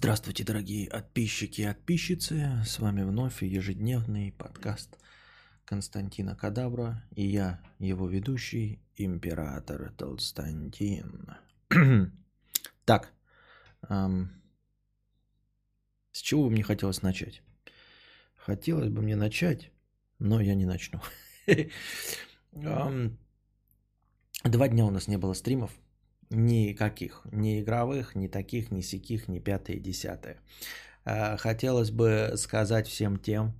Здравствуйте, дорогие подписчики и подписчицы. С вами вновь ежедневный подкаст Константина Кадавра. И я, его ведущий, император Толстантин. так, эм, с чего бы мне хотелось начать? Хотелось бы мне начать, но я не начну. два дня у нас не было стримов. Никаких, ни игровых, ни таких, ни сяких, ни пятые, десятые. А, хотелось бы сказать всем тем,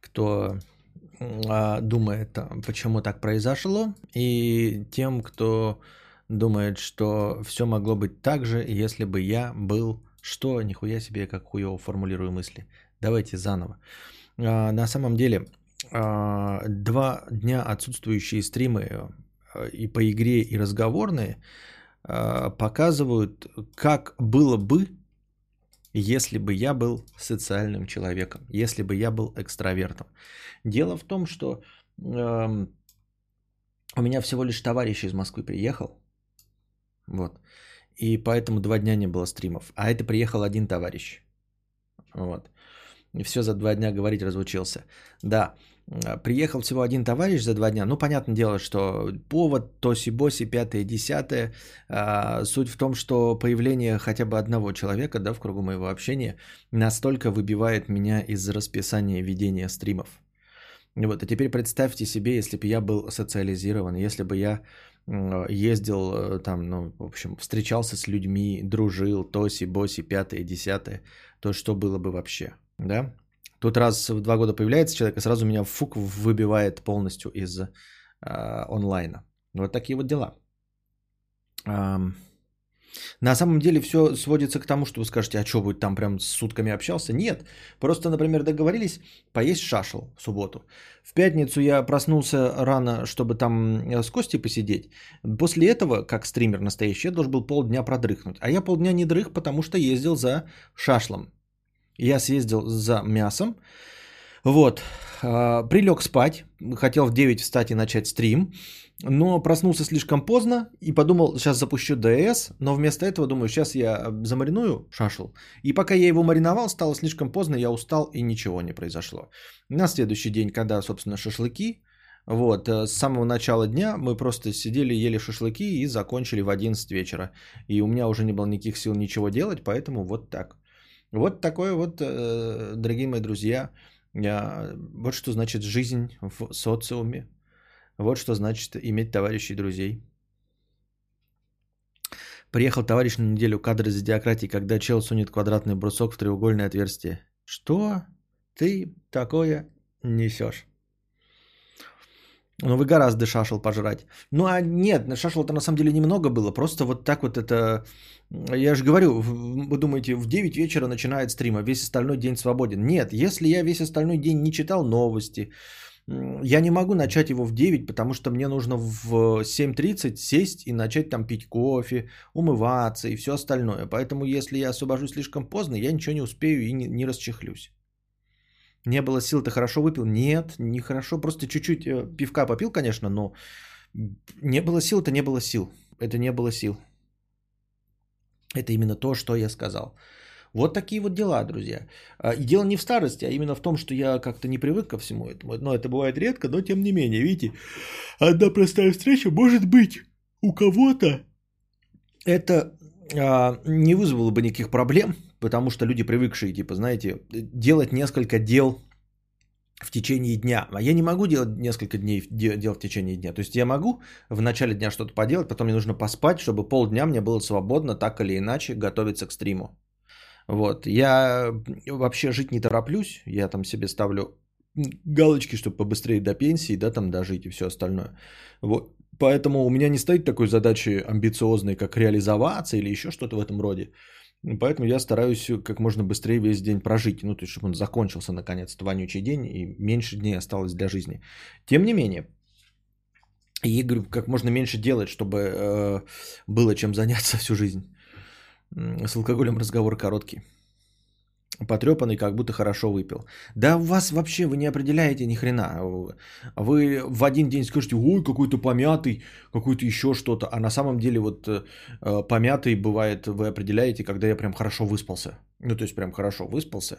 кто а, думает, почему так произошло, и тем, кто думает, что все могло быть так же, если бы я был... Что? Нихуя себе, как хуево формулирую мысли. Давайте заново. А, на самом деле, два дня отсутствующие стримы и по игре, и разговорные – показывают, как было бы, если бы я был социальным человеком, если бы я был экстравертом. Дело в том, что э, у меня всего лишь товарищ из Москвы приехал, вот, и поэтому два дня не было стримов, а это приехал один товарищ, вот. И все за два дня говорить разучился. Да, приехал всего один товарищ за два дня. Ну, понятное дело, что повод, тоси-боси, пятое, десятое. А, суть в том, что появление хотя бы одного человека да, в кругу моего общения настолько выбивает меня из расписания ведения стримов. Вот, а теперь представьте себе, если бы я был социализирован, если бы я ездил э, там, ну, в общем, встречался с людьми, дружил, тоси, боси, пятое, десятое, то что было бы вообще, да? Тут раз в два года появляется человек, и сразу меня фук выбивает полностью из э, онлайна. Вот такие вот дела. Эм, на самом деле все сводится к тому, что вы скажете, а что будет там прям с сутками общался? Нет, просто, например, договорились поесть шашел в субботу. В пятницу я проснулся рано, чтобы там э, с Костей посидеть. После этого, как стример настоящий, я должен был полдня продрыхнуть. А я полдня не дрых, потому что ездил за шашлом. Я съездил за мясом. Вот, а, прилег спать, хотел в 9 встать и начать стрим, но проснулся слишком поздно и подумал, сейчас запущу ДС, но вместо этого думаю, сейчас я замариную шашел. И пока я его мариновал, стало слишком поздно, я устал и ничего не произошло. На следующий день, когда, собственно, шашлыки, вот, э, с самого начала дня мы просто сидели, ели шашлыки и закончили в 11 вечера. И у меня уже не было никаких сил ничего делать, поэтому вот так. Вот такое вот, э, дорогие мои друзья, вот что значит жизнь в социуме. Вот что значит иметь товарищей друзей. Приехал товарищ на неделю кадры за диократии, когда чел сунет квадратный брусок в треугольное отверстие. Что ты такое несешь? Ну, вы гораздо шашел пожрать. Ну, а нет, шашел-то на самом деле немного было. Просто вот так вот это... Я же говорю, вы думаете, в 9 вечера начинает стрим, а весь остальной день свободен. Нет, если я весь остальной день не читал новости, я не могу начать его в 9, потому что мне нужно в 7.30 сесть и начать там пить кофе, умываться и все остальное. Поэтому если я освобожусь слишком поздно, я ничего не успею и не, не расчехлюсь. Не было сил, ты хорошо выпил? Нет, не хорошо, просто чуть-чуть э, пивка попил, конечно, но не было сил, это не было сил. Это не было сил. Это именно то, что я сказал. Вот такие вот дела, друзья. А, и дело не в старости, а именно в том, что я как-то не привык ко всему этому. Но это бывает редко, но тем не менее, видите, одна простая встреча может быть у кого-то. Это а, не вызвало бы никаких проблем, потому что люди привыкшие, типа, знаете, делать несколько дел в течение дня. А я не могу делать несколько дней дел в течение дня. То есть я могу в начале дня что-то поделать, потом мне нужно поспать, чтобы полдня мне было свободно так или иначе готовиться к стриму. Вот. Я вообще жить не тороплюсь. Я там себе ставлю галочки, чтобы побыстрее до пенсии, да, там дожить и все остальное. Вот. Поэтому у меня не стоит такой задачи амбициозной, как реализоваться или еще что-то в этом роде. Поэтому я стараюсь как можно быстрее весь день прожить. Ну, то есть, чтобы он закончился наконец, вонючий день, и меньше дней осталось для жизни. Тем не менее, и говорю, как можно меньше делать, чтобы э, было чем заняться всю жизнь. С алкоголем разговор короткий. Потрепанный, как будто хорошо выпил. Да у вас вообще вы не определяете ни хрена. Вы в один день скажете, ой, какой-то помятый, какой-то еще что-то. А на самом деле вот э, помятый бывает, вы определяете, когда я прям хорошо выспался. Ну, то есть прям хорошо выспался.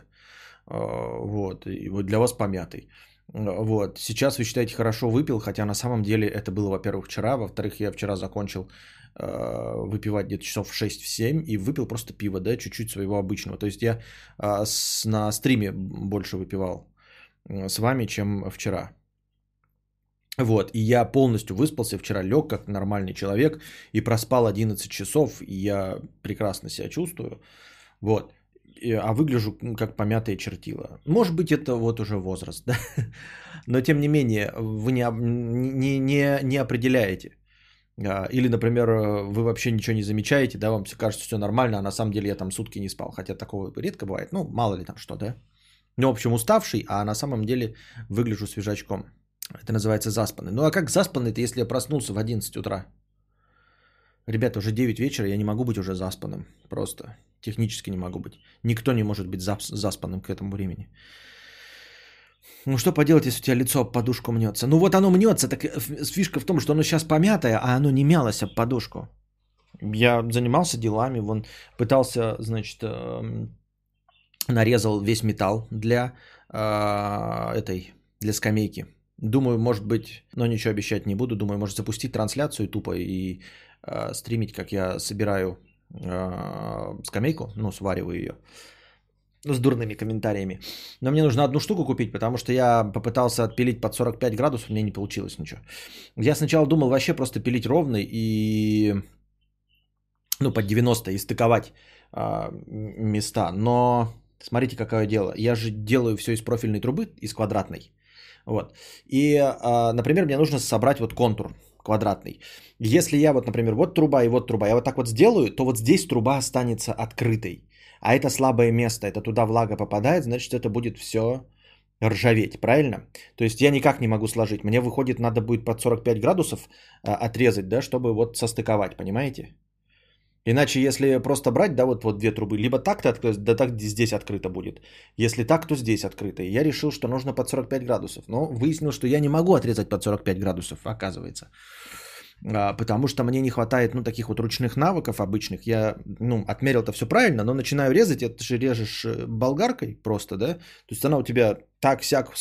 Э, вот, и вот для вас помятый. Вот, сейчас вы считаете хорошо выпил, хотя на самом деле это было, во-первых, вчера, во-вторых, я вчера закончил выпивать где-то часов в 6-7 и выпил просто пиво, да, чуть-чуть своего обычного. То есть я а, с, на стриме больше выпивал э, с вами, чем вчера. Вот, и я полностью выспался вчера, лег как нормальный человек и проспал 11 часов, и я прекрасно себя чувствую. Вот, а выгляжу как помятое чертило. Может быть, это вот уже возраст, да? Но тем не менее, вы не, не, не, не определяете. А, или, например, э, вы вообще ничего не замечаете, да, вам кажется все нормально, а на самом деле я там сутки не спал. Хотя такого редко бывает. Ну, мало ли там что, да. Ну, в общем, уставший, а на самом деле выгляжу свежачком. Это называется заспанный. Ну, а как заспанный-то, если я проснулся в 11 утра? Ребята, уже 9 вечера, я не могу быть уже заспанным. Просто технически не могу быть. Никто не может быть заспанным к этому времени. Ну что поделать, если у тебя лицо об подушку мнется? Ну вот оно мнется, так фишка в том, что оно сейчас помятое, а оно не мялось об подушку. Я занимался делами, вон пытался, значит, эм, нарезал весь металл для э, этой, для скамейки. Думаю, может быть, но ничего обещать не буду. Думаю, может запустить трансляцию тупо и э, стримить, как я собираю э, скамейку, ну, свариваю ее с дурными комментариями. Но мне нужно одну штуку купить, потому что я попытался отпилить под 45 градусов, мне не получилось ничего. Я сначала думал вообще просто пилить ровно и ну, под 90 и стыковать а, места. Но смотрите, какое дело. Я же делаю все из профильной трубы, из квадратной. Вот. И, а, например, мне нужно собрать вот контур квадратный. Если я вот, например, вот труба и вот труба, я вот так вот сделаю, то вот здесь труба останется открытой а это слабое место, это туда влага попадает, значит это будет все ржаветь, правильно? То есть я никак не могу сложить. Мне выходит, надо будет под 45 градусов а, отрезать, да, чтобы вот состыковать, понимаете? Иначе, если просто брать, да, вот, вот две трубы, либо так-то открыть, да так здесь открыто будет. Если так, то здесь открыто. И я решил, что нужно под 45 градусов. Но выяснил, что я не могу отрезать под 45 градусов, оказывается. А, потому что мне не хватает, ну, таких вот ручных навыков обычных. Я, ну, отмерил это все правильно, но начинаю резать, это же режешь э, болгаркой просто, да? То есть она у тебя так-сяк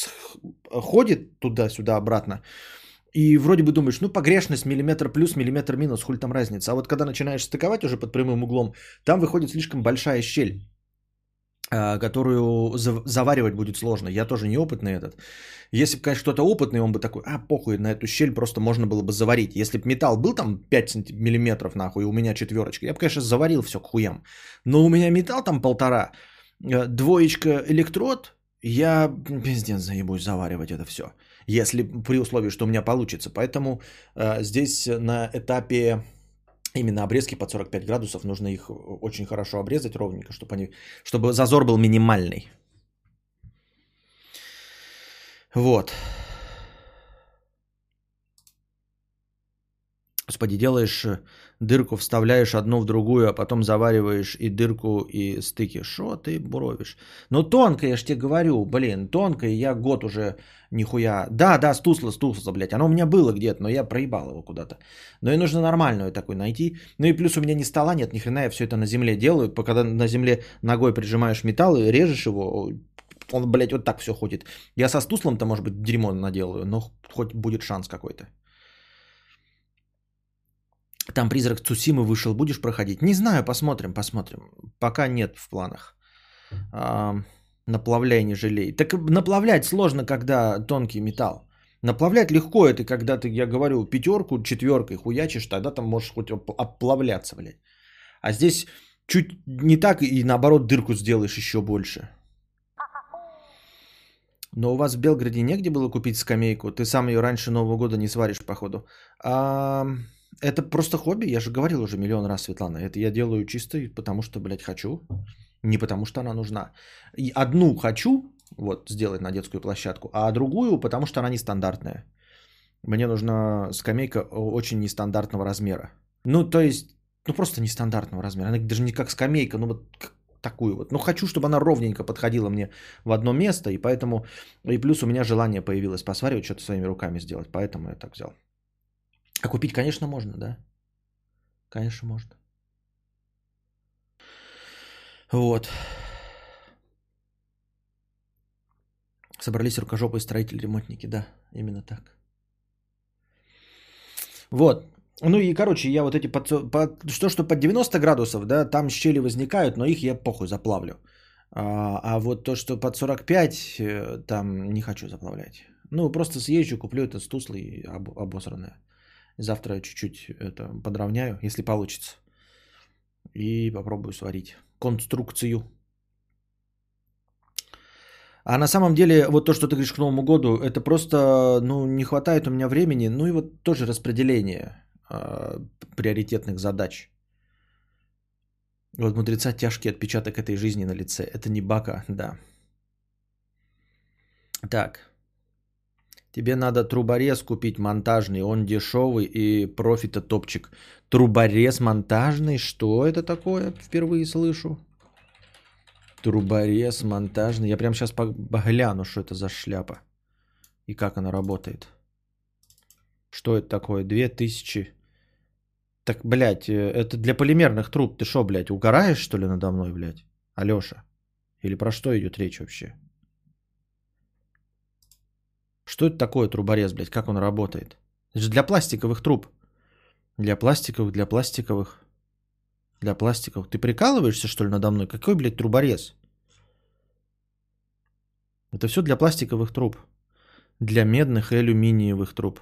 ходит туда-сюда обратно, и вроде бы думаешь, ну, погрешность миллиметр плюс, миллиметр минус, хуль там разница. А вот когда начинаешь стыковать уже под прямым углом, там выходит слишком большая щель. А, которую заваривать будет сложно. Я тоже неопытный этот. Если бы, конечно, кто-то опытный, он бы такой, а, похуй, на эту щель просто можно было бы заварить. Если бы металл был там 5 миллиметров, нахуй, у меня четверочка, я бы, конечно, заварил все к хуям. Но у меня металл там полтора, э, двоечка электрод, я пиздец заебусь заваривать это все. Если при условии, что у меня получится. Поэтому э, здесь на этапе именно обрезки под 45 градусов, нужно их очень хорошо обрезать ровненько, чтобы, они, чтобы зазор был минимальный. Вот. Господи, делаешь э, дырку, вставляешь одну в другую, а потом завариваешь и дырку, и стыки. Что ты буровишь? Ну, тонко, я ж тебе говорю, блин, тонко, я год уже нихуя... Да, да, стусло, стусло, блядь, оно у меня было где-то, но я проебал его куда-то. Но и нужно нормальную такой найти. Ну и плюс у меня ни стола нет, ни хрена я все это на земле делаю. Когда на земле ногой прижимаешь металл и режешь его, он, блядь, вот так все ходит. Я со стуслом-то, может быть, дерьмо наделаю, но хоть будет шанс какой-то. Там призрак Цусимы вышел, будешь проходить? Не знаю, посмотрим, посмотрим. Пока нет в планах. А, наплавляй, не жалей. Так наплавлять сложно, когда тонкий металл. Наплавлять легко, это когда ты, я говорю, пятерку, четверкой хуячишь, тогда там можешь хоть оплавляться, блядь. А здесь чуть не так и наоборот дырку сделаешь еще больше. Но у вас в Белграде негде было купить скамейку? Ты сам ее раньше Нового года не сваришь, походу. А, это просто хобби, я же говорил уже миллион раз, Светлана. Это я делаю чисто потому, что, блядь, хочу. Не потому, что она нужна. И одну хочу вот сделать на детскую площадку, а другую, потому что она нестандартная. Мне нужна скамейка очень нестандартного размера. Ну, то есть, ну просто нестандартного размера. Она даже не как скамейка, ну вот такую вот. Но хочу, чтобы она ровненько подходила мне в одно место, и поэтому, и плюс у меня желание появилось посваривать, что-то своими руками сделать, поэтому я так взял. А купить, конечно, можно, да? Конечно, можно. Вот. Собрались рукожопые строители, ремонтники, да, именно так. Вот. Ну и, короче, я вот эти под, под, что, что под 90 градусов, да, там щели возникают, но их я похуй заплавлю. А, а вот то, что под 45, э, там не хочу заплавлять. Ну, просто съезжу, куплю это с туслой об, обосранное. Завтра чуть-чуть это подровняю, если получится. И попробую сварить конструкцию. А на самом деле, вот то, что ты говоришь к Новому году, это просто, ну, не хватает у меня времени, ну и вот тоже распределение э, приоритетных задач. Вот мудреца тяжкий отпечаток этой жизни на лице. Это не бака, да. Так. Тебе надо труборез купить монтажный, он дешевый и профита топчик. Труборез монтажный, что это такое? Впервые слышу. Труборез монтажный. Я прямо сейчас погляну, что это за шляпа. И как она работает. Что это такое? 2000. Так, блядь, э, это для полимерных труб. Ты что, блядь, угораешь, что ли, надо мной, блядь? Алёша? Или про что идет речь вообще? Что это такое труборез, блядь? Как он работает? Это же для пластиковых труб. Для пластиковых, для пластиковых. Для пластиковых. Ты прикалываешься, что ли, надо мной? Какой, блядь, труборез? Это все для пластиковых труб. Для медных и алюминиевых труб.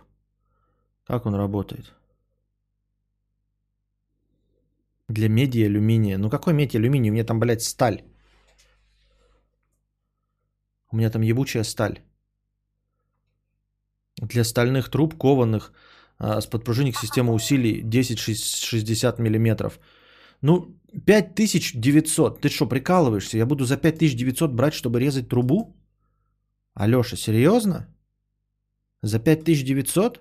Как он работает? Для меди и алюминия. Ну какой медь и алюминий? У меня там, блядь, сталь. У меня там ебучая сталь. Для стальных труб, кованых а, с подпружинник система усилий 10-60 мм. Ну, 5900. Ты что, прикалываешься? Я буду за 5900 брать, чтобы резать трубу? Алёша, серьезно? За 5900?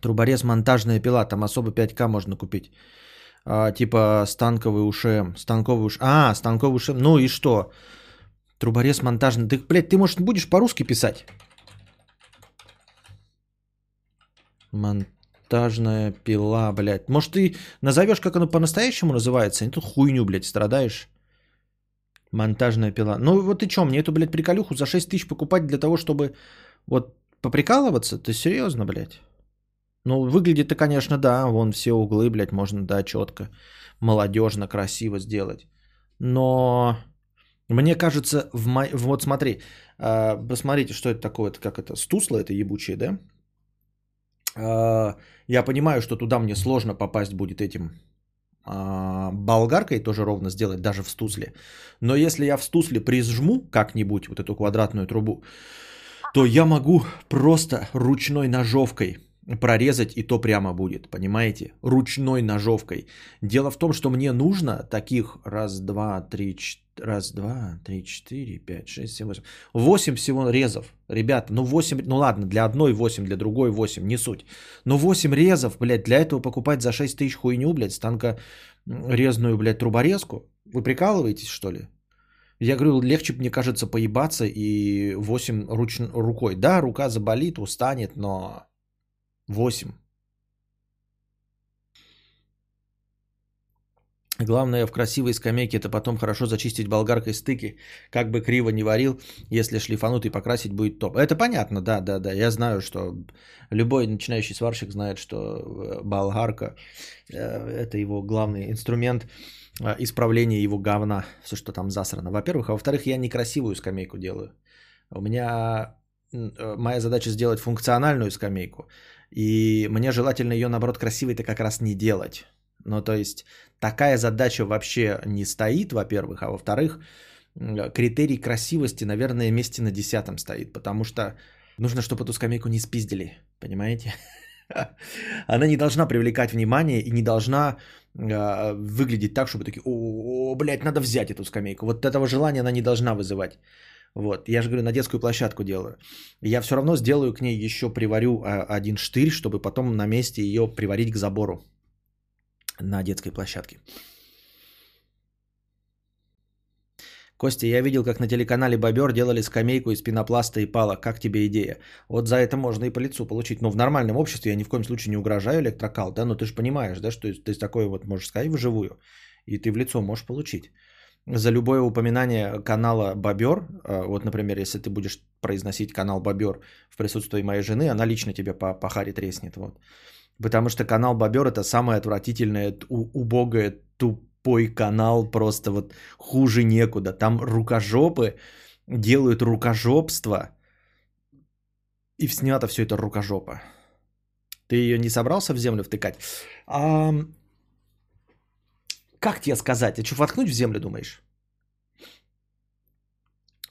Труборез монтажная пила, там особо 5К можно купить. А, типа станковый ушем. Станковый уш... А, станковый ушем. Ну и что? Труборез монтажный. Ты, блядь, ты, может, будешь по-русски писать? Монтажная пила, блядь. Может, ты назовешь, как оно по-настоящему называется? А не тут хуйню, блядь, страдаешь. Монтажная пила. Ну вот и что, мне эту, блядь, приколюху за 6 тысяч покупать для того, чтобы вот поприкалываться? Ты серьезно, блядь? Ну, выглядит-то, конечно, да, вон все углы, блядь, можно, да, четко, молодежно, красиво сделать. Но мне кажется, в мо... вот смотри, э, посмотрите, что это такое, это как это, стусло это ебучее, да? Э, я понимаю, что туда мне сложно попасть будет этим э, болгаркой тоже ровно сделать, даже в стусле. Но если я в стусле прижму как-нибудь вот эту квадратную трубу, то я могу просто ручной ножовкой прорезать и то прямо будет, понимаете? Ручной ножовкой. Дело в том, что мне нужно таких раз, два, три, четыре, раз, два, три, четыре, пять, шесть, семь, восемь. Восемь всего резов. Ребята, ну восемь, ну ладно, для одной восемь, для другой восемь, не суть. Но восемь резов, блядь, для этого покупать за шесть тысяч хуйню, блядь, станка резную, блядь, труборезку. Вы прикалываетесь, что ли? Я говорю, легче, мне кажется, поебаться и 8 руч... рукой. Да, рука заболит, устанет, но 8. Главное в красивой скамейке это потом хорошо зачистить болгаркой стыки. Как бы криво не варил, если шлифануть и покрасить будет топ. Это понятно, да, да, да. Я знаю, что любой начинающий сварщик знает, что э, болгарка э, это его главный инструмент э, исправления его говна, все, что там засрано. Во-первых, а во-вторых, я некрасивую скамейку делаю. У меня моя задача сделать функциональную скамейку. И мне желательно ее, наоборот, красивой-то как раз не делать. Ну, то есть, такая задача вообще не стоит, во-первых, а во-вторых, критерий красивости, наверное, месте на десятом стоит, потому что нужно, чтобы эту скамейку не спиздили, понимаете? Она не должна привлекать внимание и не должна э, выглядеть так, чтобы такие, о, блядь, надо взять эту скамейку. Вот этого желания она не должна вызывать. Вот, я же говорю, на детскую площадку делаю. Я все равно сделаю к ней еще приварю а, один штырь, чтобы потом на месте ее приварить к забору на детской площадке. Костя, я видел, как на телеканале Бобер делали скамейку из пенопласта и палок. Как тебе идея? Вот за это можно и по лицу получить. Но в нормальном обществе я ни в коем случае не угрожаю электрокал, да, но ты же понимаешь, да, что ты такое вот можешь сказать вживую, и ты в лицо можешь получить. За любое упоминание канала Бобер, а, вот, например, если ты будешь произносить канал Бобер в присутствии моей жены, она лично тебе по, по харе треснет, вот. Потому что канал Бобер это самое отвратительное, убогое, тупой канал, просто вот хуже некуда. Там рукожопы делают рукожопство, и снято все это рукожопа. Ты ее не собрался в землю втыкать? А, как тебе сказать? А что, воткнуть в землю, думаешь?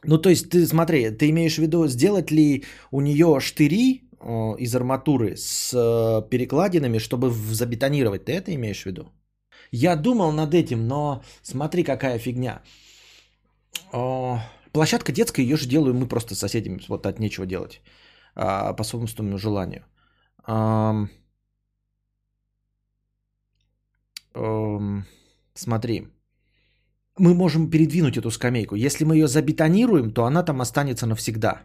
Ну, то есть, ты смотри, ты имеешь в виду, сделать ли у нее штыри из арматуры с э, перекладинами, чтобы забетонировать? Ты это имеешь в виду? Я думал над этим, но смотри, какая фигня. О, площадка детская, ее же делаем мы просто с соседями, вот от нечего делать, а, по собственному желанию. Um, смотри, мы можем передвинуть эту скамейку. Если мы ее забетонируем, то она там останется навсегда.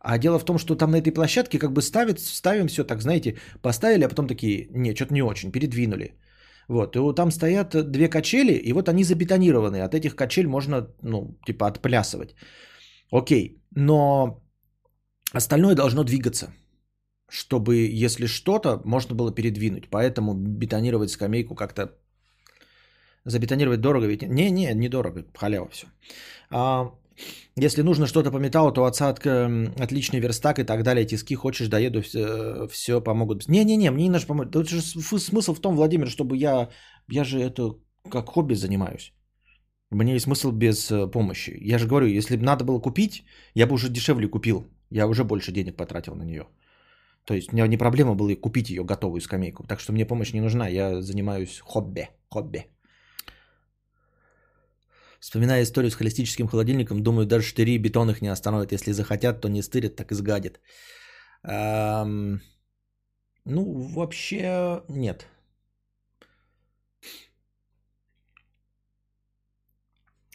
А дело в том, что там на этой площадке как бы ставит, ставим все так, знаете, поставили, а потом такие, нет, что-то не очень, передвинули. Вот, и там стоят две качели, и вот они забетонированы. От этих качель можно, ну, типа, отплясывать. Окей, но остальное должно двигаться, чтобы, если что-то, можно было передвинуть. Поэтому бетонировать скамейку как-то Забетонировать дорого ведь? Не, не, недорого, халява все. А, если нужно что-то по металлу, то отсадка, отличный верстак и так далее, тиски, хочешь, доеду, все, все помогут. Не-не-не, мне не нужно помочь. Тут же смысл в том, Владимир, чтобы я, я же это как хобби занимаюсь. Мне есть смысл без э, помощи. Я же говорю, если бы надо было купить, я бы уже дешевле купил. Я уже больше денег потратил на нее. То есть у меня не проблема была купить ее готовую скамейку. Так что мне помощь не нужна. Я занимаюсь хобби. Хобби. Вспоминая историю с холистическим холодильником, думаю, даже штыри и бетон их не остановят. Если захотят, то не стырят, так и сгадят. Эм... Ну, вообще нет.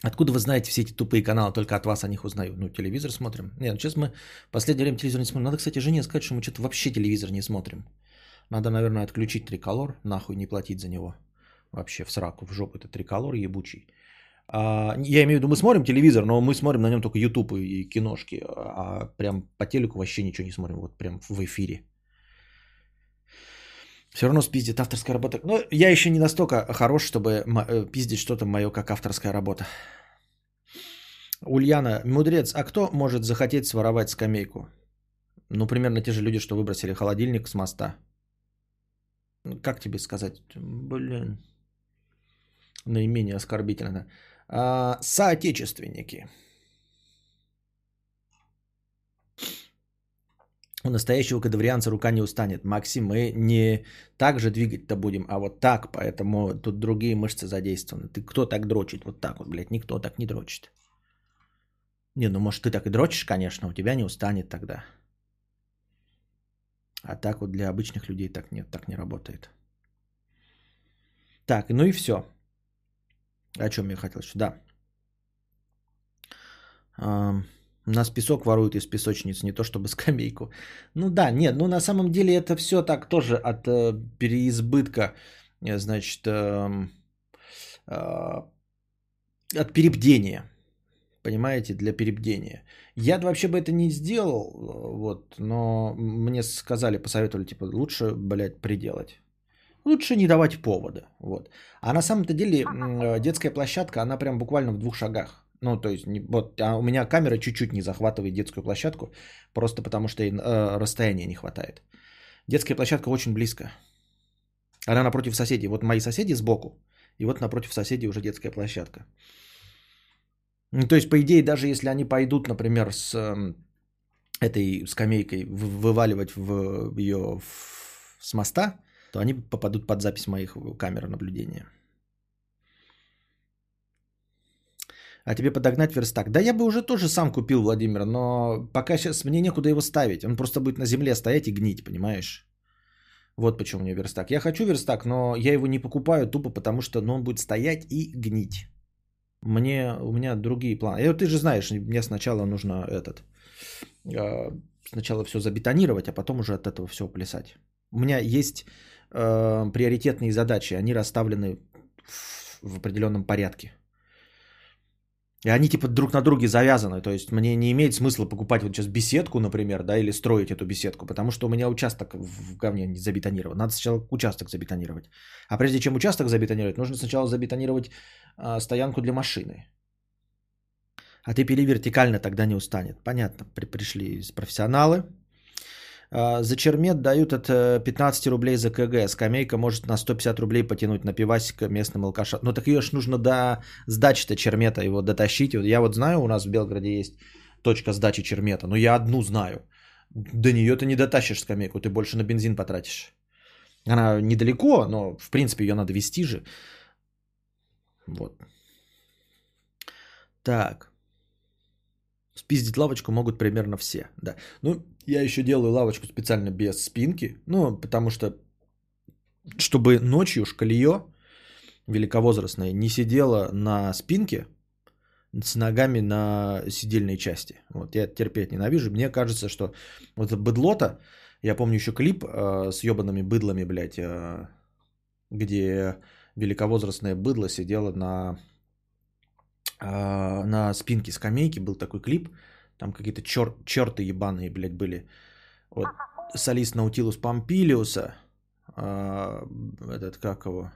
Откуда вы знаете все эти тупые каналы? Только от вас о них узнаю. Ну, телевизор смотрим. Нет, ну, сейчас мы в последнее время телевизор не смотрим. Надо, кстати, жене сказать, что мы что-то вообще телевизор не смотрим. Надо, наверное, отключить триколор, нахуй не платить за него. Вообще в сраку, в жопу это триколор ебучий. А, я имею в виду, мы смотрим телевизор, но мы смотрим на нем только YouTube и киношки, а прям по телеку вообще ничего не смотрим, вот прям в эфире. Все равно спиздит авторская работа. Но я еще не настолько хорош, чтобы э, пиздить что-то мое, как авторская работа. Ульяна, мудрец, а кто может захотеть своровать скамейку? Ну, примерно те же люди, что выбросили холодильник с моста. Как тебе сказать? Блин. Наименее оскорбительно. А, соотечественники. У настоящего кадаврианца рука не устанет. Максим, мы не так же двигать-то будем, а вот так, поэтому тут другие мышцы задействованы. Ты кто так дрочит? Вот так вот, блядь, никто так не дрочит. Не, ну может ты так и дрочишь, конечно, у тебя не устанет тогда. А так вот для обычных людей так нет, так не работает. Так, ну и все. О чем я хотел еще? Да. Нас песок воруют из песочниц, не то чтобы скамейку. Ну да, нет, ну на самом деле это все так тоже от э, переизбытка, э, значит, э, э, от перебдения. Понимаете, для перебдения. Я вообще бы это не сделал, вот, но мне сказали, посоветовали, типа, лучше, блядь, приделать. Лучше не давать повода. Вот. А на самом-то деле детская площадка, она прям буквально в двух шагах. Ну, то есть, вот, а у меня камера чуть-чуть не захватывает детскую площадку, просто потому что э, расстояния не хватает. Детская площадка очень близко. Она напротив соседей. Вот мои соседи сбоку, и вот напротив соседей уже детская площадка. Ну, то есть, по идее, даже если они пойдут, например, с э, этой скамейкой вываливать в ее в, с моста, то они попадут под запись моих камер наблюдения. А тебе подогнать верстак? Да я бы уже тоже сам купил, Владимир, но пока сейчас мне некуда его ставить. Он просто будет на земле стоять и гнить, понимаешь? Вот почему мне верстак. Я хочу верстак, но я его не покупаю тупо потому, что ну, он будет стоять и гнить. Мне, у меня другие планы. И вот ты же знаешь, мне сначала нужно этот, э, сначала все забетонировать, а потом уже от этого все плясать. У меня есть э, приоритетные задачи, они расставлены в, в определенном порядке. И они типа друг на друге завязаны. То есть мне не имеет смысла покупать вот сейчас беседку, например, да, или строить эту беседку, потому что у меня участок в говне не забетонирован. Надо сначала участок забетонировать. А прежде чем участок забетонировать, нужно сначала забетонировать э, стоянку для машины. А ты пили вертикально, тогда не устанет. Понятно, при, пришли профессионалы. А, за чермет дают от 15 рублей за КГ. Скамейка может на 150 рублей потянуть на пивасика местным алкаша. Ну так ее ж нужно до сдачи-то чермета его дотащить. Я вот знаю, у нас в Белгороде есть точка сдачи чермета, но я одну знаю. До нее ты не дотащишь скамейку, ты больше на бензин потратишь. Она недалеко, но в принципе ее надо вести же. Вот. Так. Спиздить лавочку могут примерно все, да. Ну, я еще делаю лавочку специально без спинки, ну, потому что, чтобы ночью шкалье великовозрастное не сидело на спинке с ногами на сидельной части. Вот я терпеть ненавижу. Мне кажется, что вот быдлота, я помню еще клип э, с ебаными быдлами, блядь, э, где великовозрастное быдло сидело на на спинке скамейки был такой клип, там какие-то чер- черты ебаные, блядь, были. Вот солист Наутилус Помпилиуса, а, этот как его,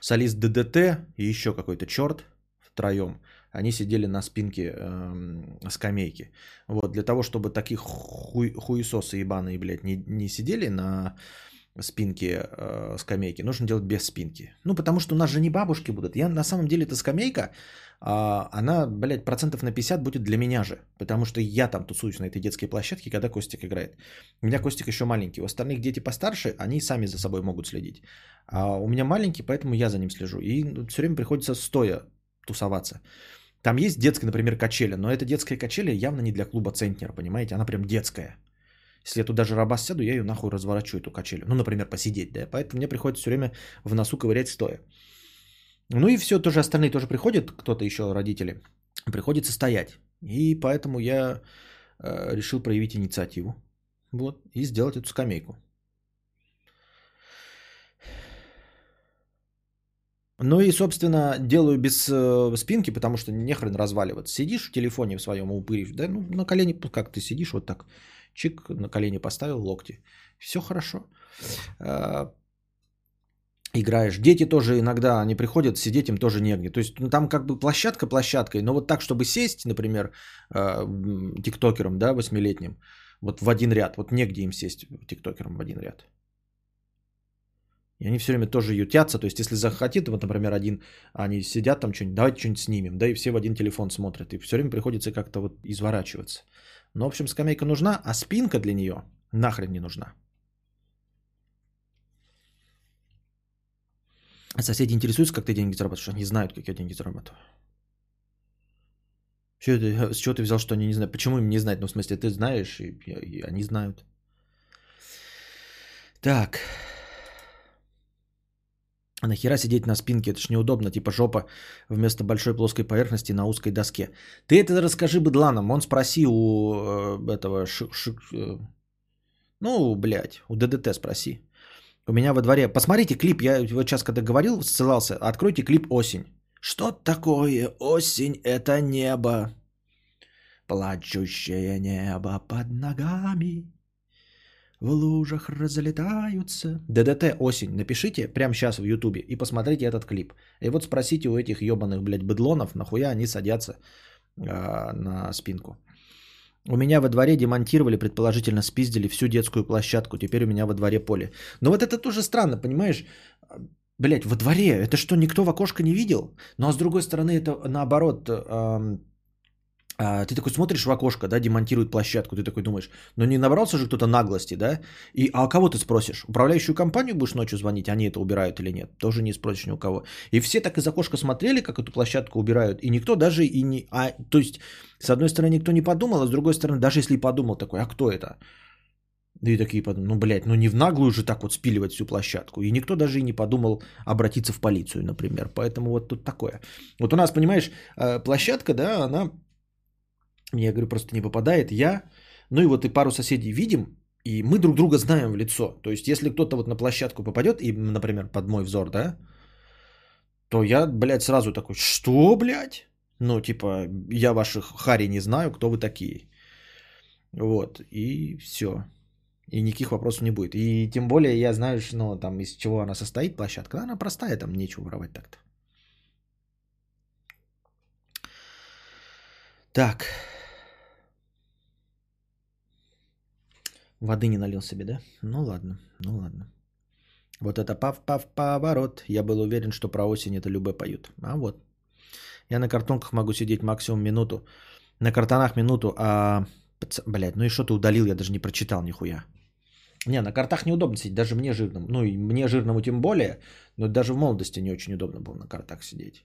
солист ДДТ и еще какой-то черт втроем. Они сидели на спинке э, скамейки. Вот, для того, чтобы таких хуй, хуесосы ебаные, блядь, не, не сидели на спинки э, скамейки, нужно делать без спинки. Ну, потому что у нас же не бабушки будут. Я на самом деле эта скамейка, э, она, блядь, процентов на 50 будет для меня же. Потому что я там тусуюсь на этой детской площадке, когда Костик играет. У меня Костик еще маленький. У остальных дети постарше, они сами за собой могут следить. А у меня маленький, поэтому я за ним слежу. И все время приходится стоя тусоваться. Там есть детская, например, качеля, но эта детская качеля явно не для клуба Центнер, понимаете? Она прям детская. Если я туда жиробас сяду, я ее нахуй разворачу, эту качелю. Ну, например, посидеть, да. Поэтому мне приходится все время в носу ковырять стоя. Ну и все, тоже остальные тоже приходят, кто-то еще родители, приходится стоять. И поэтому я э, решил проявить инициативу. Вот, и сделать эту скамейку. Ну и, собственно, делаю без э, спинки, потому что не хрен разваливаться. Сидишь в телефоне в своем упыришь, да, ну на колени, как ты сидишь вот так чик, на колени поставил локти. Все хорошо. А, играешь. Дети тоже иногда, они приходят, сидеть им тоже негде. То есть ну, там как бы площадка площадкой, но вот так, чтобы сесть, например, а, тиктокером, да, восьмилетним, вот в один ряд, вот негде им сесть тиктокером в один ряд. И они все время тоже ютятся. То есть, если захотит, вот, например, один, они сидят там что-нибудь, давайте что-нибудь снимем, да, и все в один телефон смотрят. И все время приходится как-то вот изворачиваться. Но, в общем, скамейка нужна, а спинка для нее нахрен не нужна. А соседи интересуются, как ты деньги зарабатываешь, они знают, как я деньги зарабатываю. Что это, с чего ты взял, что они не знают? Почему им не знать? Ну, в смысле, ты знаешь, и, и они знают. Так. А нахера сидеть на спинке? Это ж неудобно, типа жопа вместо большой плоской поверхности на узкой доске. Ты это расскажи быдланам. Он спроси у э, этого... Ш, ш, э, ну, блядь, у ДДТ спроси. У меня во дворе... Посмотрите клип, я вот сейчас когда говорил, ссылался, откройте клип «Осень». Что такое осень? Это небо. Плачущее небо под ногами в лужах разлетаются. ДДТ осень. Напишите прямо сейчас в Ютубе и посмотрите этот клип. И вот спросите у этих ебаных, блядь, быдлонов, нахуя они садятся э, на спинку. У меня во дворе демонтировали, предположительно спиздили всю детскую площадку. Теперь у меня во дворе поле. Но вот это тоже странно, понимаешь? Блять, во дворе, это что, никто в окошко не видел? Ну а с другой стороны, это наоборот, э, а, ты такой смотришь в окошко, да, демонтируют площадку, ты такой думаешь, ну не набрался же кто-то наглости, да? И, а кого ты спросишь? Управляющую компанию будешь ночью звонить, они это убирают или нет? Тоже не спросишь ни у кого. И все так из окошка смотрели, как эту площадку убирают, и никто даже и не... А, то есть, с одной стороны, никто не подумал, а с другой стороны, даже если и подумал такой, а кто это? И такие подумали, ну, блядь, ну не в наглую же так вот спиливать всю площадку. И никто даже и не подумал обратиться в полицию, например. Поэтому вот тут такое. Вот у нас, понимаешь, э, площадка, да, она, я говорю, просто не попадает. Я, ну и вот и пару соседей видим, и мы друг друга знаем в лицо. То есть, если кто-то вот на площадку попадет, и, например, под мой взор, да, то я, блядь, сразу такой, что, блядь? Ну, типа, я ваших хари не знаю, кто вы такие. Вот, и все. И никаких вопросов не будет. И тем более я знаю, ну, там, из чего она состоит, площадка. Она простая, там нечего воровать так-то. Так. Воды не налил себе, да? Ну ладно, ну ладно. Вот это пав-пав поворот. Я был уверен, что про осень это любые поют. А вот. Я на картонках могу сидеть максимум минуту. На картонах минуту, а... Блядь, ну и что ты удалил, я даже не прочитал нихуя. Не, на картах неудобно сидеть, даже мне жирному. Ну и мне жирному тем более, но даже в молодости не очень удобно было на картах сидеть.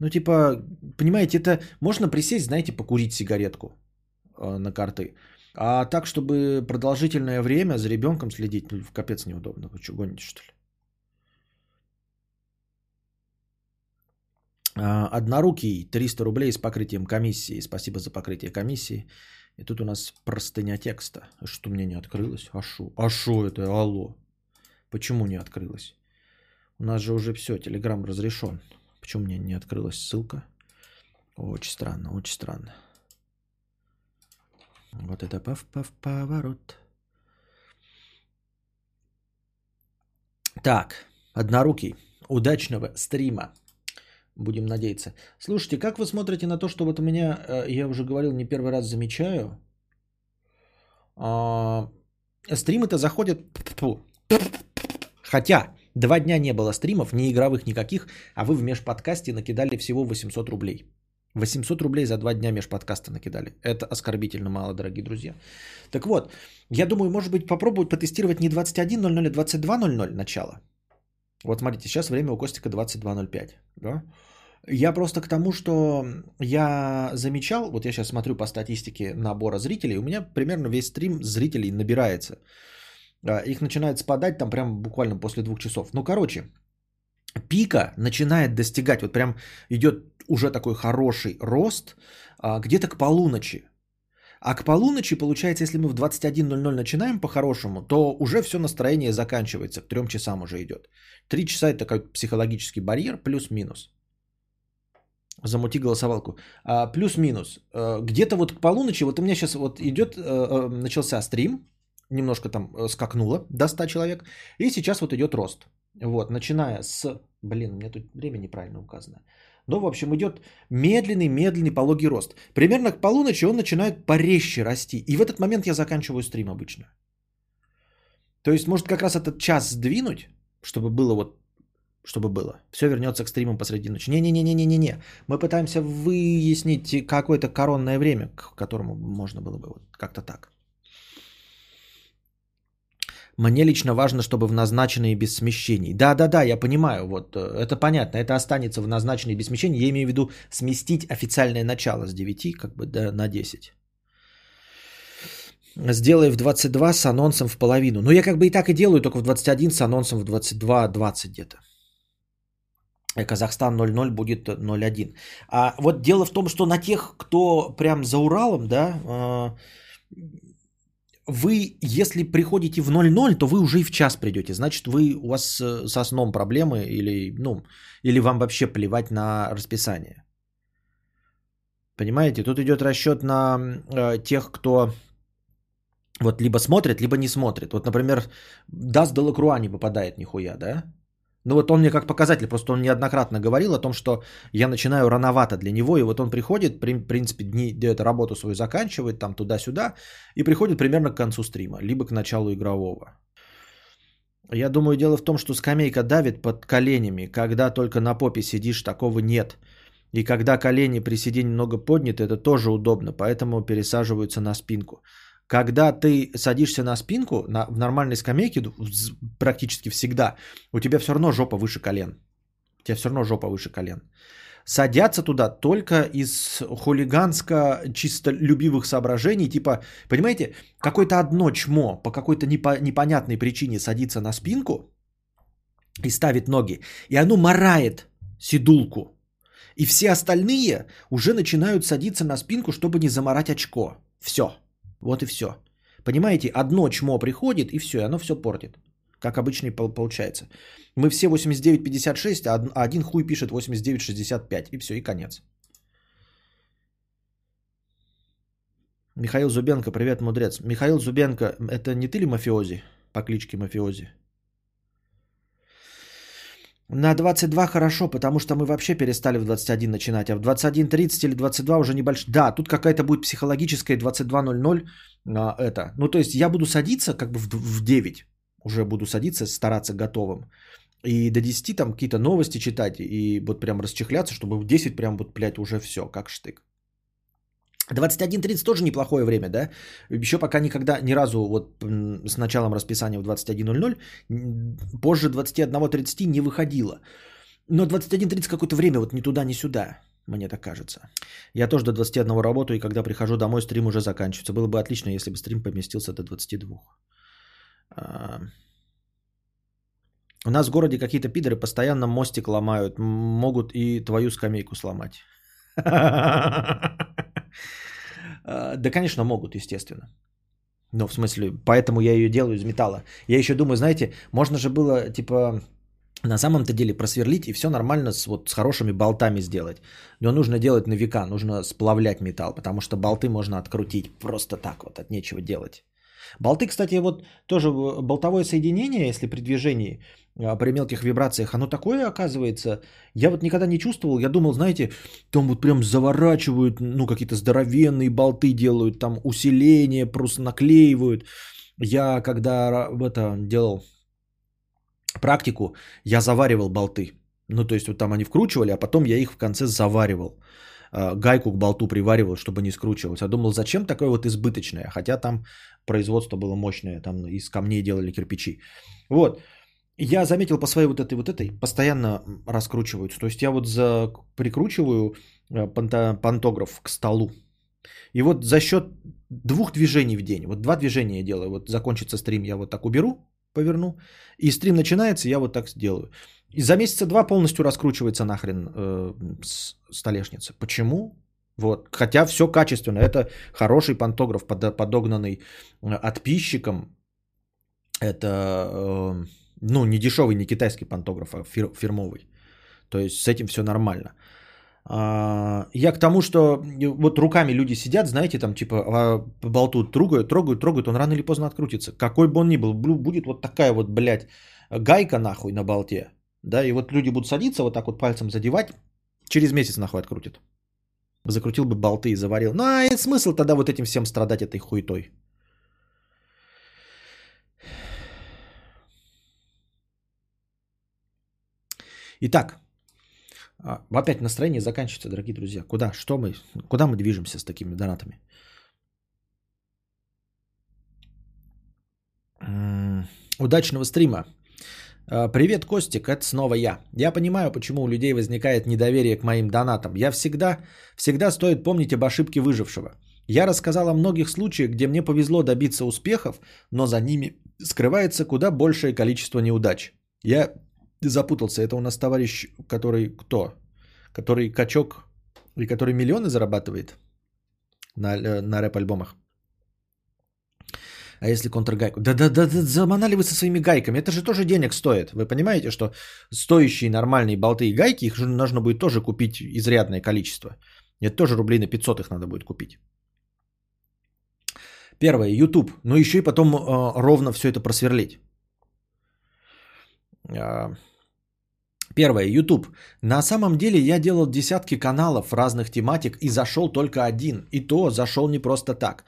Ну типа, понимаете, это можно присесть, знаете, покурить сигаретку э, на карты. А так, чтобы продолжительное время за ребенком следить, ну, капец неудобно. Вы что, гоните, что ли? А, однорукий, 300 рублей с покрытием комиссии. Спасибо за покрытие комиссии. И тут у нас простыня текста. Что мне не открылось? А шо? А шо это? Алло. Почему не открылось? У нас же уже все, Телеграм разрешен. Почему мне не открылась ссылка? Очень странно, очень странно. Вот это пав-пав поворот. Так, однорукий. Удачного стрима. Будем надеяться. Слушайте, как вы смотрите на то, что вот у меня, э, я уже говорил, не первый раз замечаю, а, стримы-то заходят... Хотя два дня не было стримов, ни игровых никаких, а вы в межподкасте накидали всего 800 рублей. 800 рублей за два дня межподкаста накидали. Это оскорбительно мало, дорогие друзья. Так вот, я думаю, может быть, попробовать потестировать не 21.00, а 22.00 начало. Вот смотрите, сейчас время у Костика 22.05. Да? Я просто к тому, что я замечал, вот я сейчас смотрю по статистике набора зрителей, у меня примерно весь стрим зрителей набирается. А, их начинает спадать там прям буквально после двух часов. Ну, короче, пика начинает достигать, вот прям идет уже такой хороший рост а, где-то к полуночи. А к полуночи, получается, если мы в 21.00 начинаем по-хорошему, то уже все настроение заканчивается, к трем часам уже идет. Три часа это такой психологический барьер, плюс-минус. Замути голосовалку. А, плюс-минус. А, где-то вот к полуночи, вот у меня сейчас вот идет, а, а, начался стрим, немножко там скакнуло до 100 человек, и сейчас вот идет рост. Вот, начиная с... Блин, у меня тут время неправильно указано. Ну, в общем, идет медленный, медленный пологий рост. Примерно к полуночи он начинает порезче расти. И в этот момент я заканчиваю стрим обычно. То есть, может, как раз этот час сдвинуть, чтобы было вот чтобы было. Все вернется к стримам посреди ночи. Не-не-не-не-не-не. Мы пытаемся выяснить какое-то коронное время, к которому можно было бы вот как-то так. Мне лично важно, чтобы в назначенные без смещений. Да-да-да, я понимаю, вот э, это понятно, это останется в назначенные без смещений. Я имею в виду сместить официальное начало с 9 как бы до, на 10. Сделай в 22 с анонсом в половину. Ну, я как бы и так и делаю, только в 21 с анонсом в 22-20 где-то. Казахстан 0-0 будет 0-1. А вот дело в том, что на тех, кто прям за Уралом, да, а, вы, если приходите в 0-0, то вы уже и в час придете. Значит, вы, у вас э, со сном проблемы или, ну, или вам вообще плевать на расписание. Понимаете, тут идет расчет на э, тех, кто вот либо смотрит, либо не смотрит. Вот, например, Даст Делакруа не попадает нихуя, да? Ну вот он мне как показатель, просто он неоднократно говорил о том, что я начинаю рановато для него, и вот он приходит, в принципе, дни, эту работу свою заканчивает, там туда-сюда, и приходит примерно к концу стрима, либо к началу игрового. Я думаю, дело в том, что скамейка давит под коленями, когда только на попе сидишь, такого нет. И когда колени при сидении немного подняты, это тоже удобно, поэтому пересаживаются на спинку. Когда ты садишься на спинку, на, в нормальной скамейке, практически всегда, у тебя все равно жопа выше колен. У тебя все равно жопа выше колен. садятся туда только из хулиганско чисто любивых соображений. Типа, понимаете, какое-то одно чмо по какой-то непо- непонятной причине садится на спинку и ставит ноги, и оно морает сидулку. И все остальные уже начинают садиться на спинку, чтобы не заморать очко. Все. Вот и все. Понимаете, одно чмо приходит, и все, и оно все портит. Как обычно и получается. Мы все 89-56, а один хуй пишет 89-65. И все, и конец. Михаил Зубенко, привет, мудрец. Михаил Зубенко, это не ты ли мафиози по кличке Мафиози? На 22 хорошо, потому что мы вообще перестали в 21 начинать, а в 21.30 или 22 уже небольшой. Да, тут какая-то будет психологическая 22.00. А, это. Ну, то есть я буду садиться как бы в, в 9. Уже буду садиться, стараться готовым. И до 10 там какие-то новости читать и вот прям расчехляться, чтобы в 10 прям вот, блядь, уже все, как штык. 21.30 тоже неплохое время, да? Еще пока никогда, ни разу вот с началом расписания в 21.00, позже 21.30 не выходило. Но 21.30 какое-то время, вот ни туда, ни сюда, мне так кажется. Я тоже до 21 работаю, и когда прихожу домой, стрим уже заканчивается. Было бы отлично, если бы стрим поместился до 22. А, у нас в городе какие-то пидоры постоянно мостик ломают. Могут и твою скамейку сломать. А, да, конечно, могут, естественно. Ну, в смысле, поэтому я ее делаю из металла. Я еще думаю, знаете, можно же было, типа, на самом-то деле просверлить и все нормально с, вот, с хорошими болтами сделать. Но нужно делать на века, нужно сплавлять металл, потому что болты можно открутить просто так вот, от нечего делать. Болты, кстати, вот тоже болтовое соединение, если при движении, при мелких вибрациях, оно такое оказывается. Я вот никогда не чувствовал, я думал, знаете, там вот прям заворачивают, ну какие-то здоровенные болты делают, там усиление просто наклеивают. Я когда это делал практику, я заваривал болты. Ну, то есть вот там они вкручивали, а потом я их в конце заваривал. А, гайку к болту приваривал, чтобы не скручивалось. Я думал, зачем такое вот избыточное? Хотя там производство было мощное, там из камней делали кирпичи. Вот. Я заметил по своей вот этой вот этой, постоянно раскручиваются. То есть я вот за, прикручиваю э, пантограф к столу. И вот за счет двух движений в день, вот два движения я делаю, вот закончится стрим, я вот так уберу, поверну, и стрим начинается, я вот так сделаю. И за месяца два полностью раскручивается нахрен э, столешница. Почему? Вот. Хотя все качественно. Это хороший пантограф, подогнанный э, подписчиком. Это э, ну, не дешевый, не китайский пантограф, а фир, фирмовый. То есть с этим все нормально. А, я к тому, что вот руками люди сидят, знаете, там типа а, по болту трогают, трогают, трогают, он рано или поздно открутится. Какой бы он ни был, будет вот такая вот, блядь, гайка нахуй на болте. Да, и вот люди будут садиться, вот так вот пальцем задевать, через месяц нахуй открутит. Закрутил бы болты и заварил. Ну, а смысл тогда вот этим всем страдать этой хуетой? Итак, а, опять настроение заканчивается, дорогие друзья. Куда? Что мы? Куда мы движемся с такими донатами? Удачного стрима. А, привет, Костик, это снова я. Я понимаю, почему у людей возникает недоверие к моим донатам. Я всегда, всегда стоит помнить об ошибке выжившего. Я рассказал о многих случаях, где мне повезло добиться успехов, но за ними скрывается куда большее количество неудач. Я запутался. Это у нас товарищ, который кто? Который качок и который миллионы зарабатывает на, э, на рэп-альбомах. А если контргайку? Да-да-да, заманали вы со своими гайками. Это же тоже денег стоит. Вы понимаете, что стоящие нормальные болты и гайки, их же нужно будет тоже купить изрядное количество. Это тоже рублей на 500 их надо будет купить. Первое, YouTube. Ну еще и потом э, ровно все это просверлить. А, первое, YouTube. На самом деле я делал десятки каналов разных тематик и зашел только один. И то зашел не просто так.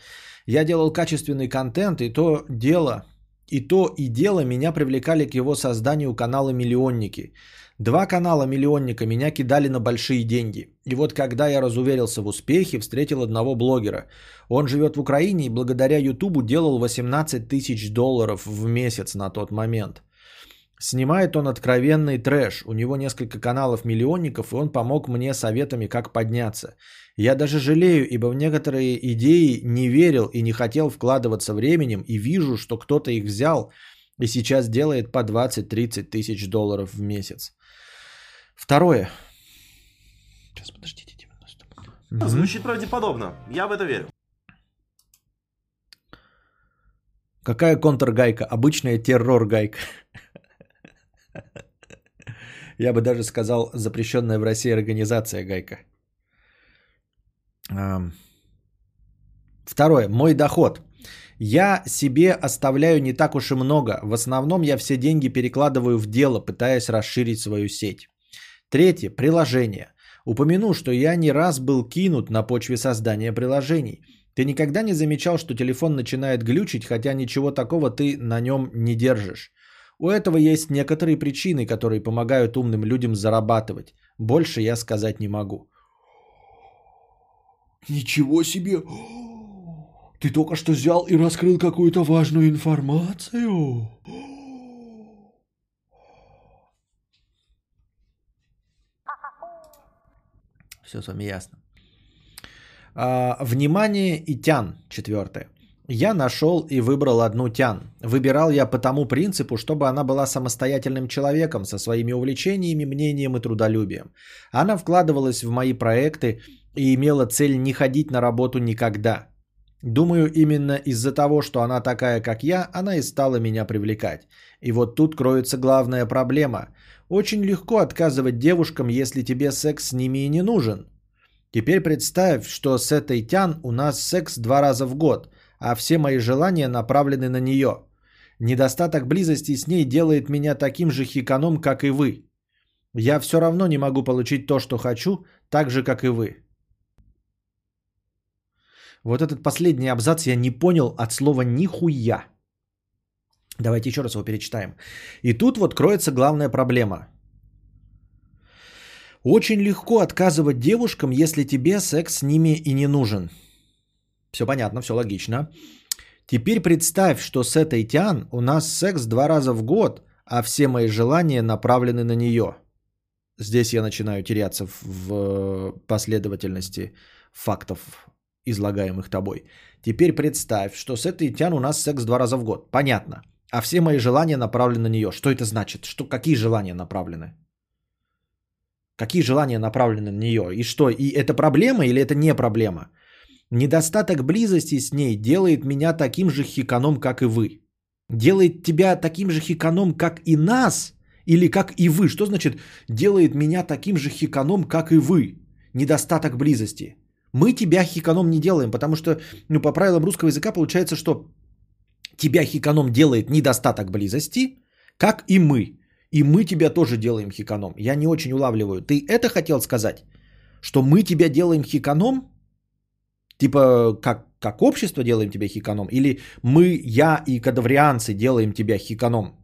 Я делал качественный контент, и то дело, и то и дело меня привлекали к его созданию канала «Миллионники». Два канала «Миллионника» меня кидали на большие деньги. И вот когда я разуверился в успехе, встретил одного блогера. Он живет в Украине и благодаря Ютубу делал 18 тысяч долларов в месяц на тот момент – Снимает он откровенный трэш. У него несколько каналов миллионников, и он помог мне советами, как подняться. Я даже жалею, ибо в некоторые идеи не верил и не хотел вкладываться временем, и вижу, что кто-то их взял и сейчас делает по 20-30 тысяч долларов в месяц. Второе. Сейчас, подождите 90. Звучит правдеподобно. Я в это верю. Какая контргайка? Обычная террор-гайка. Я бы даже сказал, запрещенная в России организация гайка. Второе. Мой доход. Я себе оставляю не так уж и много. В основном я все деньги перекладываю в дело, пытаясь расширить свою сеть. Третье. Приложение. Упомяну, что я не раз был кинут на почве создания приложений. Ты никогда не замечал, что телефон начинает глючить, хотя ничего такого ты на нем не держишь. У этого есть некоторые причины, которые помогают умным людям зарабатывать. Больше я сказать не могу. Ничего себе! Ты только что взял и раскрыл какую-то важную информацию. Все с вами ясно. А, внимание и тян. Четвертое. Я нашел и выбрал одну тян. Выбирал я по тому принципу, чтобы она была самостоятельным человеком со своими увлечениями, мнением и трудолюбием. Она вкладывалась в мои проекты и имела цель не ходить на работу никогда. Думаю, именно из-за того, что она такая, как я, она и стала меня привлекать. И вот тут кроется главная проблема. Очень легко отказывать девушкам, если тебе секс с ними и не нужен. Теперь представь, что с этой тян у нас секс два раза в год – а все мои желания направлены на нее. Недостаток близости с ней делает меня таким же хиканом, как и вы. Я все равно не могу получить то, что хочу, так же, как и вы. Вот этот последний абзац я не понял от слова «нихуя». Давайте еще раз его перечитаем. И тут вот кроется главная проблема. Очень легко отказывать девушкам, если тебе секс с ними и не нужен. Все понятно, все логично. Теперь представь, что с этой Тян у нас секс два раза в год, а все мои желания направлены на нее. Здесь я начинаю теряться в последовательности фактов, излагаемых тобой. Теперь представь, что с этой Тян у нас секс два раза в год. Понятно. А все мои желания направлены на нее. Что это значит? Что, какие желания направлены? Какие желания направлены на нее? И что? И это проблема или это не проблема? Недостаток близости с ней делает меня таким же хиканом, как и вы. Делает тебя таким же хиканом, как и нас, или как и вы. Что значит делает меня таким же хиканом, как и вы? Недостаток близости. Мы тебя хиканом не делаем, потому что ну, по правилам русского языка получается, что тебя хиканом делает недостаток близости, как и мы. И мы тебя тоже делаем хиканом. Я не очень улавливаю. Ты это хотел сказать? Что мы тебя делаем хиканом? Типа, как, как общество делаем тебя хиканом? Или мы, я и кадаврианцы делаем тебя хиканом?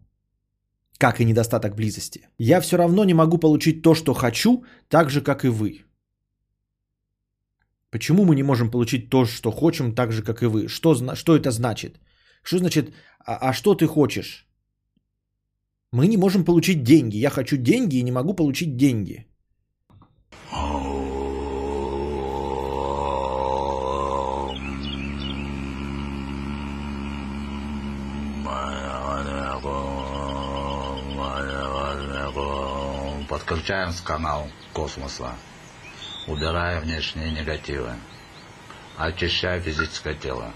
Как и недостаток близости. Я все равно не могу получить то, что хочу, так же, как и вы. Почему мы не можем получить то, что хотим, так же, как и вы? Что, что это значит? Что значит, а, а что ты хочешь? Мы не можем получить деньги. Я хочу деньги и не могу получить деньги. Подключаем с канал космоса. Убирая внешние негативы. Очищая физическое тело.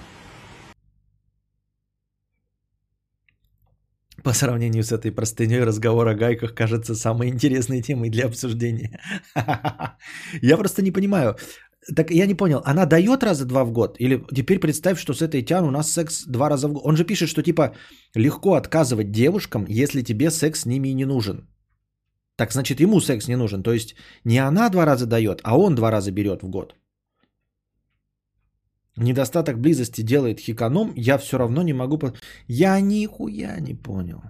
По сравнению с этой простыней разговор о гайках кажется самой интересной темой для обсуждения. Я просто не понимаю. Так я не понял, она дает раза два в год? Или теперь представь, что с этой тян у нас секс два раза в год. Он же пишет, что типа легко отказывать девушкам, если тебе секс с ними не нужен. Так значит, ему секс не нужен. То есть не она два раза дает, а он два раза берет в год. Недостаток близости делает хиканом, я все равно не могу... Я нихуя не понял.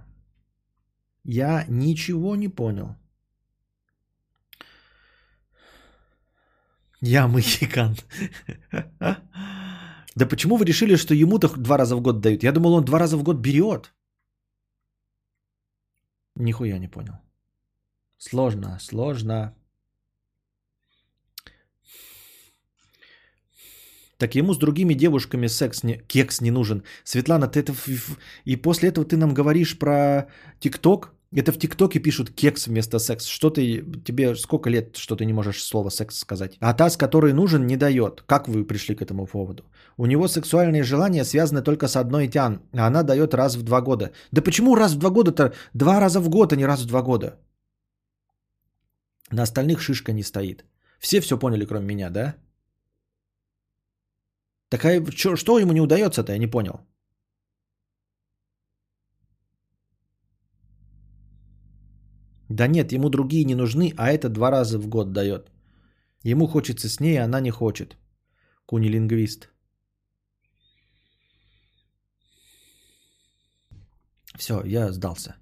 Я ничего не понял. Я махикан. Да почему вы решили, что ему-то два раза в год дают? Я думал, он два раза в год берет. Нихуя не понял. Сложно, сложно. Так ему с другими девушками секс не, кекс не нужен. Светлана, ты это... И после этого ты нам говоришь про ТикТок? Это в ТикТоке пишут кекс вместо секс. Что ты, тебе сколько лет, что ты не можешь слово секс сказать? А та, с которой нужен, не дает. Как вы пришли к этому поводу? У него сексуальные желания связаны только с одной тян, а она дает раз в два года. Да почему раз в два года-то? Два раза в год, а не раз в два года. На остальных шишка не стоит. Все все поняли, кроме меня, да? Так а что, что ему не удается-то, я не понял. Да нет, ему другие не нужны, а это два раза в год дает. Ему хочется с ней, а она не хочет. Кунилингвист. Все, я сдался.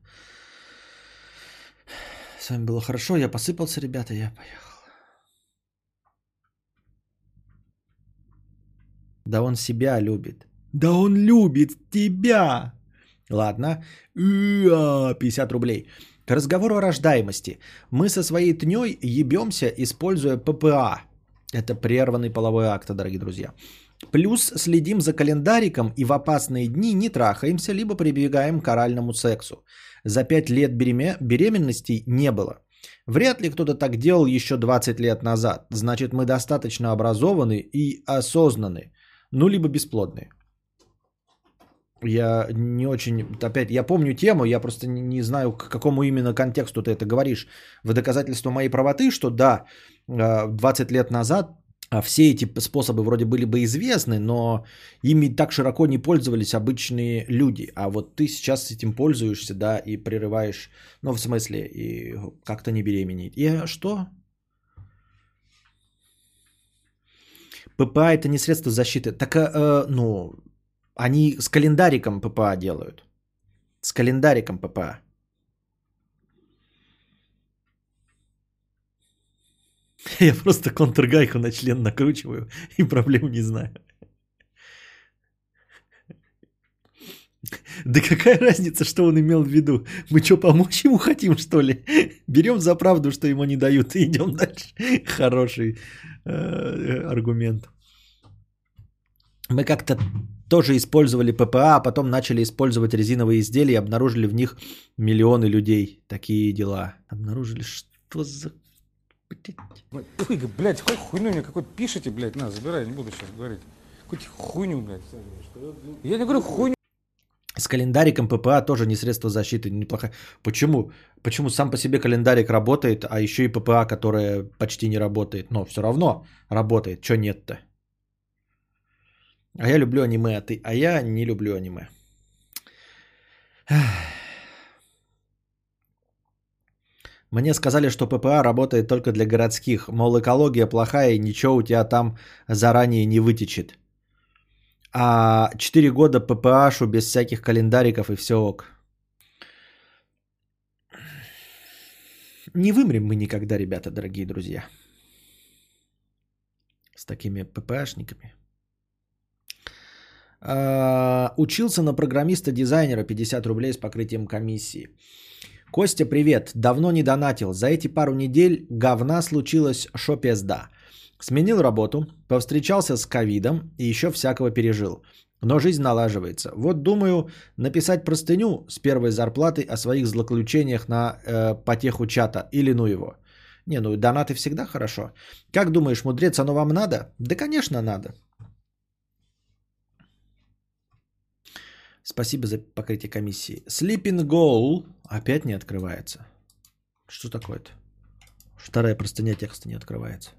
С вами было хорошо, я посыпался, ребята, я поехал. Да он себя любит. Да он любит тебя. Ладно. 50 рублей. К разговору о рождаемости. Мы со своей тней ебемся, используя ППА. Это прерванный половой акт, дорогие друзья. Плюс следим за календариком и в опасные дни не трахаемся, либо прибегаем к оральному сексу. За 5 лет беременности не было. Вряд ли кто-то так делал еще 20 лет назад. Значит, мы достаточно образованы и осознаны. Ну, либо бесплодные. Я не очень, опять, я помню тему, я просто не, не знаю, к какому именно контексту ты это говоришь. В доказательство моей правоты, что да, 20 а, лет назад а, все эти способы вроде были бы известны, но ими так широко не пользовались обычные люди. А вот ты сейчас этим пользуешься, да, и прерываешь, ну, в смысле, и как-то не беременеть. И что? ППА это не средство защиты. Так, э, ну, они с календариком ППА делают. С календариком ППА. Я просто контргайку на член накручиваю и проблем не знаю. Да какая разница, что он имел в виду? Мы что, помочь ему хотим, что ли? Берем за правду, что ему не дают, и идем дальше. Хороший э, аргумент. Мы как-то тоже использовали ППА, а потом начали использовать резиновые изделия и обнаружили в них миллионы людей. Такие дела. Обнаружили, что за... Ой, блядь, хоть хуйню мне какой-то пишите, блядь, на, забирай, не буду сейчас говорить. Какую-то хуйню, блядь. Я не говорю хуйню. С календариком ППА тоже не средство защиты, неплохо. Почему? Почему сам по себе календарик работает, а еще и ППА, которая почти не работает, но все равно работает. Че нет-то? А я люблю аниме, а ты? А я не люблю аниме. Мне сказали, что ППА работает только для городских. Мол, экология плохая и ничего у тебя там заранее не вытечет. А 4 года ППАшу без всяких календариков и все ок. Не вымрем мы никогда, ребята, дорогие друзья. С такими ППАшниками. А, учился на программиста-дизайнера 50 рублей с покрытием комиссии. Костя, привет. Давно не донатил. За эти пару недель говна случилось шо пизда. Сменил работу, повстречался с ковидом и еще всякого пережил. Но жизнь налаживается. Вот думаю написать простыню с первой зарплаты о своих злоключениях на э, потеху чата или ну его. Не, ну донаты всегда хорошо. Как думаешь, мудрец, оно вам надо? Да, конечно, надо. Спасибо за покрытие комиссии. Sleeping Goal опять не открывается. Что такое-то? Вторая простыня текста не открывается.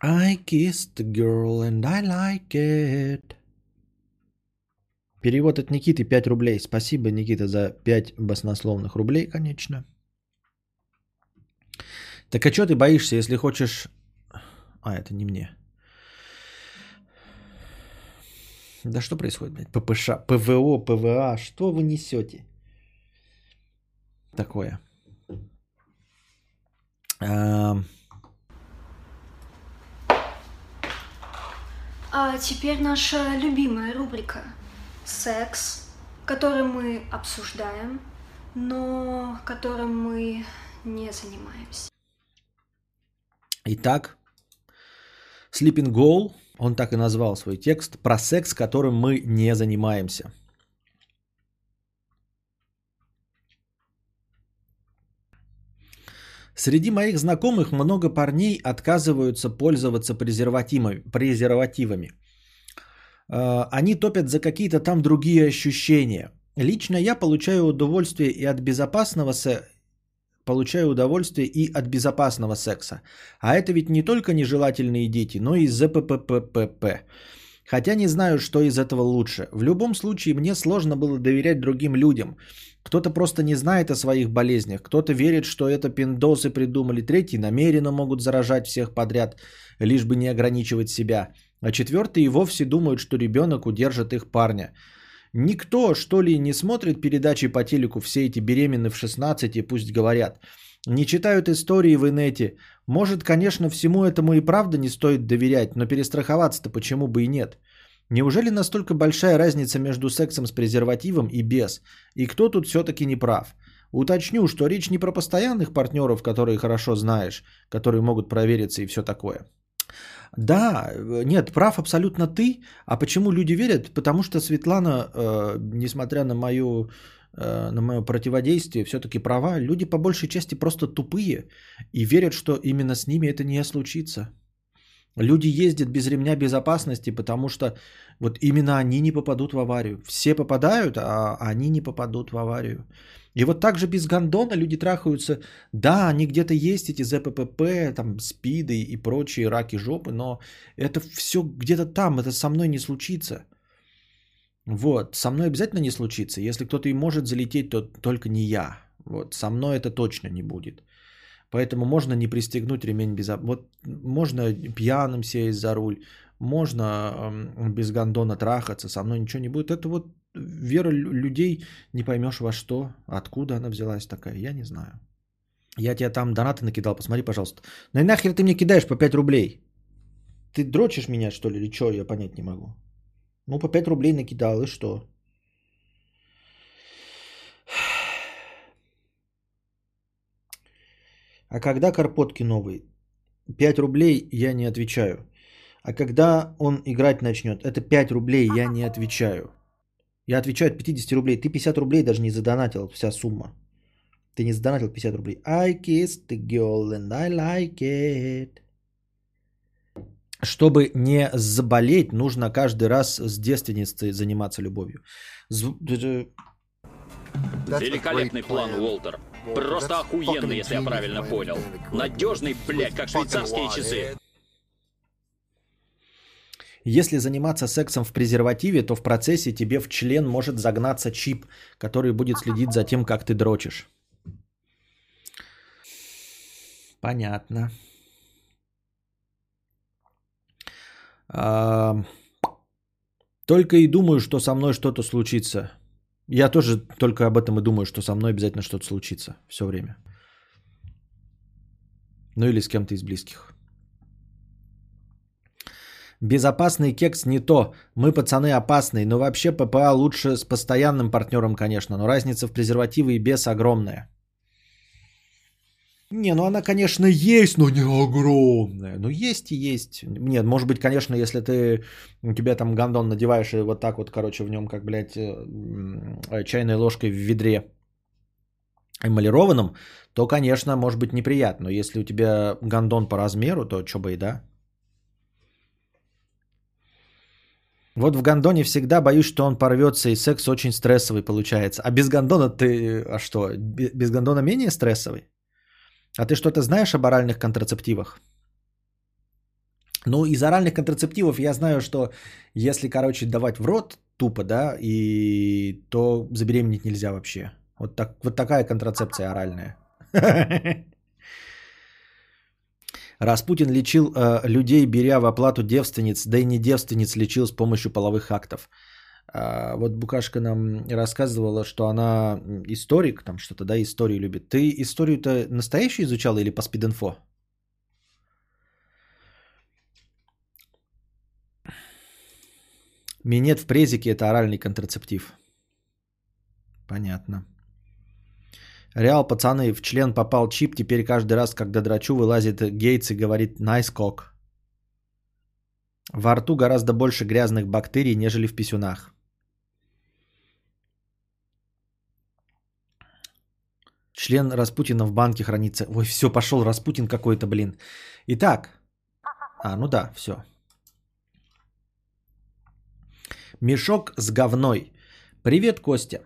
I kissed the girl and I like it. Перевод от Никиты 5 рублей. Спасибо, Никита, за 5 баснословных рублей, конечно. Так а что ты боишься, если хочешь а, это не мне. Да что происходит, блядь? ППШ, ПВО, ПВА, что вы несете? Такое. А... А теперь наша любимая рубрика «Секс», который мы обсуждаем, но которым мы не занимаемся. Итак, Sleeping Goal, он так и назвал свой текст, про секс, которым мы не занимаемся. Среди моих знакомых много парней отказываются пользоваться презервативами. Э, Они топят за какие-то там другие ощущения. Лично я получаю удовольствие и от безопасного. Получаю удовольствие и от безопасного секса. А это ведь не только нежелательные дети, но и ЗПППП. Хотя не знаю, что из этого лучше. В любом случае, мне сложно было доверять другим людям. Кто-то просто не знает о своих болезнях, кто-то верит, что это пиндосы придумали, третьи намеренно могут заражать всех подряд, лишь бы не ограничивать себя. А четвертые и вовсе думают, что ребенок удержит их парня. Никто, что ли, не смотрит передачи по телеку «Все эти беременны в 16 и пусть говорят». Не читают истории в инете. Может, конечно, всему этому и правда не стоит доверять, но перестраховаться-то почему бы и нет? Неужели настолько большая разница между сексом с презервативом и без? И кто тут все-таки не прав? Уточню, что речь не про постоянных партнеров, которые хорошо знаешь, которые могут провериться и все такое. Да, нет, прав абсолютно ты. А почему люди верят? Потому что Светлана, э, несмотря на мою э, на мое противодействие, все-таки права. Люди по большей части просто тупые и верят, что именно с ними это не случится. Люди ездят без ремня безопасности, потому что вот именно они не попадут в аварию. Все попадают, а они не попадут в аварию. И вот так же без гондона люди трахаются. Да, они где-то есть, эти ЗППП, там, спиды и прочие раки жопы, но это все где-то там, это со мной не случится. Вот, со мной обязательно не случится. Если кто-то и может залететь, то только не я. Вот, со мной это точно не будет. Поэтому можно не пристегнуть ремень безопасности. Вот можно пьяным сесть за руль, можно без гондона трахаться, со мной ничего не будет. Это вот вера людей, не поймешь во что, откуда она взялась такая, я не знаю. Я тебе там донаты накидал, посмотри, пожалуйста. Ну и нахер ты мне кидаешь по 5 рублей? Ты дрочишь меня, что ли, или что, я понять не могу. Ну, по 5 рублей накидал, и что? А когда Карпотки новый? 5 рублей я не отвечаю. А когда он играть начнет? Это 5 рублей я не отвечаю. Я отвечаю от 50 рублей. Ты 50 рублей даже не задонатил, вся сумма. Ты не задонатил 50 рублей. I kissed the girl and I like it. Чтобы не заболеть, нужно каждый раз с девственницей заниматься любовью. Зв- э, Великолепный план, Уолтер. Просто охуенный, если я правильно понял. Надежный, блядь, как швейцарские часы. Если заниматься сексом в презервативе, то в процессе тебе в член может загнаться чип, который будет следить за тем, как ты дрочишь. Понятно. Только и думаю, что со мной что-то случится. Я тоже только об этом и думаю, что со мной обязательно что-то случится все время. Ну или с кем-то из близких. Безопасный кекс не то. Мы, пацаны, опасные. Но вообще ППА лучше с постоянным партнером, конечно. Но разница в презервативы и без огромная. Не, ну она, конечно, есть, но не огромная. Ну есть и есть. Нет, может быть, конечно, если ты, у тебя там гандон надеваешь и вот так вот, короче, в нем, как, блядь, э, м, чайной ложкой в ведре эмалированном, то, конечно, может быть неприятно. Но если у тебя гандон по размеру, то что бы и да. Вот в гандоне всегда боюсь, что он порвется, и секс очень стрессовый получается. А без гандона ты... А что, бе- без гандона менее стрессовый? А ты что-то знаешь об оральных контрацептивах? Ну, из оральных контрацептивов я знаю, что если, короче, давать в рот тупо, да, и то забеременеть нельзя вообще. Вот, так, вот такая контрацепция оральная. Распутин лечил э, людей, беря в оплату девственниц, да и не девственниц лечил с помощью половых актов. А, вот Букашка нам рассказывала, что она историк, там что-то, да, историю любит. Ты историю-то настоящую изучала или по спид-инфо? Минет в презике – это оральный контрацептив. Понятно. Реал, пацаны, в член попал чип. Теперь каждый раз, когда драчу, вылазит Гейтс и говорит «Nice cock». Во рту гораздо больше грязных бактерий, нежели в писюнах. Член Распутина в банке хранится. Ой, все, пошел Распутин какой-то, блин. Итак. А, ну да, все. Мешок с говной. Привет, Костя.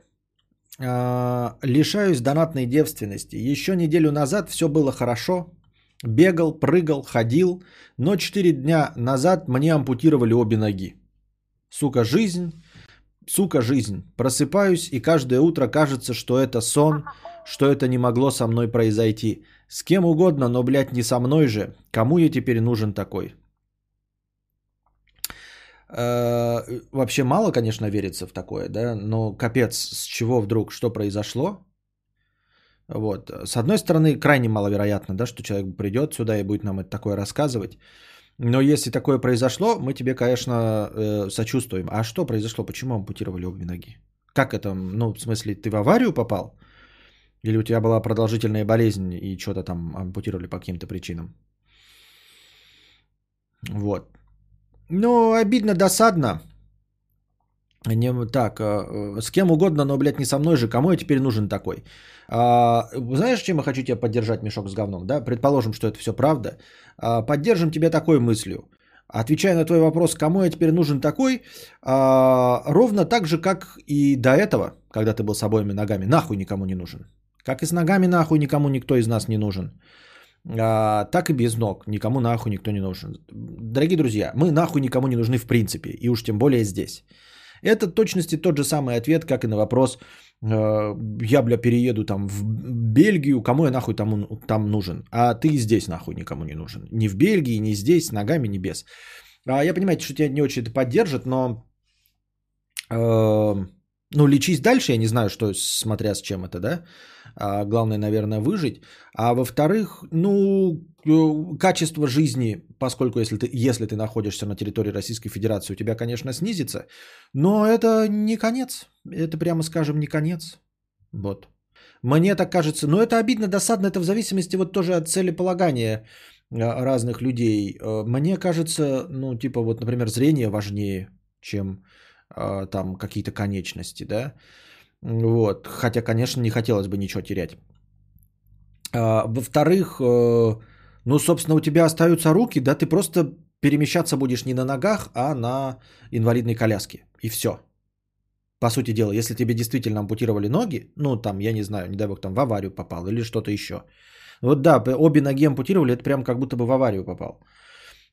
А, лишаюсь донатной девственности. Еще неделю назад все было хорошо. Бегал, прыгал, ходил. Но 4 дня назад мне ампутировали обе ноги. Сука, жизнь. Сука, жизнь. Просыпаюсь, и каждое утро кажется, что это сон, что это не могло со мной произойти. С кем угодно, но, блядь, не со мной же. Кому я теперь нужен такой? Э, Вообще мало, конечно, верится в такое, да, но капец, с чего вдруг, что произошло? Вот. С одной стороны, крайне маловероятно, да, что человек придет сюда и будет нам это такое рассказывать. Но если такое произошло, мы тебе, конечно, э, сочувствуем. А что произошло? Почему ампутировали обе ноги? Как это? Ну, в смысле, ты в аварию попал? Или у тебя была продолжительная болезнь и что-то там ампутировали по каким-то причинам? Вот. Ну, обидно, досадно. Не, так, э, с кем угодно, но, блядь, не со мной же. Кому я теперь нужен такой? А, знаешь, чем я хочу тебя поддержать, мешок с говном? Да? Предположим, что это все правда. А, поддержим тебя такой мыслью. Отвечая на твой вопрос, кому я теперь нужен такой, а, ровно так же, как и до этого, когда ты был с обоими ногами, нахуй никому не нужен. Как и с ногами нахуй никому никто из нас не нужен. А, так и без ног. Никому нахуй никто не нужен. Дорогие друзья, мы нахуй никому не нужны в принципе. И уж тем более здесь. Это точности тот же самый ответ, как и на вопрос, э, я, бля, перееду там в Бельгию, кому я нахуй там, там нужен? А ты здесь нахуй никому не нужен. Ни в Бельгии, ни здесь, ногами, ни без. А я понимаю, что тебя не очень это поддержит, но э, ну, лечись дальше, я не знаю, что, смотря с чем это, да. А, главное, наверное, выжить. А во-вторых, ну, э, качество жизни, поскольку если ты, если ты находишься на территории Российской Федерации, у тебя, конечно, снизится. Но это не конец. Это, прямо скажем, не конец. Вот. Мне так кажется. Но это обидно, досадно. Это в зависимости вот тоже от целеполагания э, разных людей. Э, мне кажется, ну, типа вот, например, зрение важнее, чем там какие-то конечности, да. Вот. Хотя, конечно, не хотелось бы ничего терять. А, во-вторых, э, ну, собственно, у тебя остаются руки, да, ты просто перемещаться будешь не на ногах, а на инвалидной коляске. И все. По сути дела, если тебе действительно ампутировали ноги, ну, там, я не знаю, не дай бог, там в аварию попал или что-то еще. Вот да, обе ноги ампутировали, это прям как будто бы в аварию попал.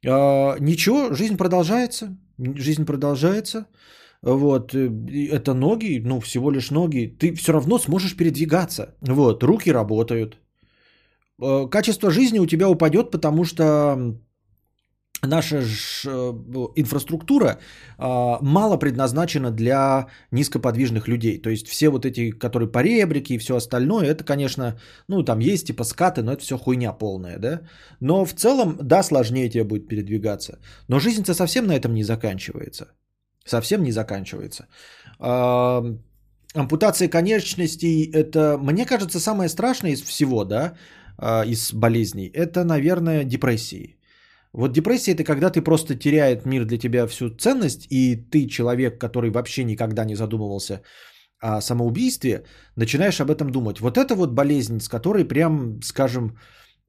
А, ничего, жизнь продолжается, жизнь продолжается. Вот, э, это ноги, ну, всего лишь ноги. Ты все равно сможешь передвигаться. Вот, руки работают. Э, качество жизни у тебя упадет, потому что наша ж, э, инфраструктура мало предназначена для низкоподвижных людей. То есть все вот эти, которые поребрики и все остальное, это, конечно, ну там есть типа скаты, но это все хуйня полная, да. Но в целом, да, сложнее тебе будет передвигаться. Но жизнь-то совсем на этом не заканчивается. Совсем не заканчивается. Ампутация конечностей – это, мне кажется, самое страшное из всего, да, а, из болезней. Это, наверное, депрессии. Вот депрессия – это когда ты просто теряет мир для тебя всю ценность, и ты человек, который вообще никогда не задумывался о самоубийстве, начинаешь об этом думать. Вот это вот болезнь, с которой прям, скажем,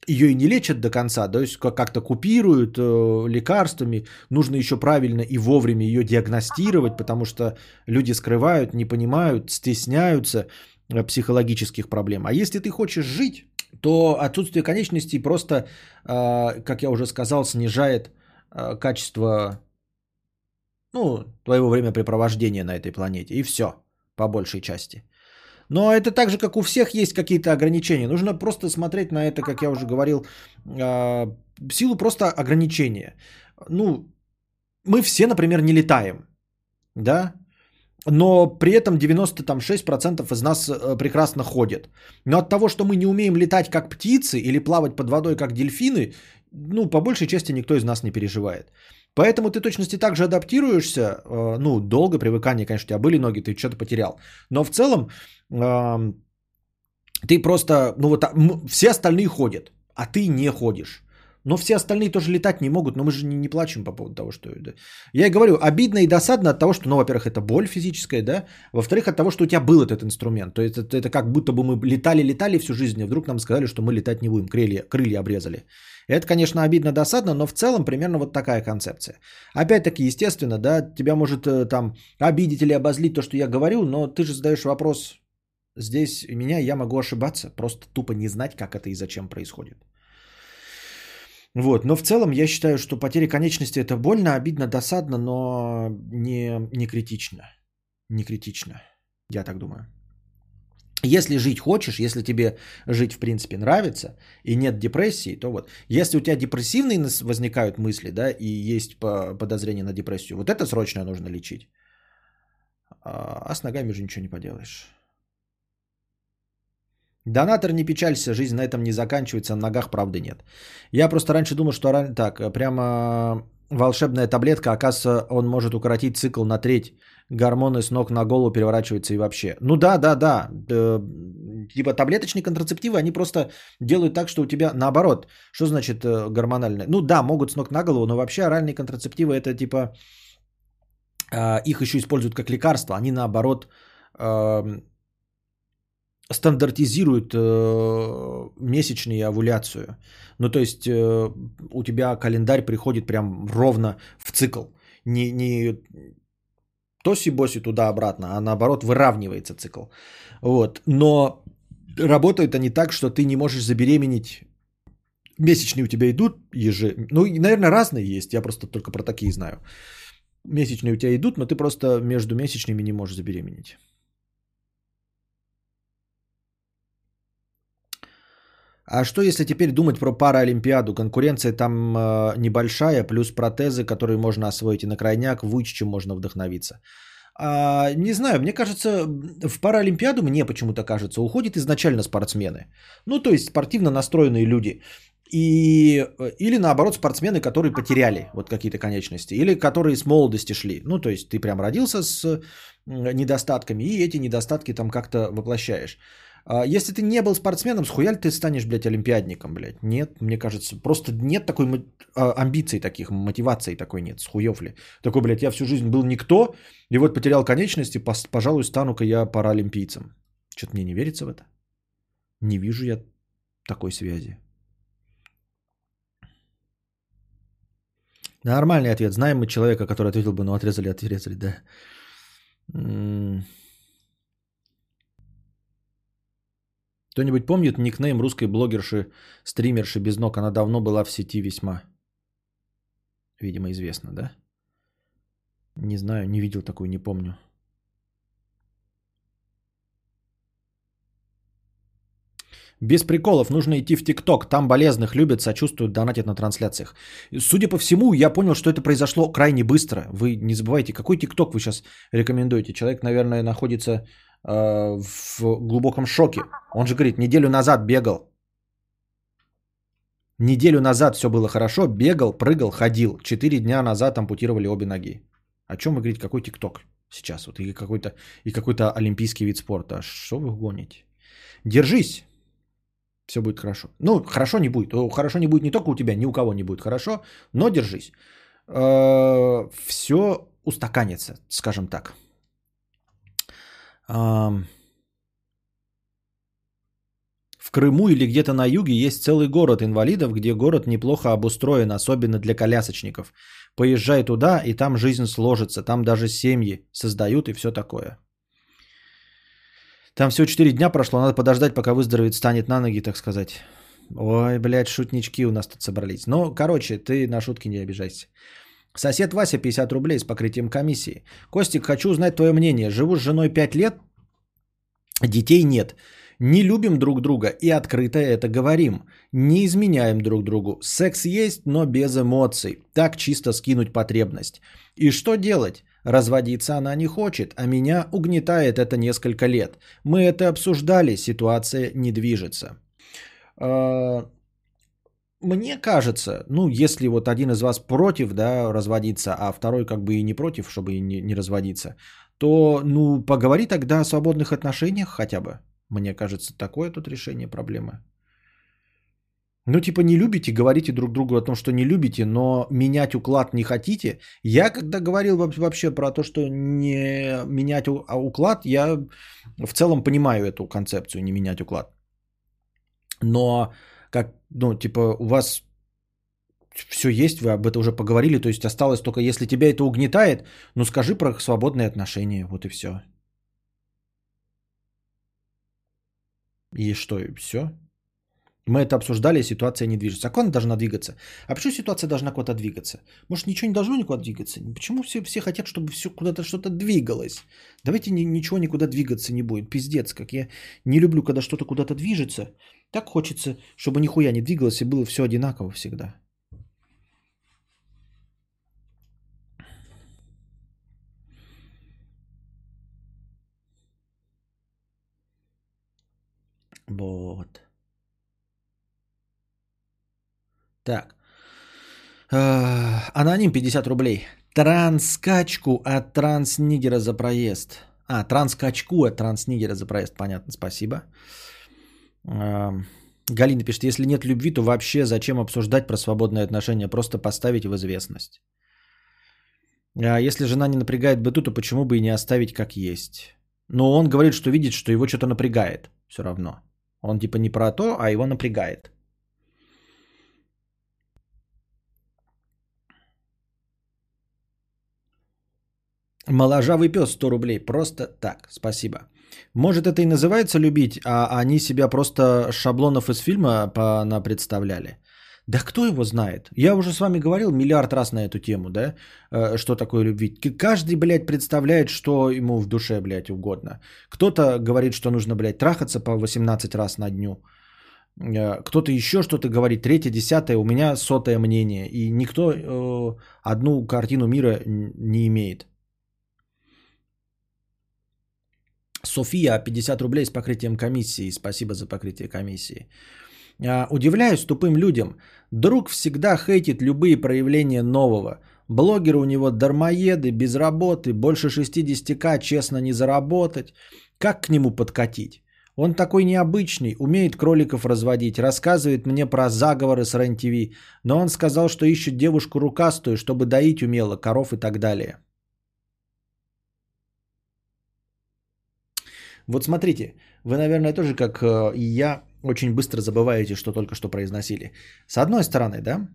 ее и не лечат до конца, то есть как-то купируют э, лекарствами, нужно еще правильно и вовремя ее диагностировать, потому что люди скрывают, не понимают, стесняются э, психологических проблем. А если ты хочешь жить, то отсутствие конечностей просто, э, как я уже сказал, снижает качество ну, твоего времяпрепровождения на этой планете. И все, по большей части. Но это так же, как у всех есть какие-то ограничения. Нужно просто смотреть на это, как я уже говорил, а, в силу просто ограничения. Ну, мы все, например, не летаем, да, но при этом 96% из нас э, прекрасно ходят. Но от того, что мы не умеем летать как птицы или плавать под водой как дельфины, ну, по большей части никто из нас не переживает. Поэтому ты точности так же адаптируешься, э, ну, долго привыкание, конечно, у тебя были ноги, ты что-то потерял. Но в целом э, ты просто, ну вот м- все остальные ходят, а ты не ходишь. Но все остальные тоже летать не могут, но мы же не, не плачем по поводу того, что... Да. Я и говорю, обидно и досадно от того, что, ну, во-первых, это боль физическая, да, во-вторых, от того, что у тебя был этот инструмент. То есть это, это как будто бы мы летали-летали всю жизнь, а вдруг нам сказали, что мы летать не будем, крылья, крылья обрезали. Это, конечно, обидно, досадно, но в целом примерно вот такая концепция. Опять-таки, естественно, да, тебя может э, там обидеть или обозлить то, что я говорю, но ты же задаешь вопрос здесь меня, я могу ошибаться, просто тупо не знать, как это и зачем происходит. Вот, но в целом я считаю, что потеря конечности это больно, обидно, досадно, но не, не критично. Не критично. Я так думаю. Если жить хочешь, если тебе жить в принципе нравится и нет депрессии, то вот. Если у тебя депрессивные возникают мысли, да, и есть подозрение на депрессию, вот это срочно нужно лечить. А с ногами же ничего не поделаешь. Донатор, не печалься, жизнь на этом не заканчивается, на ногах правды нет. Я просто раньше думал, что так, прямо волшебная таблетка, оказывается, он может укоротить цикл на треть. Гормоны с ног на голову переворачиваются и вообще. Ну да, да, да. Типа таблеточные контрацептивы, они просто делают так, что у тебя наоборот. Что значит э, гормональное? Ну да, могут с ног на голову, но вообще оральные контрацептивы это типа... А, их еще используют как лекарство. Они наоборот стандартизирует э, месячную овуляцию. Ну, то есть э, у тебя календарь приходит прям ровно в цикл. Не, не тоси-боси туда-обратно, а наоборот выравнивается цикл. Вот. Но работают они так, что ты не можешь забеременеть. Месячные у тебя идут еже... Ну, наверное, разные есть, я просто только про такие знаю. Месячные у тебя идут, но ты просто между месячными не можешь забеременеть. А что если теперь думать про Паралимпиаду? Конкуренция там э, небольшая, плюс протезы, которые можно освоить и на крайняк, в Вуйчичем можно вдохновиться. А, не знаю, мне кажется, в Паралимпиаду, мне почему-то кажется, уходят изначально спортсмены. Ну, то есть спортивно настроенные люди. И, э, или наоборот спортсмены, которые потеряли вот какие-то конечности, или которые с молодости шли. Ну, то есть ты прям родился с недостатками, и эти недостатки там как-то воплощаешь. А, если ты не был спортсменом, схуяль ты станешь, блядь, олимпиадником, блядь? Нет, мне кажется, просто нет такой а, амбиций таких, мотивации такой нет, схуев ли. Такой, блядь, я всю жизнь был никто, и вот потерял конечности, пожалуй, стану-ка я паралимпийцем. Что-то мне не верится в это. Не вижу я такой связи. Нормальный ответ. Знаем мы человека, который ответил бы, но отрезали, отрезали, да. Кто-нибудь помнит никнейм русской блогерши, стримерши без ног? Она давно была в сети весьма. Видимо, известно, да? Не знаю, не видел такую, не помню. Без приколов, нужно идти в ТикТок. Там болезных любят, сочувствуют, донатят на трансляциях. Судя по всему, я понял, что это произошло крайне быстро. Вы не забывайте, какой ТикТок вы сейчас рекомендуете. Человек, наверное, находится Э, в глубоком шоке. Он же говорит, неделю назад бегал. Неделю назад все было хорошо, бегал, прыгал, ходил. Четыре дня назад ампутировали обе ноги. О чем вы говорите? Какой ТикТок сейчас? Вот, и какой-то, и какой-то олимпийский вид спорта. Что вы гоните? Держись. Все будет хорошо. Ну, хорошо не будет. Хорошо не будет не только у тебя, ни у кого не будет хорошо, но держись. Э, все устаканится, скажем так. В Крыму или где-то на юге есть целый город инвалидов, где город неплохо обустроен, особенно для колясочников. Поезжай туда, и там жизнь сложится, там даже семьи создают и все такое. Там всего 4 дня прошло, надо подождать, пока выздоровеет, станет на ноги, так сказать. Ой, блядь, шутнички у нас тут собрались. Ну, короче, ты на шутки не обижайся. Сосед Вася 50 рублей с покрытием комиссии. Костик, хочу узнать твое мнение. Живу с женой 5 лет, детей нет. Не любим друг друга и открыто это говорим. Не изменяем друг другу. Секс есть, но без эмоций. Так чисто скинуть потребность. И что делать? Разводиться она не хочет, а меня угнетает это несколько лет. Мы это обсуждали, ситуация не движется. Мне кажется, ну, если вот один из вас против, да, разводиться, а второй как бы и не против, чтобы и не, не разводиться, то, ну, поговори тогда о свободных отношениях хотя бы. Мне кажется, такое тут решение проблемы. Ну, типа, не любите, говорите друг другу о том, что не любите, но менять уклад не хотите. Я когда говорил вообще- про то, что не менять а уклад, я в целом понимаю эту концепцию, не менять уклад. Но как, ну, типа, у вас все есть, вы об этом уже поговорили, то есть осталось только, если тебя это угнетает, ну, скажи про свободные отношения, вот и все. И что, и все? Мы это обсуждали, ситуация не движется. А она должна двигаться? А почему ситуация должна куда-то двигаться? Может, ничего не должно никуда двигаться? Почему все, все хотят, чтобы все куда-то что-то двигалось? Давайте ни- ничего никуда двигаться не будет. Пиздец, как я не люблю, когда что-то куда-то движется. Так хочется, чтобы нихуя не двигалось и было все одинаково всегда. Вот. Так. Э, Аноним 50 рублей. Транскачку от транснигера за проезд. А, транскачку от транснигера за проезд. Понятно, спасибо. Эм, Галина пишет, если нет любви, то вообще зачем обсуждать про свободные отношения? Просто поставить в известность. А если жена не напрягает быту, то почему бы и не оставить как есть? Но он говорит, что видит, что его что-то напрягает все равно. Он типа не про то, а его напрягает. Моложавый пес 100 рублей. Просто так. Спасибо. Может, это и называется любить, а они себя просто шаблонов из фильма представляли. Да кто его знает? Я уже с вами говорил миллиард раз на эту тему, да? Э, Что такое любить? Каждый, блядь, представляет, что ему в душе, блядь, угодно. Кто-то говорит, что нужно, блядь, трахаться по 18 раз на дню. Э, Кто-то еще что-то говорит, третье, десятое, у меня сотое мнение. И никто э, одну картину мира не имеет. София, 50 рублей с покрытием комиссии. Спасибо за покрытие комиссии. А, Удивляюсь тупым людям. Друг всегда хейтит любые проявления нового. Блогеры у него дармоеды, без работы, больше 60к, честно не заработать. Как к нему подкатить? Он такой необычный, умеет кроликов разводить, рассказывает мне про заговоры с РЕН-ТВ, но он сказал, что ищет девушку рукастую, чтобы доить умело, коров и так далее. Вот смотрите, вы, наверное, тоже, как э, и я, очень быстро забываете, что только что произносили. С одной стороны, да,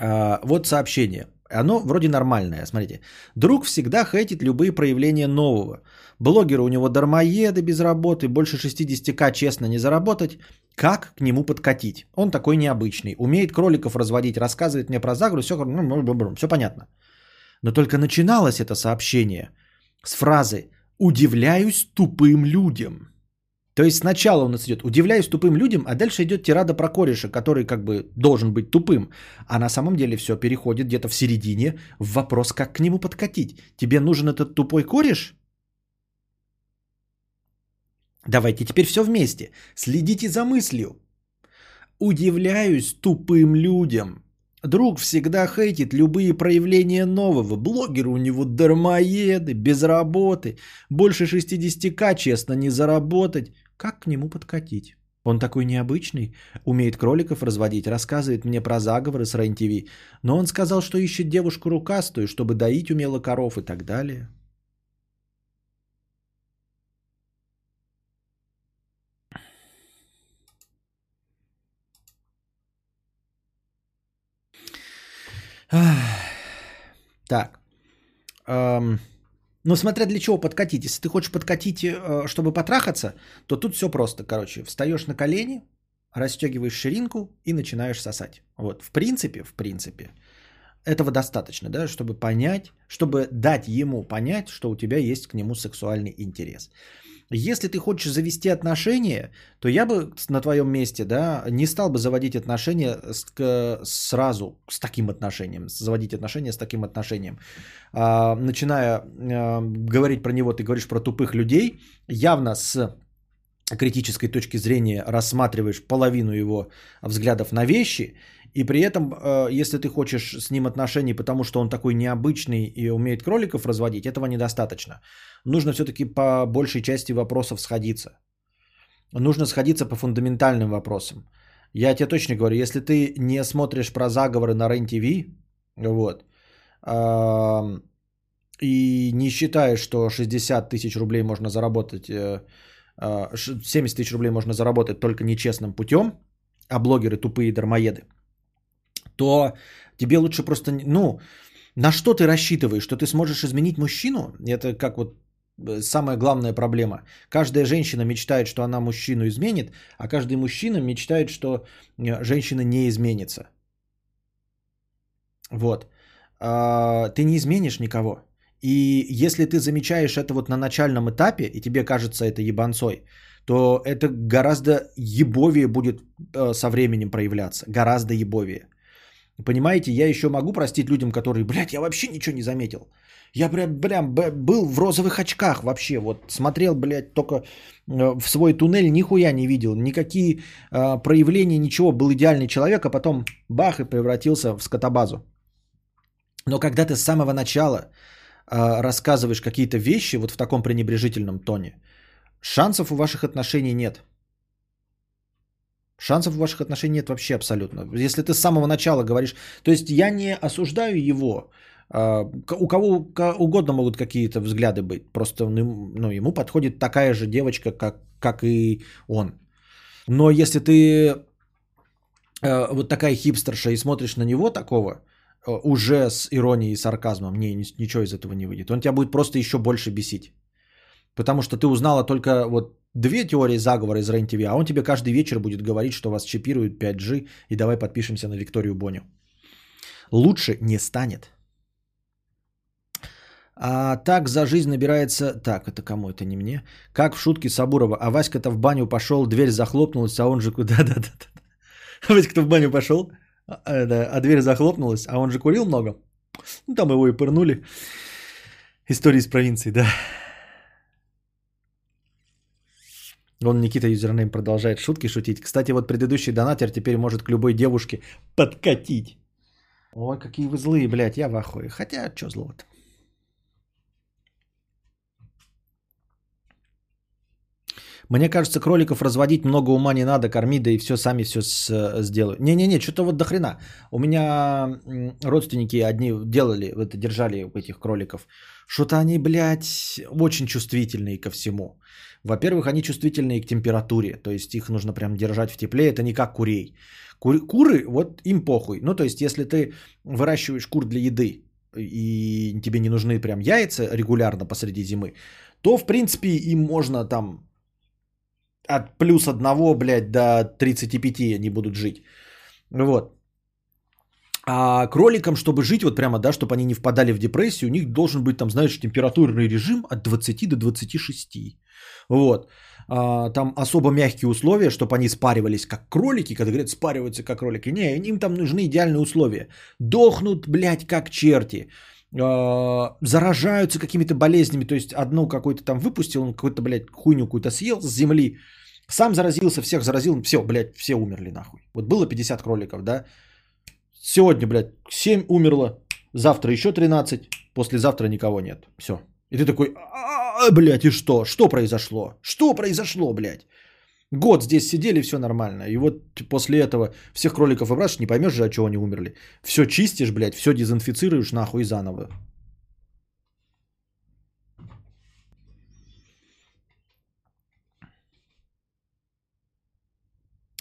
а, вот сообщение. Оно вроде нормальное, смотрите. Друг всегда хейтит любые проявления нового. Блогеры у него дармоеды без работы, больше 60к честно не заработать. Как к нему подкатить? Он такой необычный. Умеет кроликов разводить, рассказывает мне про заговор, все, все понятно. Но только начиналось это сообщение с фразы «Удивляюсь тупым людям». То есть сначала у нас идет «Удивляюсь тупым людям», а дальше идет тирада про кореша, который как бы должен быть тупым. А на самом деле все переходит где-то в середине в вопрос, как к нему подкатить. Тебе нужен этот тупой кореш? Давайте теперь все вместе. Следите за мыслью. Удивляюсь тупым людям. Друг всегда хейтит любые проявления нового. Блогеры у него дармоеды, без работы. Больше 60к, честно, не заработать. Как к нему подкатить? Он такой необычный, умеет кроликов разводить, рассказывает мне про заговоры с РЕН-ТВ. Но он сказал, что ищет девушку рукастую, чтобы доить умело коров и так далее. Так. Эм, ну, смотря для чего подкатить. Если ты хочешь подкатить, э, чтобы потрахаться, то тут все просто. Короче, встаешь на колени, расстегиваешь ширинку и начинаешь сосать. Вот, в принципе, в принципе, этого достаточно, да, чтобы понять, чтобы дать ему понять, что у тебя есть к нему сексуальный интерес. Если ты хочешь завести отношения, то я бы на твоем месте, да, не стал бы заводить отношения с, к- сразу с таким отношением, заводить отношения с таким отношением. А, начиная а, говорить про него, ты говоришь про тупых людей, явно с критической точки зрения рассматриваешь половину его взглядов на вещи, и при этом, э, если ты хочешь с ним отношений, потому что он такой необычный и умеет кроликов разводить, этого недостаточно. Нужно все-таки по большей части вопросов сходиться. Нужно сходиться по фундаментальным вопросам. Я тебе точно говорю, если ты не смотришь про заговоры на РЕН-ТВ, вот, и не считаешь, что 60 тысяч рублей можно заработать, э, 70 тысяч рублей можно заработать только нечестным путем, а блогеры тупые дармоеды, то тебе лучше просто, ну, на что ты рассчитываешь, что ты сможешь изменить мужчину? Это как вот э, самая главная проблема. Каждая женщина мечтает, что она мужчину изменит, а каждый мужчина мечтает, что э, женщина не изменится. Вот. А, Ты не изменишь никого. И если ты замечаешь это вот на начальном этапе, и тебе кажется это ебанцой, то это гораздо ебовее будет э, со временем проявляться. Гораздо ебовее. Понимаете, я еще могу простить людям, которые, блядь, я вообще ничего не заметил. Я прям, прям был в розовых очках вообще, вот смотрел, блядь, только э, в свой туннель, нихуя не видел, никакие э, проявления, ничего, был идеальный человек, а потом бах и превратился в скотобазу. Но когда ты с самого начала рассказываешь какие-то вещи вот в таком пренебрежительном тоне, шансов у ваших отношений нет. Шансов у ваших отношений нет вообще абсолютно. Если ты с самого начала говоришь... То есть я не осуждаю его. А, У кого угодно могут какие-то взгляды быть. Просто ну, ему подходит такая же девочка, как, как и он. Но если ты э, вот такая хипстерша и смотришь на него такого, уже с иронией и сарказмом, не, ни- ничего из этого не выйдет. Он тебя будет просто еще больше бесить. Потому что ты узнала только вот две теории заговора из РЕН-ТВ, а он тебе каждый вечер будет говорить, что вас чипируют 5G, и давай подпишемся на Викторию Боню. Лучше не станет. А так за жизнь набирается... Так, это кому? Это не мне. Как в шутке Сабурова. А Васька-то в баню пошел, дверь захлопнулась, а он же... Да-да-да. Васька-то в баню пошел, а, а, а дверь захлопнулась, а он же курил много. Ну, там его и пырнули. История из провинции, да. Он, Никита Юзернейм, продолжает шутки шутить. Кстати, вот предыдущий донатер теперь может к любой девушке подкатить. Ой, какие вы злые, блядь, я в ахуе. Хотя, что злого-то? Мне кажется, кроликов разводить много ума не надо, корми, да и все сами все сделают. Не-не-не, что-то вот до хрена. У меня родственники одни делали, это держали этих кроликов. Что-то они, блядь, очень чувствительные ко всему. Во-первых, они чувствительные к температуре, то есть их нужно прям держать в тепле, это не как курей. Кур- куры, вот им похуй. Ну, то есть, если ты выращиваешь кур для еды, и тебе не нужны прям яйца регулярно посреди зимы, то, в принципе, им можно там от плюс одного, блядь, до 35 они будут жить. Вот. А кроликам, чтобы жить, вот прямо, да, чтобы они не впадали в депрессию, у них должен быть там, знаешь, температурный режим от 20 до 26. Вот. А, там особо мягкие условия, чтобы они спаривались как кролики, когда говорят спариваются как кролики. Не, им там нужны идеальные условия. Дохнут, блядь, как черти. А, заражаются какими-то болезнями. То есть одну какой-то там выпустил, он какую-то, блядь, хуйню какую-то съел с земли. Сам заразился, всех заразил, все, блядь, все умерли нахуй. Вот было 50 кроликов, да? Сегодня, блядь, 7 умерло, завтра еще 13, послезавтра никого нет. Все. И ты такой, «А, блядь, и что? Что произошло? Что произошло, блядь? Год здесь сидели, все нормально. И вот после этого всех кроликов выбрасываешь, не поймешь же, от чего они умерли. Все чистишь, блядь, все дезинфицируешь нахуй заново.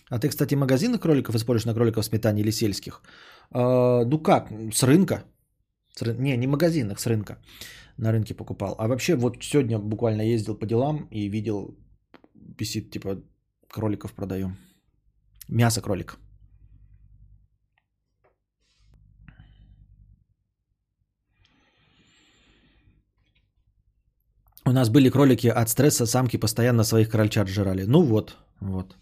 А ты, кстати, магазинных кроликов используешь на кроликов сметане или сельских? А, ну как, с рынка. С ры- Не, не магазинных, с рынка. На рынке покупал. А вообще вот сегодня буквально ездил по делам и видел, висит типа кроликов продаем. Мясо кролик. У нас были кролики от стресса, самки постоянно своих крольчат жрали. Ну вот, вот.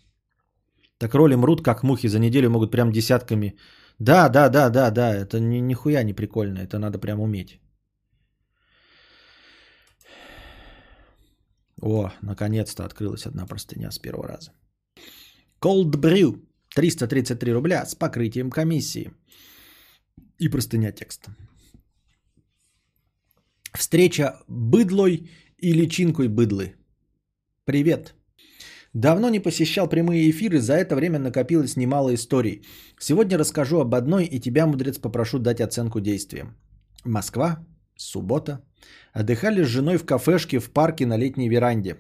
Так роли мрут, как мухи, за неделю могут прям десятками. Да, да, да, да, да, это ни, нихуя не прикольно, это надо прям уметь. О, наконец-то открылась одна простыня с первого раза. Cold Brew 333 рубля с покрытием комиссии. И простыня текста. Встреча быдлой и личинкой быдлы. Привет. Давно не посещал прямые эфиры, за это время накопилось немало историй. Сегодня расскажу об одной, и тебя, мудрец, попрошу дать оценку действиям. Москва, суббота. Отдыхали с женой в кафешке в парке на летней веранде.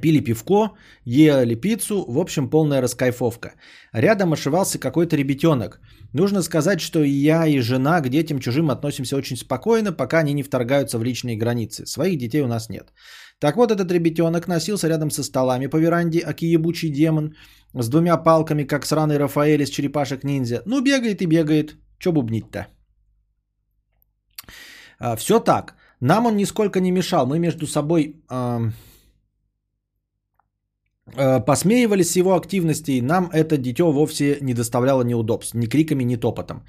Пили пивко, ели пиццу, в общем, полная раскайфовка. Рядом ошивался какой-то ребятенок. Нужно сказать, что и я, и жена к детям чужим относимся очень спокойно, пока они не вторгаются в личные границы. Своих детей у нас нет. Так вот, этот ребятенок носился рядом со столами по веранде, аки ебучий демон, с двумя палками, как сраный Рафаэль из черепашек-ниндзя. Ну, бегает и бегает. Че бубнить-то? А, все так. Нам он нисколько не мешал. Мы между собой... А, посмеивались с его активностей, нам это дитё вовсе не доставляло неудобств, ни криками, ни топотом.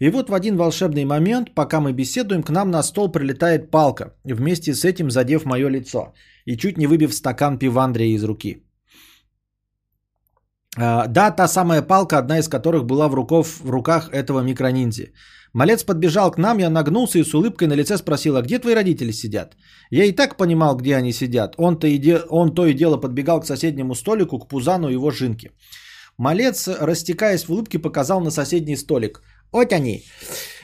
И вот в один волшебный момент, пока мы беседуем, к нам на стол прилетает палка, вместе с этим задев мое лицо и чуть не выбив стакан пивандрия из руки. А, да, та самая палка, одна из которых была в, руков, в руках этого микрониндзи. Малец подбежал к нам, я нагнулся и с улыбкой на лице спросил, а где твои родители сидят? Я и так понимал, где они сидят. Он-то и, де... Он то и дело подбегал к соседнему столику, к Пузану и его жинке. Малец, растекаясь в улыбке, показал на соседний столик. Вот они.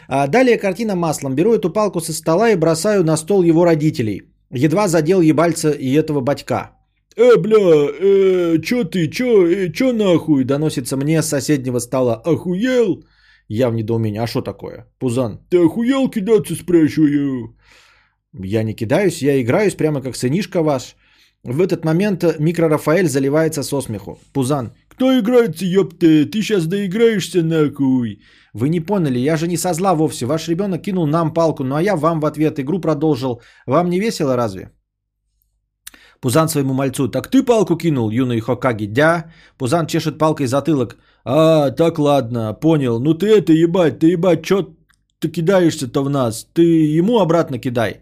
А далее картина маслом. Беру эту палку со стола и бросаю на стол его родителей. Едва задел ебальца и этого батька. «Э, бля, э, чё ты, чё, э, чё нахуй?» Доносится мне с соседнего стола. «Охуел?» Я в недоумении. А что такое? Пузан. Ты охуел кидаться, спрашиваю? Я не кидаюсь, я играюсь прямо как сынишка ваш. В этот момент микро-Рафаэль заливается со смеху. Пузан. Кто играется, ёпта? Ты сейчас доиграешься нахуй. Вы не поняли, я же не со зла вовсе. Ваш ребенок кинул нам палку, ну а я вам в ответ игру продолжил. Вам не весело разве? Пузан своему мальцу. Так ты палку кинул, юный Хокаги? Дя. Пузан чешет палкой затылок. А, так ладно, понял. Ну ты это ебать, ты ебать, чё ты кидаешься-то в нас? Ты ему обратно кидай.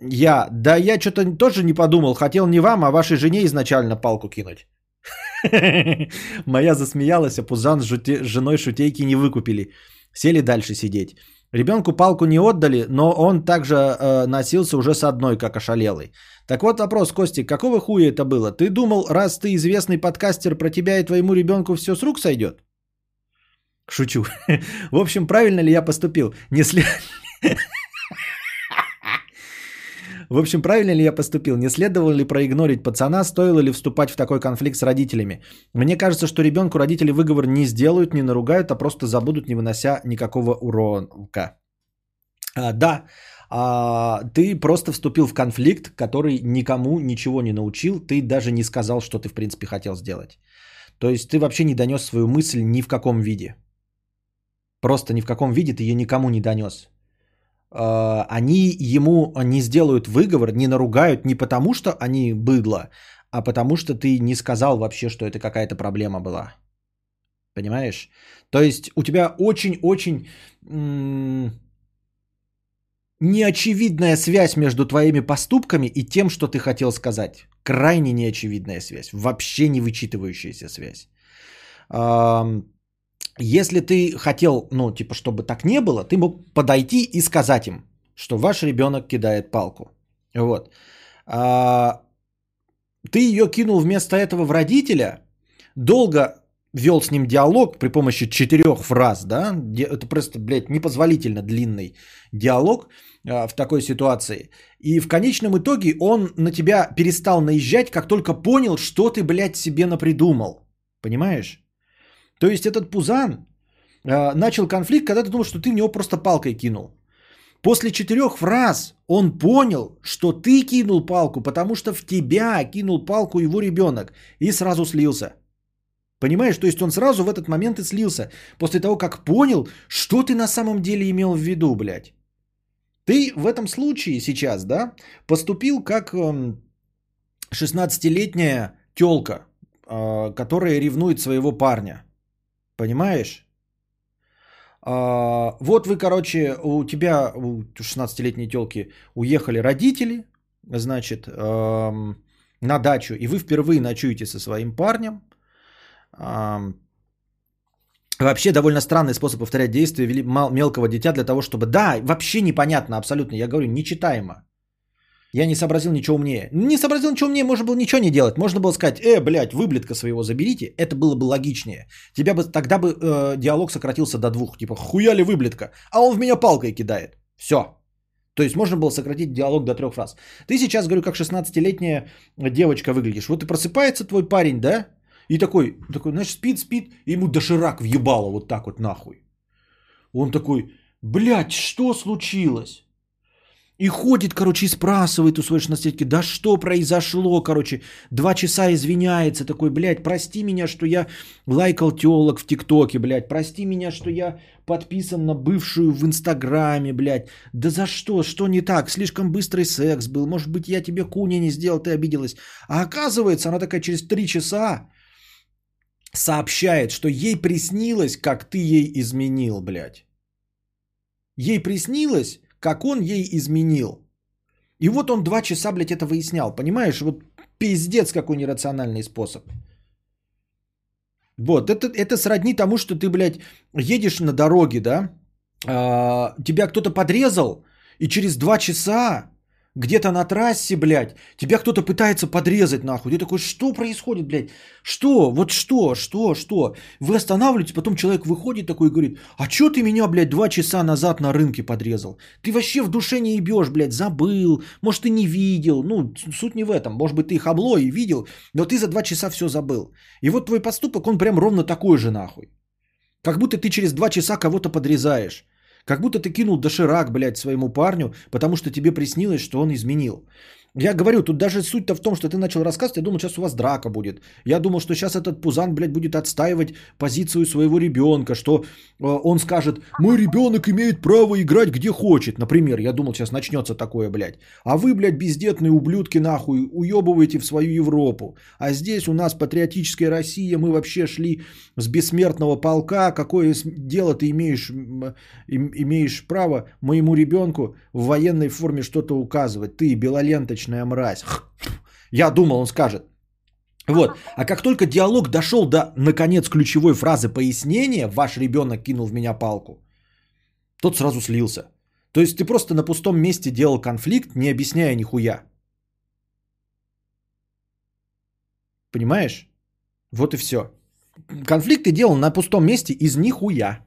Я, да я что-то тоже не подумал. Хотел не вам, а вашей жене изначально палку кинуть. Моя засмеялась, а Пузан с женой шутейки не выкупили. Сели дальше сидеть. Ребенку палку не отдали, но он также э, носился уже с одной, как ошалелый. Так вот вопрос, Костик, какого хуя это было? Ты думал, раз ты известный подкастер, про тебя и твоему ребенку все с рук сойдет? Шучу. В общем, правильно ли я поступил? Не след... В общем, правильно ли я поступил? Не следовало ли проигнорить пацана? Стоило ли вступать в такой конфликт с родителями? Мне кажется, что ребенку родители выговор не сделают, не наругают, а просто забудут, не вынося никакого урока. А, да, а, ты просто вступил в конфликт, который никому ничего не научил, ты даже не сказал, что ты в принципе хотел сделать. То есть ты вообще не донес свою мысль ни в каком виде. Просто ни в каком виде ты ее никому не донес. А, они ему не сделают выговор, не наругают не потому, что они быдло, а потому что ты не сказал вообще, что это какая-то проблема была. Понимаешь? То есть у тебя очень-очень м- неочевидная связь между твоими поступками и тем, что ты хотел сказать. Крайне неочевидная связь, вообще не вычитывающаяся связь. Если ты хотел, ну, типа, чтобы так не было, ты мог подойти и сказать им, что ваш ребенок кидает палку. Вот. А, ты ее кинул вместо этого в родителя, долго вел с ним диалог при помощи четырех фраз, да, это просто, блядь, непозволительно длинный диалог а, в такой ситуации. И в конечном итоге он на тебя перестал наезжать, как только понял, что ты, блядь, себе напридумал. Понимаешь? То есть этот пузан э, начал конфликт, когда ты думал, что ты в него просто палкой кинул. После четырех фраз он понял, что ты кинул палку, потому что в тебя кинул палку его ребенок и сразу слился. Понимаешь, то есть он сразу в этот момент и слился, после того, как понял, что ты на самом деле имел в виду, блядь. Ты в этом случае сейчас, да, поступил как 16-летняя эм, телка, э, которая ревнует своего парня. Понимаешь? А, вот вы, короче, у тебя, у 16-летней телки, уехали родители, значит, эм, на дачу, и вы впервые ночуете со своим парнем, эм, Вообще довольно странный способ повторять действия мелкого дитя для того, чтобы... Да, вообще непонятно абсолютно. Я говорю, нечитаемо. Я не сообразил ничего умнее. Не сообразил ничего умнее, можно было ничего не делать. Можно было сказать, э, блядь, выблетка своего заберите. Это было бы логичнее. Тебя бы, тогда бы э, диалог сократился до двух. Типа, хуяли выблетка. А он в меня палкой кидает. Все. То есть можно было сократить диалог до трех фраз. Ты сейчас, говорю, как 16-летняя девочка выглядишь. Вот и просыпается твой парень, да? И такой, такой, знаешь, спит, спит, и ему доширак въебало вот так вот нахуй. Он такой, блядь, что случилось? И ходит, короче, и спрашивает у своей 16 да что произошло, короче, два часа извиняется, такой, блядь, прости меня, что я лайкал телок в ТикТоке, блядь, прости меня, что я подписан на бывшую в Инстаграме, блядь, да за что, что не так, слишком быстрый секс был, может быть, я тебе куни не сделал, ты обиделась. А оказывается, она такая через три часа сообщает, что ей приснилось, как ты ей изменил, блядь. Ей приснилось, как он ей изменил. И вот он два часа, блядь, это выяснял. Понимаешь, вот пиздец какой нерациональный способ. Вот, это, это сродни тому, что ты, блядь, едешь на дороге, да, а, тебя кто-то подрезал, и через два часа где-то на трассе, блядь, тебя кто-то пытается подрезать, нахуй. Ты такой, что происходит, блядь? Что? Вот что? Что? Что? Вы останавливаетесь, потом человек выходит такой и говорит, а чё ты меня, блядь, два часа назад на рынке подрезал? Ты вообще в душе не ебешь, блядь, забыл. Может, ты не видел. Ну, суть не в этом. Может быть, ты хабло и видел, но ты за два часа все забыл. И вот твой поступок, он прям ровно такой же, нахуй. Как будто ты через два часа кого-то подрезаешь. Как будто ты кинул доширак, блядь, своему парню, потому что тебе приснилось, что он изменил. Я говорю, тут даже суть-то в том, что ты начал рассказывать, я думал, сейчас у вас драка будет. Я думал, что сейчас этот пузан, блядь, будет отстаивать позицию своего ребенка, что э, он скажет, мой ребенок имеет право играть где хочет. Например, я думал, сейчас начнется такое, блядь. А вы, блядь, бездетные ублюдки, нахуй, уебываете в свою Европу. А здесь у нас патриотическая Россия, мы вообще шли с бессмертного полка. Какое дело ты имеешь, имеешь право моему ребенку в военной форме что-то указывать? Ты, белоленточная мразь. Я думал, он скажет. Вот. А как только диалог дошел до, наконец, ключевой фразы пояснения, ваш ребенок кинул в меня палку, тот сразу слился. То есть ты просто на пустом месте делал конфликт, не объясняя нихуя. Понимаешь? Вот и все. Конфликт ты делал на пустом месте из нихуя.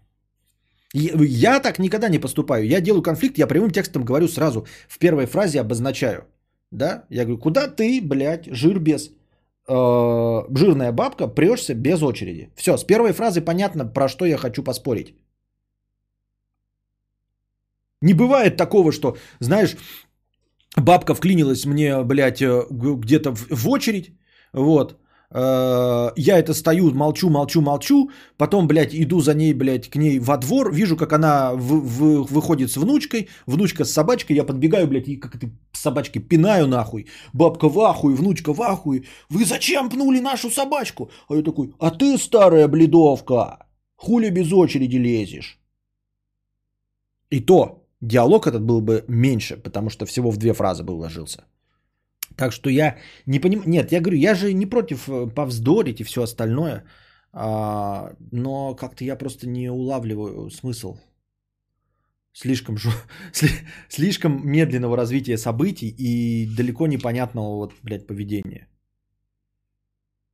Я так никогда не поступаю. Я делаю конфликт, я прямым текстом говорю сразу. В первой фразе обозначаю. Да? Я говорю, куда ты, блядь, жир без... э, жирная бабка, прешься без очереди. Все, с первой фразы понятно, про что я хочу поспорить. Не бывает такого, что, знаешь, бабка вклинилась мне, блядь, э, где-то в, очередь, вот, я это стою, молчу, молчу, молчу, потом, блядь, иду за ней, блядь, к ней во двор, вижу, как она в- в- выходит с внучкой, внучка с собачкой, я подбегаю, блядь, и как этой собачки пинаю нахуй, бабка в ахуе, внучка в ахуе, вы зачем пнули нашу собачку? А я такой, а ты, старая бледовка, хули без очереди лезешь? И то, диалог этот был бы меньше, потому что всего в две фразы бы уложился. Так что я не понимаю, нет, я говорю, я же не против э, повздорить и все остальное, а, но как-то я просто не улавливаю смысл слишком, сли- слишком медленного развития событий и далеко непонятного вот, блядь, поведения.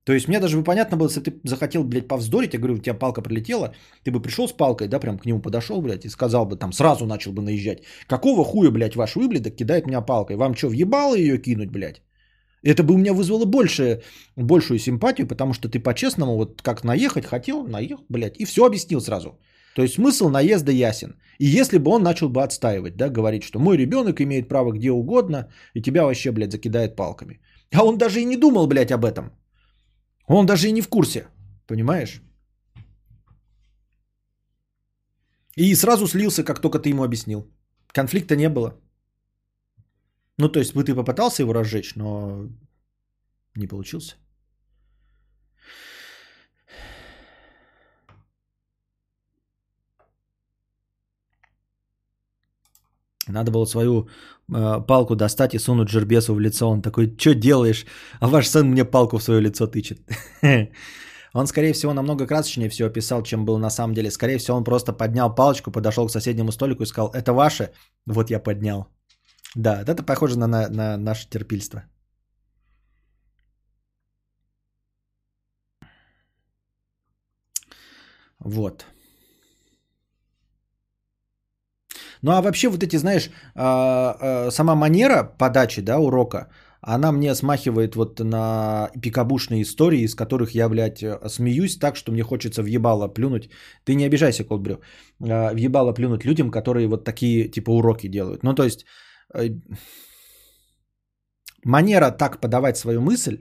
То есть мне даже бы понятно было, если ты захотел, блядь, повздорить, я говорю, у тебя палка прилетела, ты бы пришел с палкой, да, прям к нему подошел, блядь, и сказал бы там, сразу начал бы наезжать. Какого хуя, блядь, ваш выблядок кидает меня палкой? Вам что, въебало ее кинуть, блядь? Это бы у меня вызвало больше, большую симпатию, потому что ты по-честному, вот как наехать хотел, наехал, блядь, и все объяснил сразу. То есть смысл наезда ясен. И если бы он начал бы отстаивать, да, говорить, что мой ребенок имеет право где угодно, и тебя вообще, блядь, закидает палками. А он даже и не думал, блядь, об этом. Он даже и не в курсе, понимаешь? И сразу слился, как только ты ему объяснил. Конфликта не было. Ну, то есть бы ты попытался его разжечь, но не получился. Надо было свою э, палку достать и сунуть жербесу в лицо. Он такой, что делаешь? А ваш сын мне палку в свое лицо тычет. Он, скорее всего, намного красочнее все описал, чем был на самом деле. Скорее всего, он просто поднял палочку, подошел к соседнему столику и сказал, это ваше? Вот я поднял. Да, это похоже на, на, на наше терпильство. Вот. Ну а вообще вот эти, знаешь, а, а, сама манера подачи, да, урока, она мне смахивает вот на пикабушные истории, из которых я, блядь, смеюсь так, что мне хочется въебало плюнуть. Ты не обижайся, Колдбрю. А, въебало плюнуть людям, которые вот такие, типа, уроки делают. Ну, то есть, э, манера так подавать свою мысль,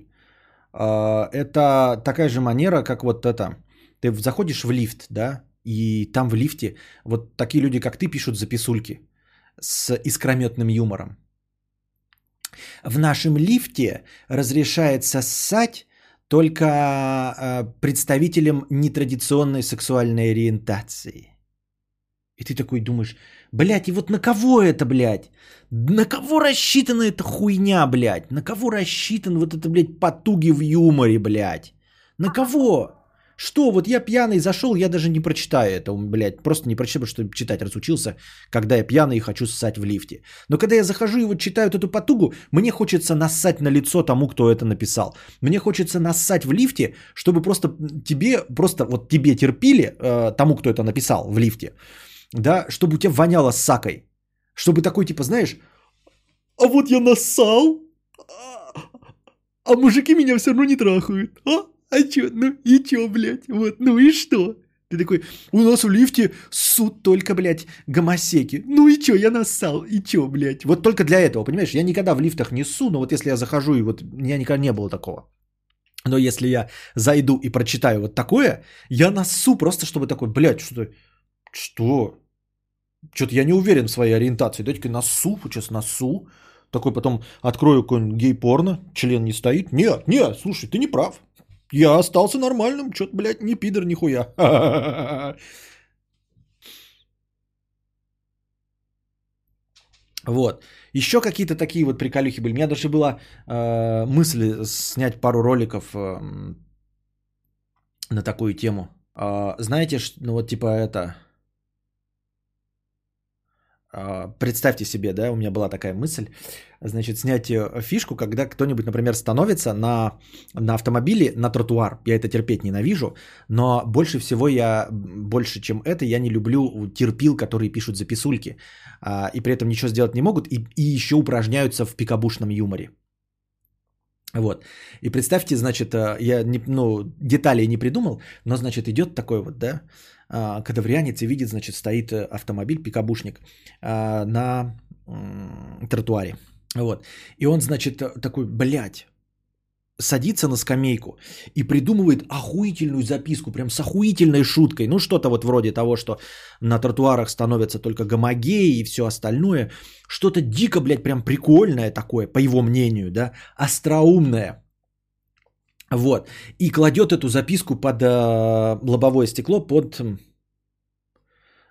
это такая же манера, как вот это. Ты заходишь в лифт, да, и там в лифте вот такие люди, как ты, пишут записульки с искрометным юмором. В нашем лифте разрешается ссать только э, представителям нетрадиционной сексуальной ориентации. И ты такой думаешь, блядь, и вот на кого это, блядь? На кого рассчитана эта хуйня, блядь? На кого рассчитан вот это, блядь, потуги в юморе, блядь? На кого? Что, вот я пьяный зашел, я даже не прочитаю это, блядь, просто не прочитаю, потому что читать разучился, когда я пьяный и хочу ссать в лифте. Но когда я захожу и вот читаю эту потугу, мне хочется нассать на лицо тому, кто это написал. Мне хочется нассать в лифте, чтобы просто тебе, просто вот тебе терпили, э, тому, кто это написал в лифте, да, чтобы у тебя воняло сакой. Чтобы такой, типа, знаешь, а вот я нассал, а, а мужики меня все равно не трахают, а? А чё, ну и чё, блядь, вот, ну и что? Ты такой, у нас в лифте суд только, блядь, гомосеки. Ну и чё, я нассал, и чё, блядь. Вот только для этого, понимаешь, я никогда в лифтах не ссу, но вот если я захожу, и вот у меня никогда не было такого. Но если я зайду и прочитаю вот такое, я нассу просто, чтобы такой, блядь, что-то, что? Что-то я не уверен в своей ориентации. Дайте-ка насу, сейчас насу. Такой потом открою какой-нибудь гей-порно, член не стоит. Нет, нет, слушай, ты не прав. Я остался нормальным, что-то, блядь, не пидор нихуя. Вот. Еще какие-то такие вот приколюхи были. У меня даже была э, мысль снять пару роликов э, на такую тему. Э, знаете, ну вот типа это... Э, представьте себе, да, у меня была такая мысль значит, снять э, фишку, когда кто-нибудь, например, становится на, на автомобиле на тротуар. Я это терпеть ненавижу, но больше всего я, больше чем это, я не люблю терпил, которые пишут записульки, а, и при этом ничего сделать не могут, и, и еще упражняются в пикабушном юморе. Вот. И представьте, значит, э, я не, ну, деталей не придумал, но, значит, идет такой вот, да, а, кадаврианец и видит, значит, стоит э, автомобиль, пикабушник а, на тротуаре. Вот. И он, значит, такой, блядь, садится на скамейку и придумывает охуительную записку, прям с охуительной шуткой. Ну, что-то вот вроде того, что на тротуарах становятся только гомогеи и все остальное. Что-то дико, блядь, прям прикольное такое, по его мнению, да, остроумное. Вот. И кладет эту записку под э, лобовое стекло, под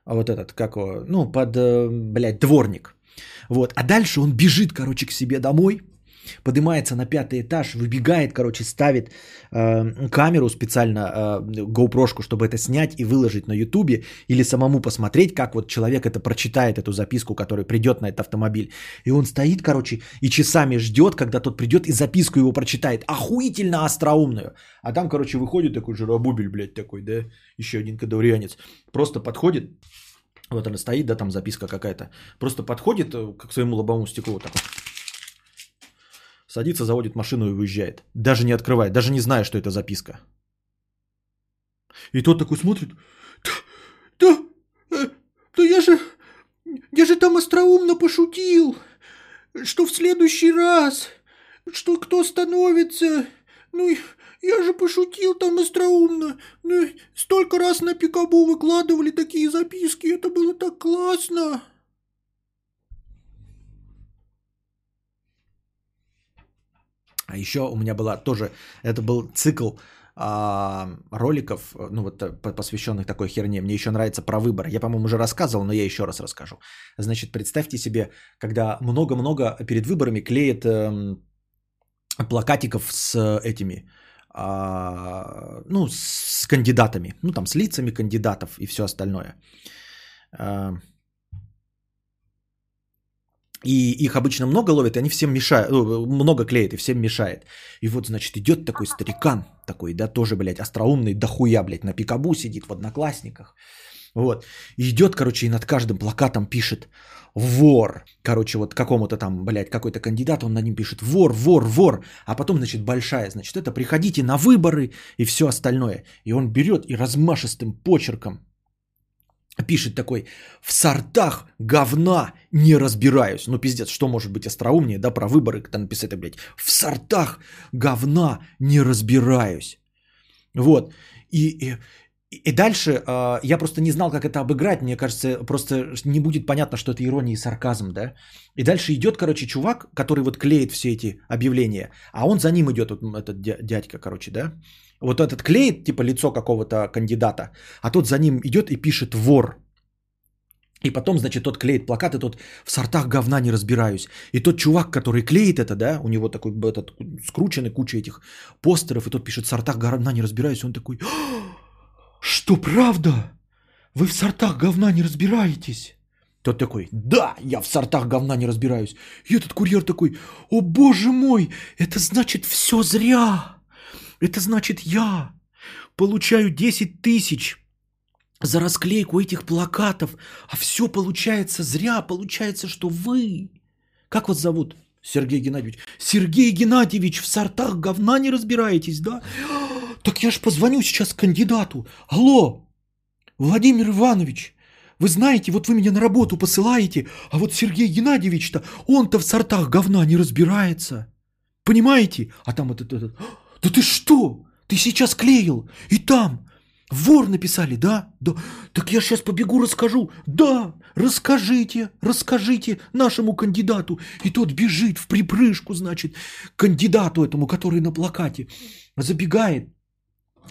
вот этот, как ну, под, э, блядь, дворник. Вот. А дальше он бежит, короче, к себе домой, поднимается на пятый этаж, выбегает, короче, ставит э, камеру специально, э, GoPro, чтобы это снять и выложить на Ютубе или самому посмотреть, как вот человек это прочитает, эту записку, которая придет на этот автомобиль. И он стоит, короче, и часами ждет, когда тот придет и записку его прочитает. Охуительно остроумную. А там, короче, выходит такой жиробубель, блядь, такой, да, еще один кадаврианец. Просто подходит, вот она стоит, да, там записка какая-то. Просто подходит э, к своему лобовому стеклу так. Садится, заводит машину и уезжает. Даже не открывает, даже не зная, что это записка. И тот такой смотрит. Да, да, э, да я же, я же там остроумно пошутил, что в следующий раз, что кто становится, ну, я же пошутил там остроумно. Ну, столько раз на Пикабу выкладывали такие записки. Это было так классно. А еще у меня была тоже, это был цикл а, роликов, ну вот э, по- посвященных такой херне. Мне еще нравится про выбор. Я, по-моему, уже рассказывал, но я еще раз расскажу. Значит, представьте себе, когда много-много перед выборами клеят эм, плакатиков с этими, а, ну, с кандидатами, ну, там, с лицами кандидатов и все остальное. А, И их обычно много ловят, и они всем мешают, ну, много клеят, и всем мешает. И вот, значит, идет такой старикан, такой, да, тоже, блядь, остроумный, дохуя, блядь, на пикабу сидит в одноклассниках. Вот. И идет, короче, и над каждым плакатом пишет вор. Короче, вот какому-то там, блядь, какой-то кандидат, он над ним пишет вор, вор, вор. А потом, значит, большая, значит, это приходите на выборы и все остальное. И он берет и размашистым почерком пишет такой, в сортах говна не разбираюсь. Ну, пиздец, что может быть остроумнее, да, про выборы, когда написать блядь, в сортах говна не разбираюсь. Вот. И, и, и дальше э, я просто не знал, как это обыграть. Мне кажется, просто не будет понятно, что это ирония и сарказм, да. И дальше идет, короче, чувак, который вот клеит все эти объявления, а он за ним идет, вот этот дя- дядька, короче, да. Вот этот клеит, типа, лицо какого-то кандидата, а тот за ним идет и пишет «вор». И потом, значит, тот клеит плакаты, тот в сортах говна не разбираюсь. И тот чувак, который клеит это, да, у него такой этот, скрученный куча этих постеров, и тот пишет в сортах говна не разбираюсь, он такой, «А, что правда? Вы в сортах говна не разбираетесь? Тот такой, да, я в сортах говна не разбираюсь. И этот курьер такой, о боже мой, это значит все зря. Это значит я получаю 10 тысяч за расклейку этих плакатов, а все получается зря, получается, что вы... Как вас зовут? Сергей Геннадьевич. Сергей Геннадьевич, в сортах говна не разбираетесь, да? Так я ж позвоню сейчас кандидату. Алло, Владимир Иванович, вы знаете, вот вы меня на работу посылаете, а вот Сергей Геннадьевич-то, он-то в сортах говна не разбирается. Понимаете? А там этот, этот, да ты что? Ты сейчас клеил, и там вор написали, да? Да. Так я сейчас побегу расскажу. Да, расскажите, расскажите нашему кандидату. И тот бежит в припрыжку, значит, кандидату этому, который на плакате, забегает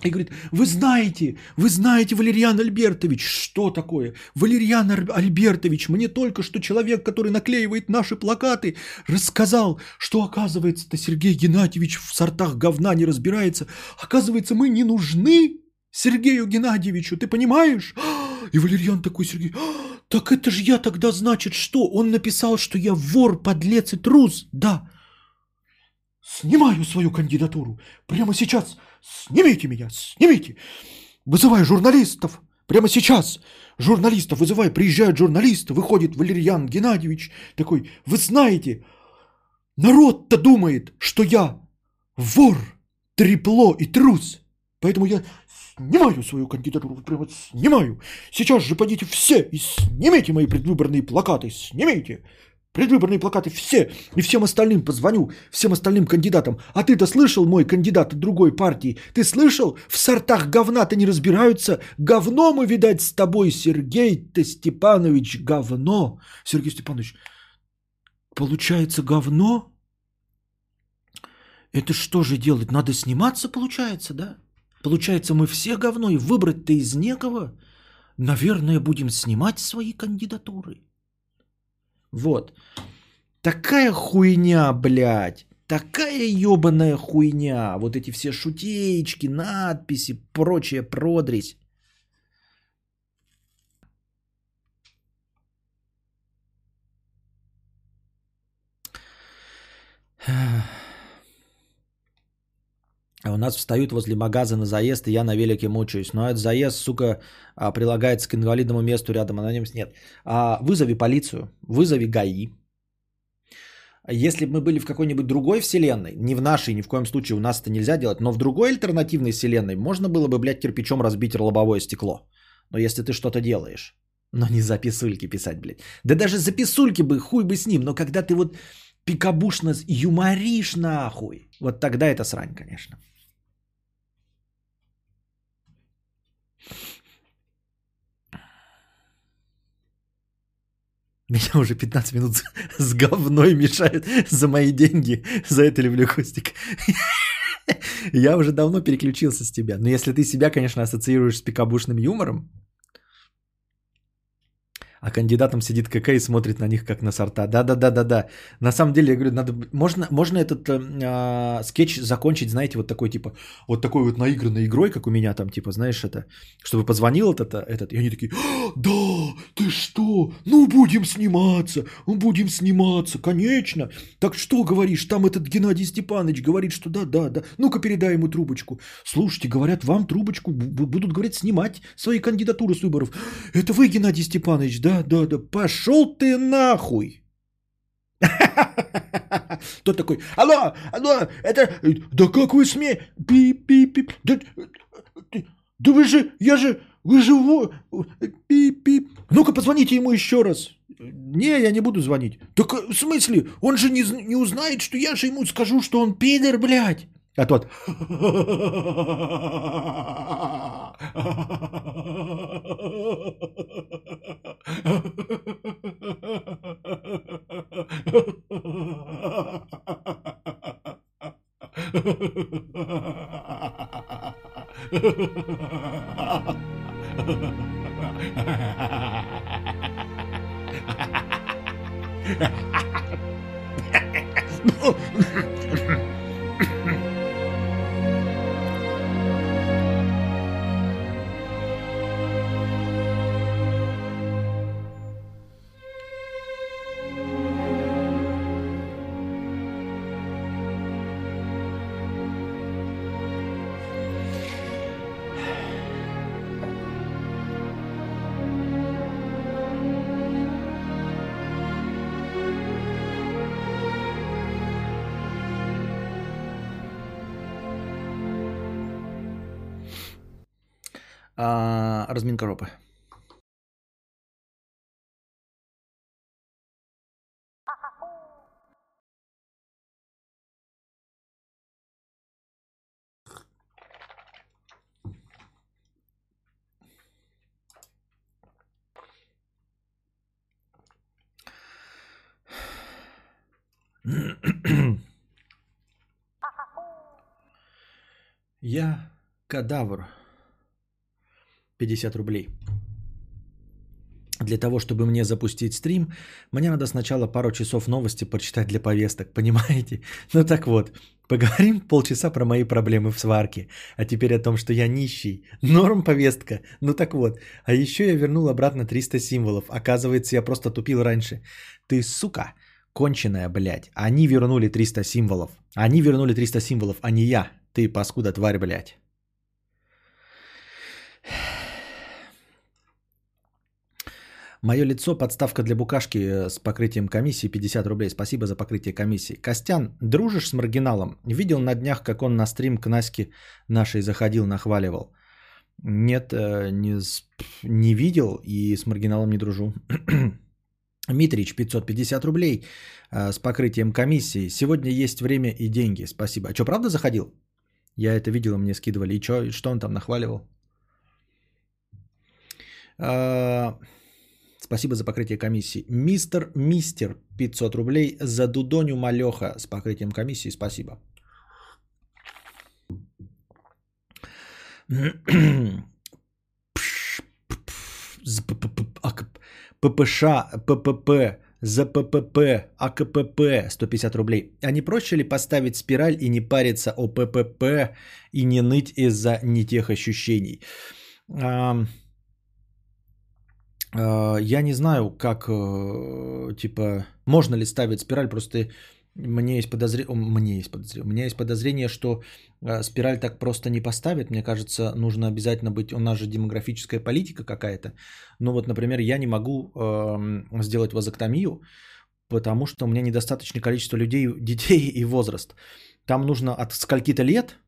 и говорит, вы знаете, вы знаете, Валерьян Альбертович, что такое? Валерьян Альбертович, мне только что человек, который наклеивает наши плакаты, рассказал, что оказывается-то Сергей Геннадьевич в сортах говна не разбирается. Оказывается, мы не нужны Сергею Геннадьевичу, ты понимаешь? И Валерьян такой, Сергей, «А, так это же я тогда значит что? Он написал, что я вор, подлец и трус. Да, Снимаю свою кандидатуру. Прямо сейчас. Снимите меня, снимите. Вызываю журналистов. Прямо сейчас. Журналистов вызываю. Приезжают журналисты. Выходит Валерьян Геннадьевич. Такой, вы знаете, народ-то думает, что я вор, трепло и трус. Поэтому я снимаю свою кандидатуру. Прямо снимаю. Сейчас же пойдите все и снимите мои предвыборные плакаты. Снимите. Предвыборные плакаты все. И всем остальным позвоню, всем остальным кандидатам. А ты-то слышал, мой кандидат от другой партии? Ты слышал? В сортах говна-то не разбираются. Говно мы, видать, с тобой, Сергей-то Степанович, говно. Сергей Степанович, получается говно? Это что же делать? Надо сниматься, получается, да? Получается, мы все говно, и выбрать-то из некого. Наверное, будем снимать свои кандидатуры. Вот. Такая хуйня, блядь. Такая ебаная хуйня. Вот эти все шутеечки, надписи, прочая продресь. А у нас встают возле магаза на заезд, и я на велике мучаюсь. Но этот заезд, сука, а, прилагается к инвалидному месту рядом, а на нем нет. А, вызови полицию, вызови ГАИ. Если бы мы были в какой-нибудь другой вселенной, не в нашей, ни в коем случае у нас это нельзя делать, но в другой альтернативной вселенной можно было бы, блядь, кирпичом разбить лобовое стекло. Но если ты что-то делаешь, но не за писульки писать, блядь. Да даже за писульки бы, хуй бы с ним, но когда ты вот пикабушно юморишь нахуй, вот тогда это срань, конечно. Меня уже 15 минут с- говной мешают за мои деньги. За это люблю Костик. Я уже давно переключился с тебя. Но если ты себя, конечно, ассоциируешь с пикабушным юмором, а кандидатом сидит КК и смотрит на них как на сорта. Да-да-да-да-да. На самом деле, я говорю, надо, можно, можно этот э, скетч закончить, знаете, вот такой типа, вот такой вот наигранной игрой, как у меня там, типа, знаешь, это, чтобы позвонил этот, этот, и они такие, «А, да, ты что, ну будем сниматься, ну будем сниматься, конечно. Так что говоришь, там этот Геннадий Степанович говорит, что да-да-да, ну-ка передай ему трубочку. Слушайте, говорят, вам трубочку будут, говорят, снимать свои кандидатуры с выборов. Это вы, Геннадий Степанович, да? Да, да, да. Пошел ты нахуй. Тот такой, алло, алло, это, да как вы сме, пи, пи, пи, да, да вы же, я же, вы же, пи, пи. Ну-ка, позвоните ему еще раз. Не, я не буду звонить. Так в смысле, он же не, не узнает, что я же ему скажу, что он пидор, блядь. А тот... А, разминка жопы. Я кадавр. 50 рублей. Для того, чтобы мне запустить стрим, мне надо сначала пару часов новости почитать для повесток, понимаете? Ну так вот, поговорим полчаса про мои проблемы в сварке, а теперь о том, что я нищий. Норм повестка. Ну так вот, а еще я вернул обратно 300 символов. Оказывается, я просто тупил раньше. Ты, сука, конченая, блядь. Они вернули 300 символов. Они вернули 300 символов, а не я. Ты, паскуда, тварь, блядь. Мое лицо подставка для букашки э, с покрытием комиссии 50 рублей. Спасибо за покрытие комиссии. Костян, дружишь с маргиналом? Видел на днях, как он на стрим к Наське нашей заходил, нахваливал. Нет, э, не, не видел и с маргиналом не дружу. Митрич, 550 рублей э, с покрытием комиссии. Сегодня есть время и деньги. Спасибо. А что, правда заходил? Я это видел, мне скидывали. И что, что он там нахваливал? Спасибо за покрытие комиссии. Мистер Мистер 500 рублей за Дудоню Малеха с покрытием комиссии. Спасибо. ППШ, ППП, за ППП, АКПП 150 рублей. А не проще ли поставить спираль и не париться о ППП и не ныть из-за не тех ощущений? А, я не знаю, как, э, типа, можно ли ставить спираль, просто мне есть подозрение, мне есть подозрение, у меня есть подозрение, что э, спираль так просто не поставит. Мне кажется, нужно обязательно быть, у нас же демографическая политика какая-то. Ну вот, например, я не могу э, сделать вазоктомию, потому что у меня недостаточное количество людей, детей и возраст. Там нужно от скольки-то лет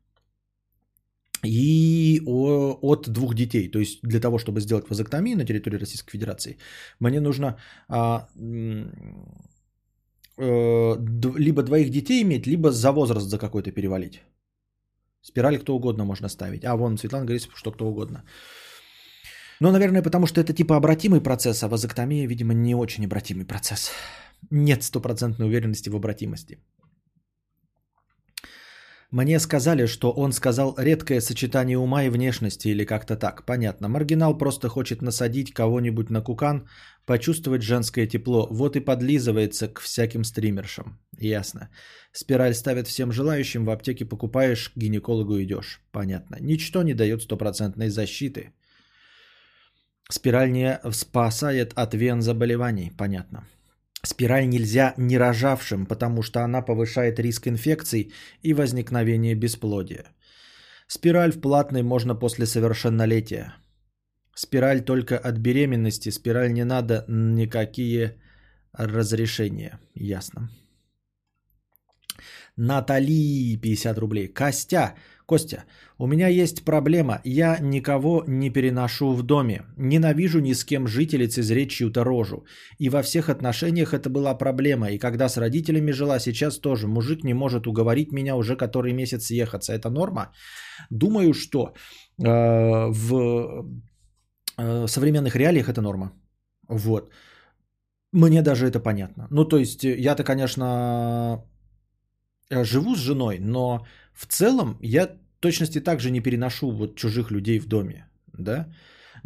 и от двух детей. То есть для того, чтобы сделать вазоктомию на территории Российской Федерации, мне нужно а, э, либо двоих детей иметь, либо за возраст за какой-то перевалить. Спирали кто угодно можно ставить. А вон Светлана говорит, что кто угодно. Но, наверное, потому что это типа обратимый процесс, а вазоктомия, видимо, не очень обратимый процесс. Нет стопроцентной уверенности в обратимости. Мне сказали, что он сказал редкое сочетание ума и внешности или как-то так. Понятно. Маргинал просто хочет насадить кого-нибудь на кукан, почувствовать женское тепло. Вот и подлизывается к всяким стримершам. Ясно. Спираль ставят всем желающим, в аптеке покупаешь, к гинекологу идешь. Понятно. Ничто не дает стопроцентной защиты. Спираль не спасает от вен заболеваний. Понятно. Спираль нельзя не рожавшим, потому что она повышает риск инфекций и возникновения бесплодия. Спираль в платной можно после совершеннолетия. Спираль только от беременности. Спираль не надо никакие разрешения. Ясно. Натали 50 рублей. Костя, Костя, у меня есть проблема. Я никого не переношу в доме. Ненавижу ни с кем жить или лицезреть чью-то рожу. И во всех отношениях это была проблема. И когда с родителями жила, сейчас тоже. Мужик не может уговорить меня уже который месяц ехаться. Это норма? Думаю, что э, в э, современных реалиях это норма. Вот. Мне даже это понятно. Ну, то есть, я-то, конечно, э, живу с женой, но в целом я точности также не переношу вот чужих людей в доме, да,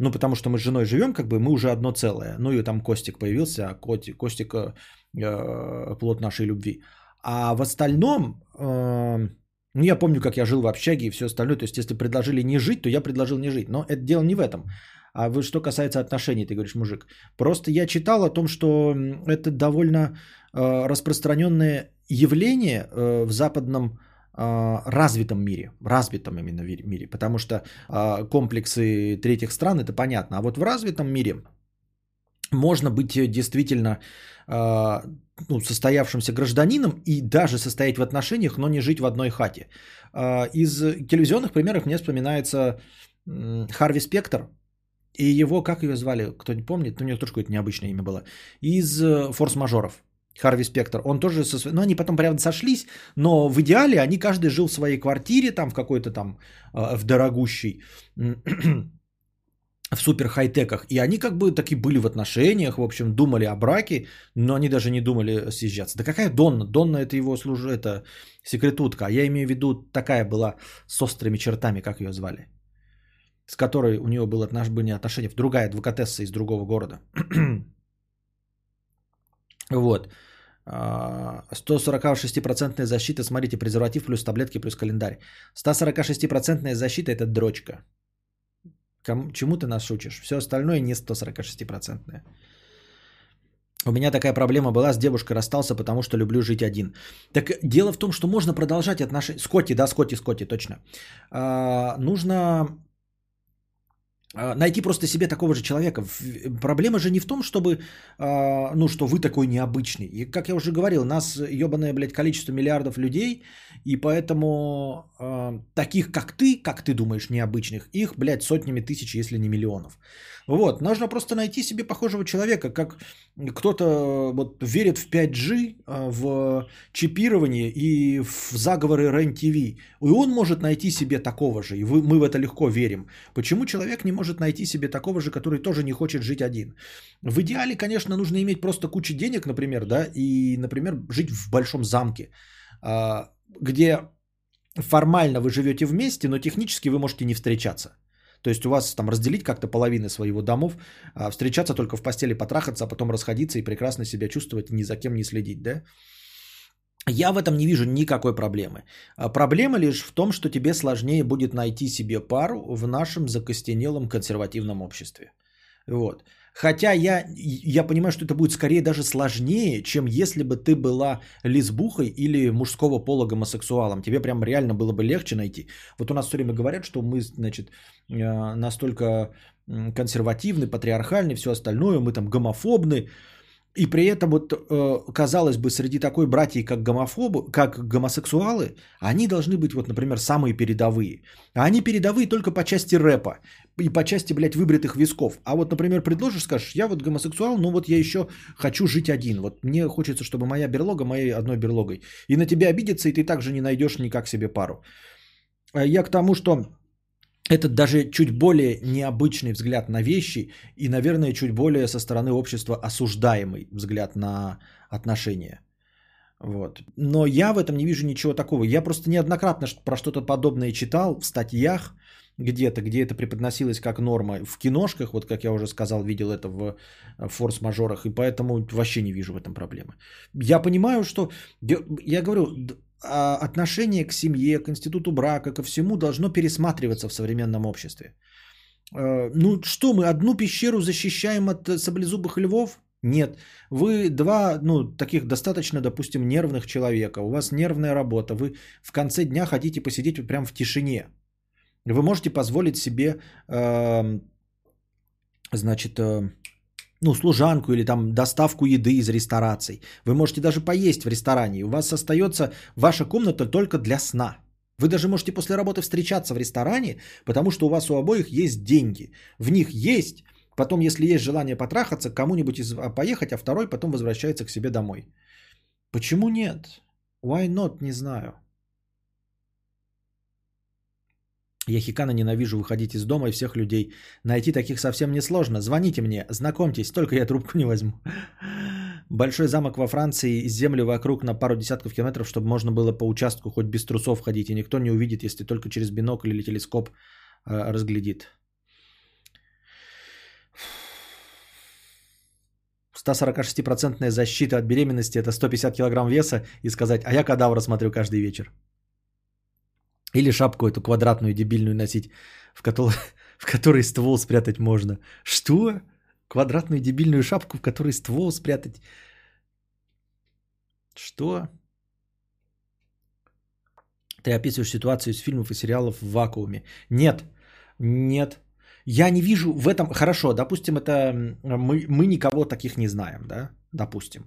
ну, потому что мы с женой живем, как бы мы уже одно целое. Ну, и там Костик появился, а Костик, Костик э, э, плод нашей любви. А в остальном, э, ну, я помню, как я жил в общаге и все остальное. То есть, если предложили не жить, то я предложил не жить. Но это дело не в этом. А вы, что касается отношений, ты говоришь, мужик. Просто я читал о том, что это довольно э, распространенное явление э, в западном а, развитом мире, развитом именно мире, потому что а, комплексы третьих стран это понятно, а вот в развитом мире можно быть действительно а, ну, состоявшимся гражданином и даже состоять в отношениях, но не жить в одной хате. Из телевизионных примеров мне вспоминается Харви Спектр, и его, как ее звали, кто не помнит, у него тоже какое-то необычное имя было, из э, «Форс-мажоров». Харви Спектр, он тоже, со, ну они потом прям сошлись, но в идеале они каждый жил в своей квартире, там в какой-то там, э, в дорогущей, в супер хай-теках. И они как бы таки были в отношениях, в общем, думали о браке, но они даже не думали съезжаться. Да какая Донна? Донна это его служ... это секретутка. А я имею в виду, такая была с острыми чертами, как ее звали. С которой у нее было были отношения. Другая адвокатесса из другого города. вот. 146% защита, смотрите, презерватив плюс таблетки плюс календарь. 146% защита это дрочка. Кому, чему ты нас шутишь? Все остальное не 146%. У меня такая проблема была, с девушкой расстался, потому что люблю жить один. Так дело в том, что можно продолжать отношения... Скотти, да, Скотти, Скотти, точно. А, нужно а, найти просто себе такого же человека. Проблема же не в том, чтобы, а, ну, что вы такой необычный. И, как я уже говорил, нас ебаное, блядь, количество миллиардов людей, и поэтому а, таких, как ты, как ты думаешь, необычных, их, блядь, сотнями тысяч, если не миллионов. Вот, нужно просто найти себе похожего человека, как кто-то вот верит в 5G, в чипирование и в заговоры РЕН-ТВ. И он может найти себе такого же, и вы, мы в это легко верим. Почему человек не может найти себе такого же, который тоже не хочет жить один. В идеале, конечно, нужно иметь просто кучу денег, например, да, и, например, жить в большом замке, а, где формально вы живете вместе, но технически вы можете не встречаться. То есть у вас там разделить как-то половины своего домов, а встречаться только в постели, потрахаться, а потом расходиться и прекрасно себя чувствовать, ни за кем не следить, да? Я в этом не вижу никакой проблемы. А проблема лишь в том, что тебе сложнее будет найти себе пару в нашем закостенелом консервативном обществе. Вот. Хотя я, я понимаю, что это будет скорее даже сложнее, чем если бы ты была лесбухой или мужского пола гомосексуалом. Тебе прям реально было бы легче найти. Вот у нас все время говорят, что мы, значит, э, настолько консервативны, патриархальны, все остальное, мы там гомофобны. И при этом вот, э, казалось бы, среди такой братьев, как гомофобы, как гомосексуалы, они должны быть, вот, например, самые передовые. А они передовые только по части рэпа и по части, блядь, выбритых висков. А вот, например, предложишь, скажешь, я вот гомосексуал, но вот я еще хочу жить один. Вот мне хочется, чтобы моя берлога моей одной берлогой. И на тебя обидится, и ты также не найдешь никак себе пару. А я к тому, что этот даже чуть более необычный взгляд на вещи и, наверное, чуть более со стороны общества осуждаемый взгляд на отношения. Вот. Но я в этом не вижу ничего такого. Я просто неоднократно про что-то подобное читал в статьях где-то, где это преподносилось как норма. В киношках, вот как я уже сказал, видел это в э, форс-мажорах, и поэтому вообще не вижу в этом проблемы. Я понимаю, что, я, говорю, отношение к семье, к институту брака, ко всему должно пересматриваться в современном обществе. Э, Ну что, мы одну пещеру защищаем от э, саблезубых львов? Нет. Вы два, ну, таких достаточно, допустим, нервных человека. У вас нервная работа. Вы в конце дня хотите посидеть вот прям в тишине. Вы можете позволить себе, эм, значит, э, ну, служанку или там доставку еды из рестораций. Вы можете даже поесть в ресторане. У вас остается ваша комната только для сна. Вы даже можете после работы встречаться в ресторане, потому что у вас у обоих есть деньги. В них есть, потом, если есть желание потрахаться, кому-нибудь из, а, поехать, а второй потом возвращается к себе домой. Почему нет? Why not? Не знаю. Я Хикана ненавижу выходить из дома и всех людей. Найти таких совсем несложно. Звоните мне, знакомьтесь, только я трубку не возьму. Большой замок во Франции, землю вокруг на пару десятков километров, чтобы можно было по участку хоть без трусов ходить, и никто не увидит, если только через бинокль или телескоп э, разглядит. 146% защита от беременности – это 150 килограмм веса и сказать, а я кадавра смотрю каждый вечер. Или шапку эту квадратную дебильную носить, в которой, в которой ствол спрятать можно. Что? Квадратную дебильную шапку, в которой ствол спрятать? Что? Ты описываешь ситуацию из фильмов и сериалов в вакууме. Нет, нет. Я не вижу в этом... Хорошо, допустим, это мы, мы никого таких не знаем, да? Допустим.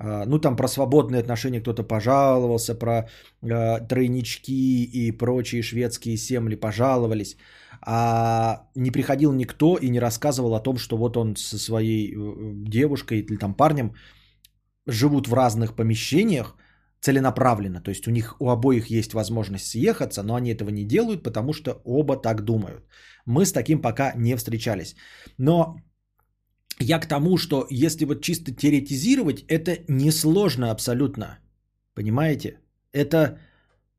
А, Ну, там про свободные отношения кто-то пожаловался, про э, тройнички и прочие шведские семли пожаловались. А не приходил никто и не рассказывал о том, что вот он со своей э, девушкой или там парнем живут в разных помещениях целенаправленно. То есть у них у обоих есть возможность съехаться, но они этого не делают, потому что оба так думают. Мы с таким пока не встречались. Но я к тому, что если вот чисто теоретизировать, это несложно абсолютно. Понимаете? Это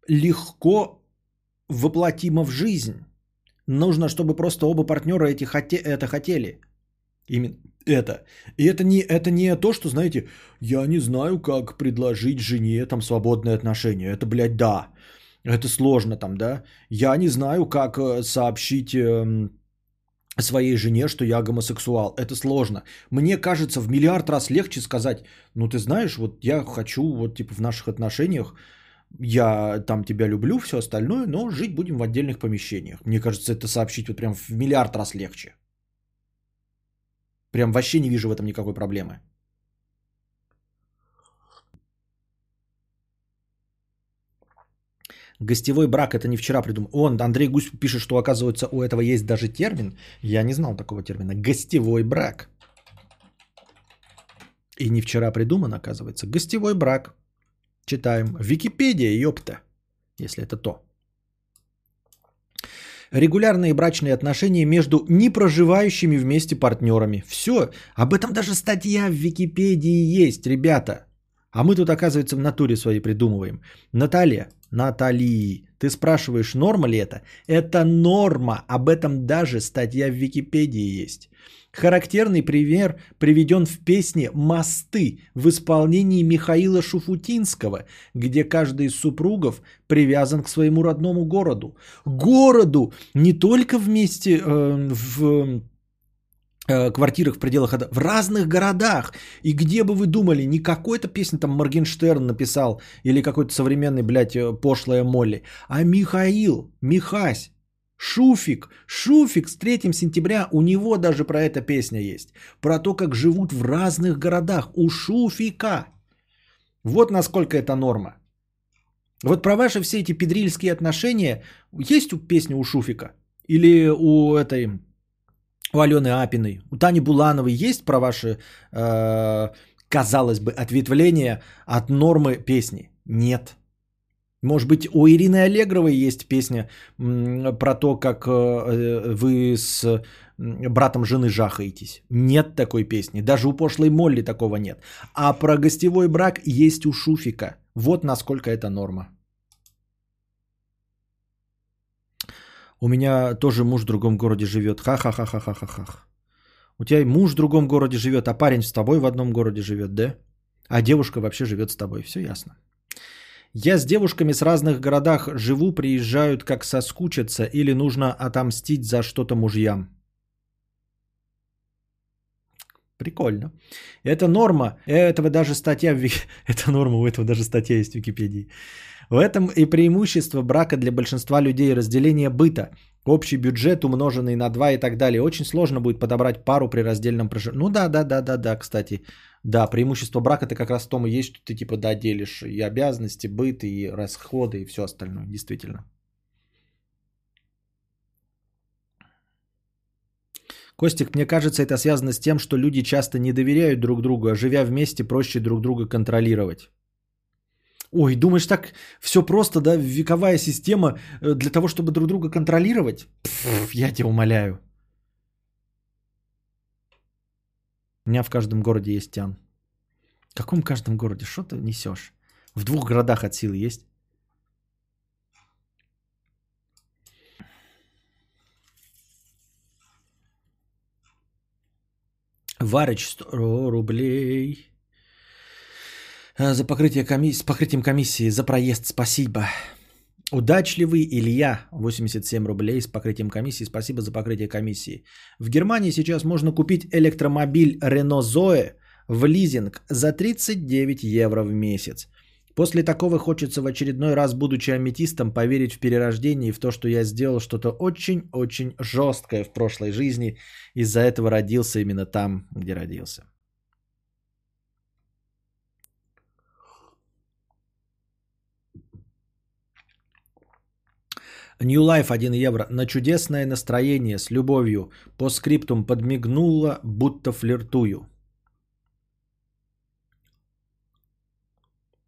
легко воплотимо в жизнь. Нужно, чтобы просто оба партнера эти хоте- это хотели. Именно это. И это не, это не то, что, знаете, я не знаю, как предложить жене там свободные отношения. Это, блядь, да. Это сложно там, да. Я не знаю, как э, сообщить эм, своей жене, что я гомосексуал. Это сложно. Мне кажется, в миллиард раз легче сказать, ну ты знаешь, вот я хочу вот типа в наших отношениях, я там тебя люблю, все остальное, но жить будем в отдельных помещениях. Мне кажется, это сообщить вот прям в миллиард раз легче. Прям вообще не вижу в этом никакой проблемы. Гостевой брак это не вчера придумал. Он, Андрей Гусь пишет, что оказывается у этого есть даже термин. Я не знал такого термина. Гостевой брак. И не вчера придуман, оказывается. Гостевой брак. Читаем. Википедия, ёпта. Если это то. Регулярные брачные отношения между непроживающими вместе партнерами. Все. Об этом даже статья в Википедии есть, ребята. А мы тут, оказывается, в натуре своей придумываем. Наталья, Натали, ты спрашиваешь, норма ли это? Это норма. Об этом даже статья в Википедии есть. Характерный пример приведен в песне «Мосты» в исполнении Михаила Шуфутинского, где каждый из супругов привязан к своему родному городу. Городу! Не только вместе э, в квартирах в пределах, в разных городах. И где бы вы думали, не какой-то песня там Моргенштерн написал или какой-то современный, блядь, э, пошлая Молли, а Михаил, Михась, Шуфик, Шуфик с 3 сентября, у него даже про это песня есть. Про то, как живут в разных городах. У Шуфика. Вот насколько это норма. Вот про ваши все эти педрильские отношения есть у песни у Шуфика? Или у этой, у Алены Апиной, у Тани Булановой есть про ваши, э, казалось бы, ответвления от нормы песни? Нет. Может быть, у Ирины Аллегровой есть песня про то, как э, вы с братом жены жахаетесь. Нет такой песни. Даже у пошлой Молли такого нет. А про гостевой брак есть у Шуфика. Вот насколько это норма. У меня тоже муж в другом городе живет. Ха-ха-ха-ха-ха-ха. У тебя и муж в другом городе живет, а парень с тобой в одном городе живет, да? А девушка вообще живет с тобой. Все ясно. Я с девушками с разных городах живу, приезжают как соскучатся или нужно отомстить за что-то мужьям. Прикольно. Это норма. Этого даже статья... в Это норма, у этого даже статья есть в Википедии. В этом и преимущество брака для большинства людей разделение быта. Общий бюджет, умноженный на 2 и так далее. Очень сложно будет подобрать пару при раздельном проживании. Ну да, да, да, да, да, кстати. Да, преимущество брака это как раз в том и есть, что ты типа да, делишь и обязанности, быт, и расходы, и все остальное. Действительно. Костик, мне кажется, это связано с тем, что люди часто не доверяют друг другу, а живя вместе, проще друг друга контролировать. Ой, думаешь, так все просто, да, вековая система э, для того, чтобы друг друга контролировать? Пф, я тебя умоляю. У меня в каждом городе есть тян. В каком каждом городе? Что ты несешь? В двух городах от силы есть. Варыч 100 рублей. А, За покрытие комиссии, с покрытием комиссии за проезд спасибо. Удачливый Илья, 87 рублей с покрытием комиссии. Спасибо за покрытие комиссии. В Германии сейчас можно купить электромобиль Renault Zoe в лизинг за 39 евро в месяц. После такого хочется в очередной раз, будучи аметистом, поверить в перерождение и в то, что я сделал что-то очень-очень жесткое в прошлой жизни. Из-за этого родился именно там, где родился. New Life 1 евро. На чудесное настроение с любовью. По скриптум подмигнула, будто флиртую.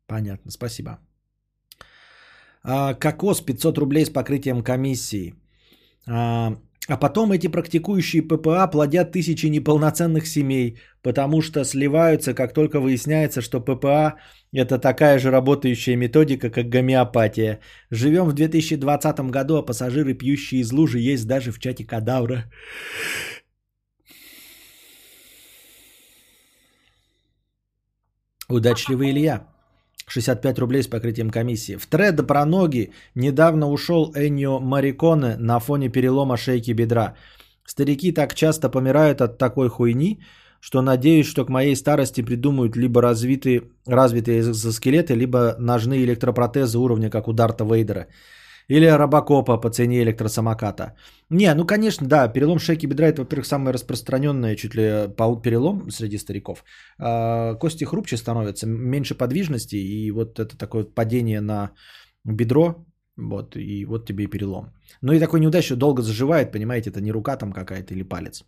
Понятно, спасибо. А, Кокос 500 рублей с покрытием комиссии. А, а потом эти практикующие ППА плодят тысячи неполноценных семей, потому что сливаются, как только выясняется, что ППА это такая же работающая методика, как гомеопатия. Живем в 2020 году, а пассажиры, пьющие из лужи, есть даже в чате кадавра. Удачливый Илья. 65 рублей с покрытием комиссии. В тред про ноги недавно ушел Эннио Мариконе на фоне перелома шейки бедра. Старики так часто помирают от такой хуйни, что надеюсь, что к моей старости придумают либо развитые, развитые экзоскелеты, либо ножные электропротезы уровня, как у Дарта Вейдера. Или робокопа по цене электросамоката. Не, ну конечно, да, перелом шейки бедра это, во-первых, самое распространенное чуть ли перелом среди стариков. А, Кости хрупче становятся, меньше подвижности, и вот это такое падение на бедро, вот, и вот тебе и перелом. Ну и такой неудачный долго заживает, понимаете, это не рука там какая-то или палец.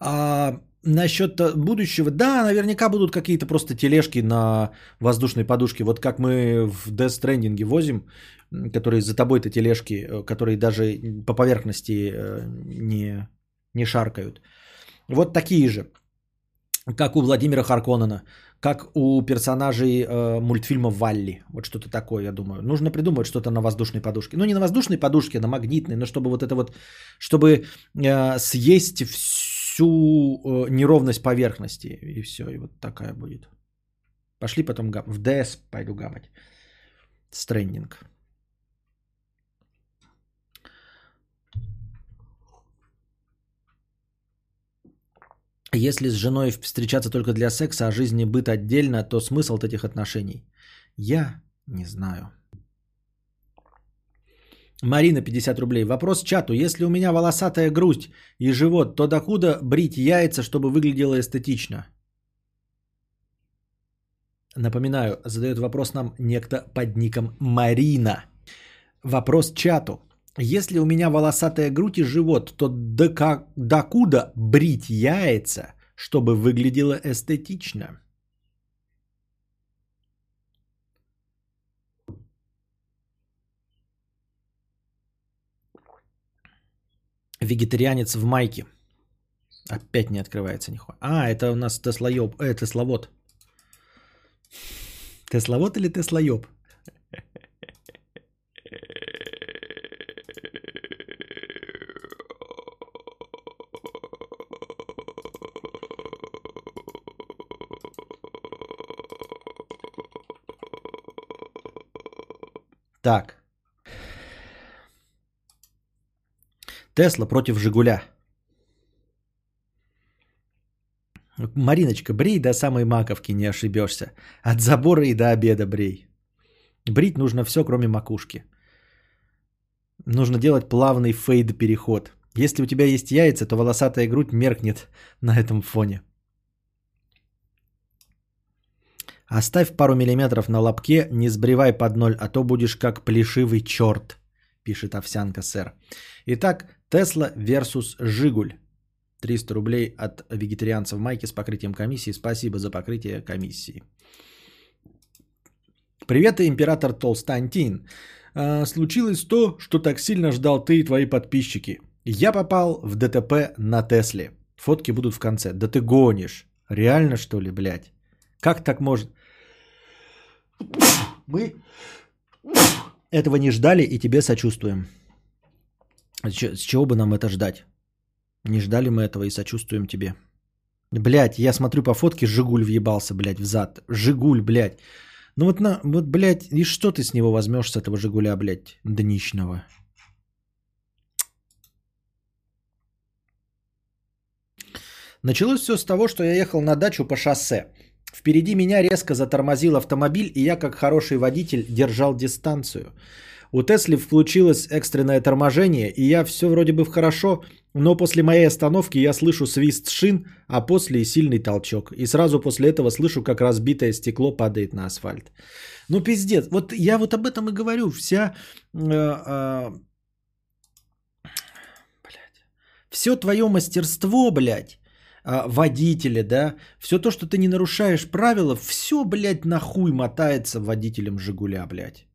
А насчет э, будущего, да, наверняка будут какие-то просто тележки на воздушной подушке. Вот как мы в Death Stranding возим, которые за тобой-то тележки, э, которые даже по поверхности э, не, не шаркают. Вот такие же, как у Владимира Харконнена, как у персонажей э, мультфильма Валли. Вот что-то такое, я думаю. Нужно придумать что-то на воздушной подушке. Ну, не на воздушной подушке, а на магнитной, но чтобы вот это вот, чтобы э, съесть всю э, неровность поверхности. И все, и вот такая будет. Пошли потом гам- в DS пойду гамать. Стрендинг. Если с женой встречаться только для секса, а жизнь и быт отдельно, то смысл от этих отношений? Я не знаю. Марина, 50 рублей. Вопрос чату. Если у меня волосатая грудь и живот, то докуда брить яйца, чтобы выглядело эстетично? Напоминаю, задает вопрос нам некто под ником Марина. Вопрос чату. Если у меня волосатая грудь и живот, то докуда брить яйца, чтобы выглядело эстетично? Вегетарианец в майке. Опять не открывается нихуя. А, это у нас теслоеб, э, тесловод. Тесловод или теслоеб? Тесла против Жигуля. Мариночка, брей до самой маковки, не ошибешься. От забора и до обеда брей. Брить нужно все, кроме макушки. Нужно делать плавный фейд-переход. Если у тебя есть яйца, то волосатая грудь меркнет на этом фоне. Оставь пару миллиметров на лобке, не сбривай под ноль, а то будешь как плешивый черт, пишет овсянка сэр. Итак, Тесла versus Жигуль. 300 рублей от вегетарианца в майке с покрытием комиссии. Спасибо за покрытие комиссии. Привет, император Толстантин. А, случилось то, что так сильно ждал ты и твои подписчики. Я попал в ДТП на Тесле. Фотки будут в конце. Да ты гонишь. Реально что ли, блядь? Как так может? Мы этого не ждали и тебе сочувствуем. С чего бы нам это ждать? Не ждали мы этого и сочувствуем тебе. Блять, я смотрю по фотке, Жигуль въебался, блядь, в зад. Жигуль, блядь. Ну вот, на, вот, блядь, и что ты с него возьмешь, с этого Жигуля, блядь, днищного? Началось все с того, что я ехал на дачу по шоссе. Впереди меня резко затормозил автомобиль, и я, как хороший водитель, держал дистанцию. У Тесли включилось экстренное торможение, и я все вроде бы хорошо, но после моей остановки я слышу свист шин, а после и сильный толчок. И сразу после этого слышу, как разбитое стекло падает на асфальт. Ну пиздец, вот я вот об этом и говорю. Вся... Э, блядь, все твое мастерство, блядь, э, водителя, да, все то, что ты не нарушаешь правила, все, блядь, нахуй мотается водителем Жигуля, блядь.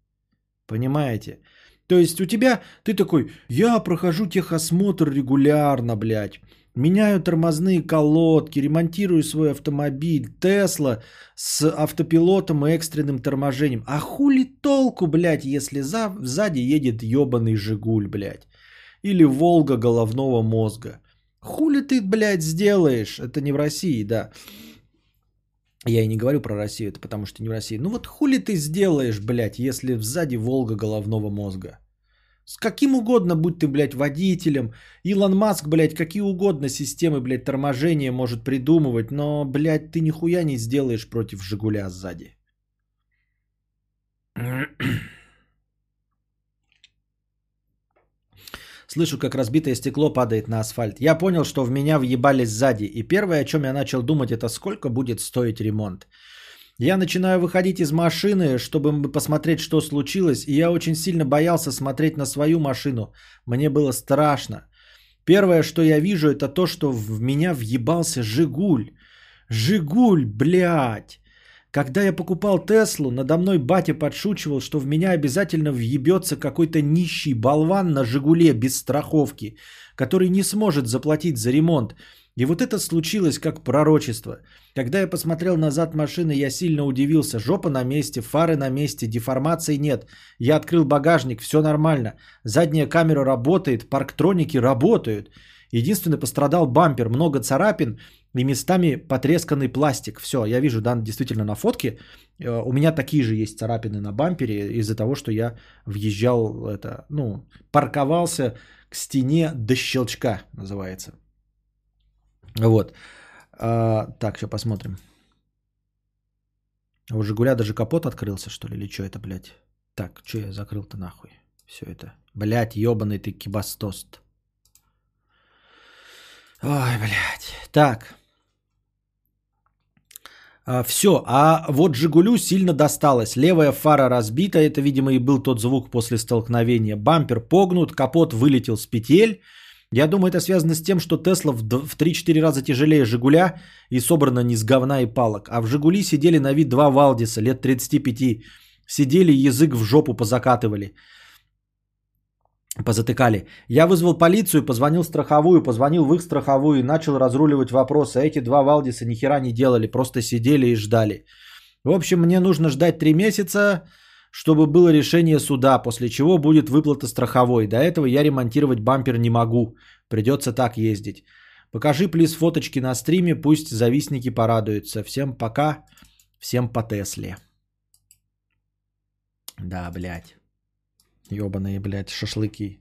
Понимаете? То есть у тебя, ты такой, я прохожу техосмотр регулярно, блядь. Меняю тормозные колодки, ремонтирую свой автомобиль, Тесла с автопилотом и экстренным торможением. А хули толку, блядь, если за, сзади едет ебаный Жигуль, блядь. Или Волга головного мозга. Хули ты, блядь, сделаешь? Это не в России, да. Я и не говорю про Россию, это потому что не в России. Ну вот хули ты сделаешь, блядь, если сзади Волга головного мозга? С каким угодно, будь ты, блядь, водителем. Илон Маск, блядь, какие угодно системы, блядь, торможения может придумывать, но, блядь, ты нихуя не сделаешь против Жигуля сзади. Слышу, как разбитое стекло падает на асфальт. Я понял, что в меня въебали сзади. И первое, о чем я начал думать, это сколько будет стоить ремонт. Я начинаю выходить из машины, чтобы посмотреть, что случилось, и я очень сильно боялся смотреть на свою машину. Мне было страшно. Первое, что я вижу, это то, что в меня въебался Жигуль. Жигуль, блядь. Когда я покупал Теслу, надо мной батя подшучивал, что в меня обязательно въебется какой-то нищий болван на Жигуле без страховки, который не сможет заплатить за ремонт. И вот это случилось как пророчество. Когда я посмотрел назад машины, я сильно удивился. Жопа на месте, фары на месте, деформации нет. Я открыл багажник, все нормально. Задняя камера работает, парктроники работают. Единственный пострадал бампер, много царапин и местами потресканный пластик. Все, я вижу, да, действительно на фотке. Э, у меня такие же есть царапины на бампере из-за того, что я въезжал, это, ну, парковался к стене до щелчка, называется. Вот. А, так, сейчас посмотрим. У Жигуля даже капот открылся, что ли, или что это, блядь? Так, что я закрыл-то нахуй? Все это. Блядь, ебаный ты кибастост. Ой, блядь. Так. А, все. А вот Жигулю сильно досталось. Левая фара разбита. Это, видимо, и был тот звук после столкновения. Бампер погнут, капот вылетел с петель. Я думаю, это связано с тем, что Тесла в 3-4 раза тяжелее Жигуля и собрана не с говна и палок. А в Жигули сидели на вид два Валдиса лет 35. Сидели, язык в жопу позакатывали. Позатыкали. Я вызвал полицию, позвонил в страховую, позвонил в их страховую и начал разруливать вопросы. Эти два Валдиса ни хера не делали, просто сидели и ждали. В общем, мне нужно ждать три месяца, чтобы было решение суда, после чего будет выплата страховой. До этого я ремонтировать бампер не могу. Придется так ездить. Покажи, плиз, фоточки на стриме, пусть завистники порадуются. Всем пока, всем по Тесле. Да, блядь. Ёбаные, блядь, шашлыки.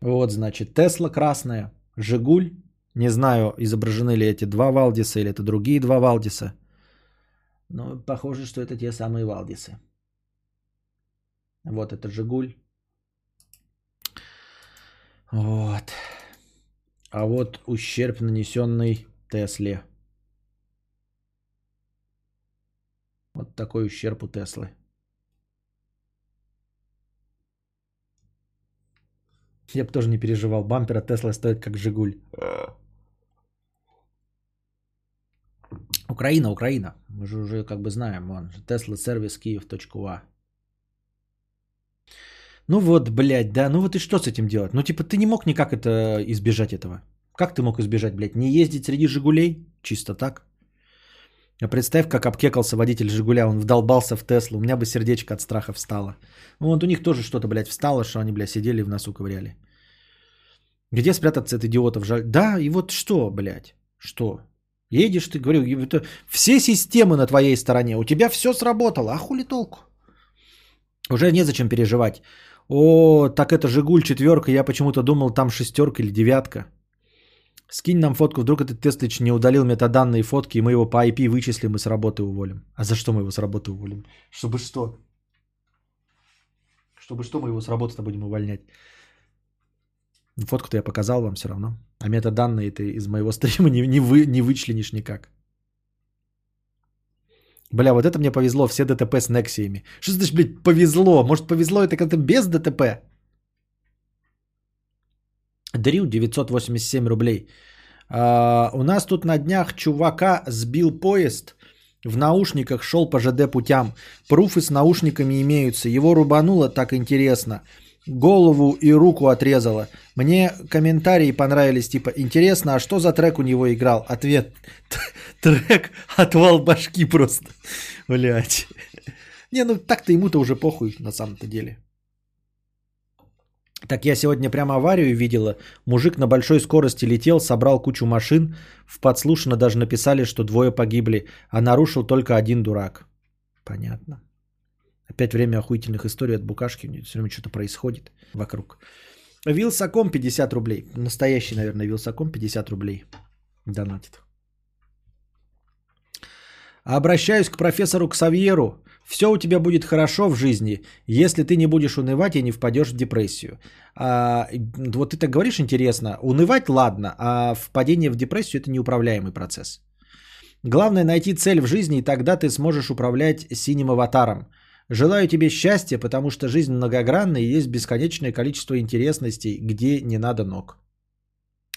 Вот, значит, Тесла красная, Жигуль. Не знаю, изображены ли эти два Валдиса или это другие два Валдиса. Но похоже, что это те самые Валдисы. Вот это Жигуль. Вот. А вот ущерб, нанесенный Тесле. Вот такой ущерб у Теслы. Я бы тоже не переживал. Бампер от Тесла стоит как Жигуль. Украина, Украина. Мы же уже как бы знаем. Вон, Tesla сервис Киев.ua. Ну вот, блядь, да, ну вот и что с этим делать? Ну типа ты не мог никак это избежать этого. Как ты мог избежать, блядь? Не ездить среди Жигулей? Чисто так. А представь, как обкекался водитель Жигуля, он вдолбался в Теслу, у меня бы сердечко от страха встало. Ну, вот у них тоже что-то, блядь, встало, что они, блядь, сидели и в носу ковыряли. Где спрятаться от идиотов? Жаль. Да, и вот что, блядь, что? Едешь ты, говорю, это все системы на твоей стороне, у тебя все сработало, а хули толку? Уже незачем переживать. О, так это Жигуль четверка, я почему-то думал там шестерка или девятка. Скинь нам фотку, вдруг этот Теслич не удалил метаданные фотки, и мы его по IP вычислим и с работы уволим. А за что мы его с работы уволим? Чтобы что? Чтобы что мы его с работы-то будем увольнять? Фотку-то я показал вам все равно. А метаданные ты из моего стрима не, не, вы, не вычленишь никак. Бля, вот это мне повезло, все ДТП с Нексиями. Что значит, блядь, повезло? Может, повезло это когда без ДТП? Дрил 987 рублей. А, у нас тут на днях чувака сбил поезд, в наушниках шел по ЖД путям. Пруфы с наушниками имеются. Его рубануло так интересно. Голову и руку отрезало. Мне комментарии понравились, типа, интересно, а что за трек у него играл? Ответ, трек отвал башки просто. Блять. Не, ну так-то ему-то уже похуй на самом-то деле. Так я сегодня прямо аварию видела. Мужик на большой скорости летел, собрал кучу машин. В подслушано даже написали, что двое погибли, а нарушил только один дурак. Понятно. Опять время охуительных историй от Букашки. Все время что-то происходит вокруг. Вилсаком 50 рублей. Настоящий, наверное, Вилсаком 50 рублей. Донатит. Обращаюсь к профессору Ксавьеру. Все у тебя будет хорошо в жизни, если ты не будешь унывать и не впадешь в депрессию. А, вот ты так говоришь интересно. Унывать ладно, а впадение в депрессию это неуправляемый процесс. Главное найти цель в жизни, и тогда ты сможешь управлять синим аватаром. Желаю тебе счастья, потому что жизнь многогранна и есть бесконечное количество интересностей, где не надо ног.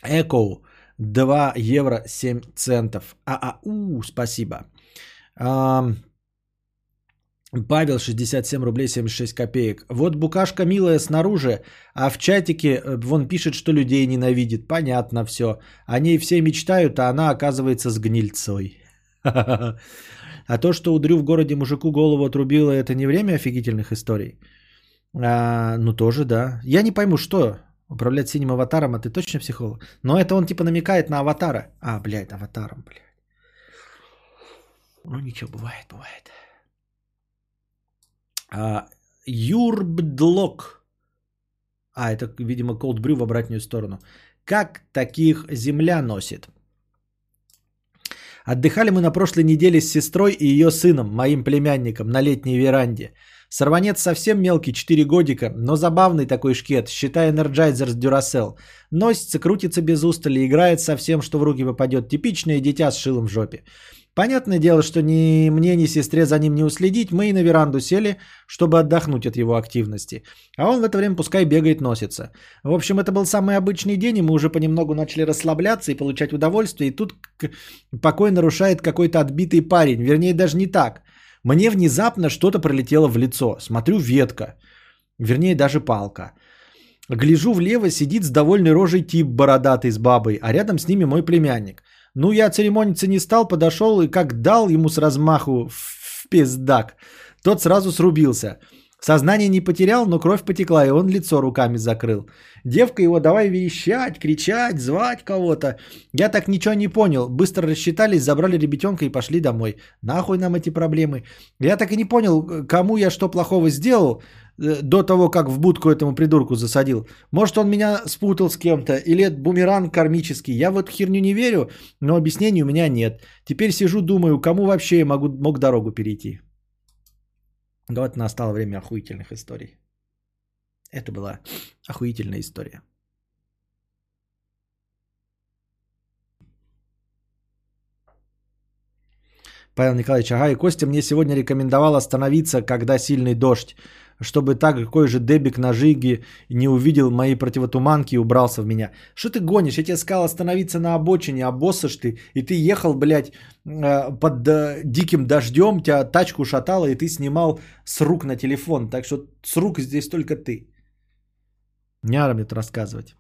Эко 2 евро 7 центов. ААУ, спасибо. Павел 67 рублей 76 копеек. Вот букашка милая снаружи, а в чатике э, вон пишет, что людей ненавидит. Понятно все. О ней все мечтают, а она оказывается с гнильцой. А то, что удрю в городе мужику голову отрубило, это не время офигительных историй? А, ну тоже да. Я не пойму, что управлять синим аватаром, а ты точно психолог? Но это он типа намекает на аватара. А, блядь, аватаром, блядь. Ну ничего, бывает, бывает. А, Юрбдлок. А, это, видимо, Cold Brew в обратную сторону. Как таких земля носит? Отдыхали мы на прошлой неделе с сестрой и ее сыном, моим племянником, на летней веранде. Сорванец совсем мелкий, 4 годика, но забавный такой шкет, считай Energizer с Duracell. Носится, крутится без устали, играет со всем, что в руки попадет. Типичное дитя с шилом в жопе. Понятное дело, что ни мне, ни сестре за ним не уследить. Мы и на веранду сели, чтобы отдохнуть от его активности. А он в это время пускай бегает, носится. В общем, это был самый обычный день, и мы уже понемногу начали расслабляться и получать удовольствие. И тут покой нарушает какой-то отбитый парень. Вернее, даже не так. Мне внезапно что-то пролетело в лицо. Смотрю, ветка. Вернее, даже палка. Гляжу влево, сидит с довольной рожей тип бородатый с бабой, а рядом с ними мой племянник. Ну, я церемониться не стал, подошел и как дал ему с размаху в пиздак. Тот сразу срубился. Сознание не потерял, но кровь потекла, и он лицо руками закрыл. Девка его давай верещать, кричать, звать кого-то. Я так ничего не понял. Быстро рассчитались, забрали ребятенка и пошли домой. Нахуй нам эти проблемы. Я так и не понял, кому я что плохого сделал э, до того, как в будку этому придурку засадил. Может, он меня спутал с кем-то, или это бумеранг кармический. Я в эту херню не верю, но объяснений у меня нет. Теперь сижу, думаю, кому вообще я могу, мог дорогу перейти. Да вот настало время охуительных историй. Это была охуительная история. Павел Николаевич, ага, и Костя мне сегодня рекомендовал остановиться, когда сильный дождь, чтобы такой же дебик на жиге не увидел мои противотуманки и убрался в меня. Что ты гонишь? Я тебе сказал остановиться на обочине, а боссаж ты, и ты ехал, блядь, э, под э, диким дождем, тебя тачку шатало, и ты снимал с рук на телефон. Так что с рук здесь только ты. Не надо мне это рассказывать.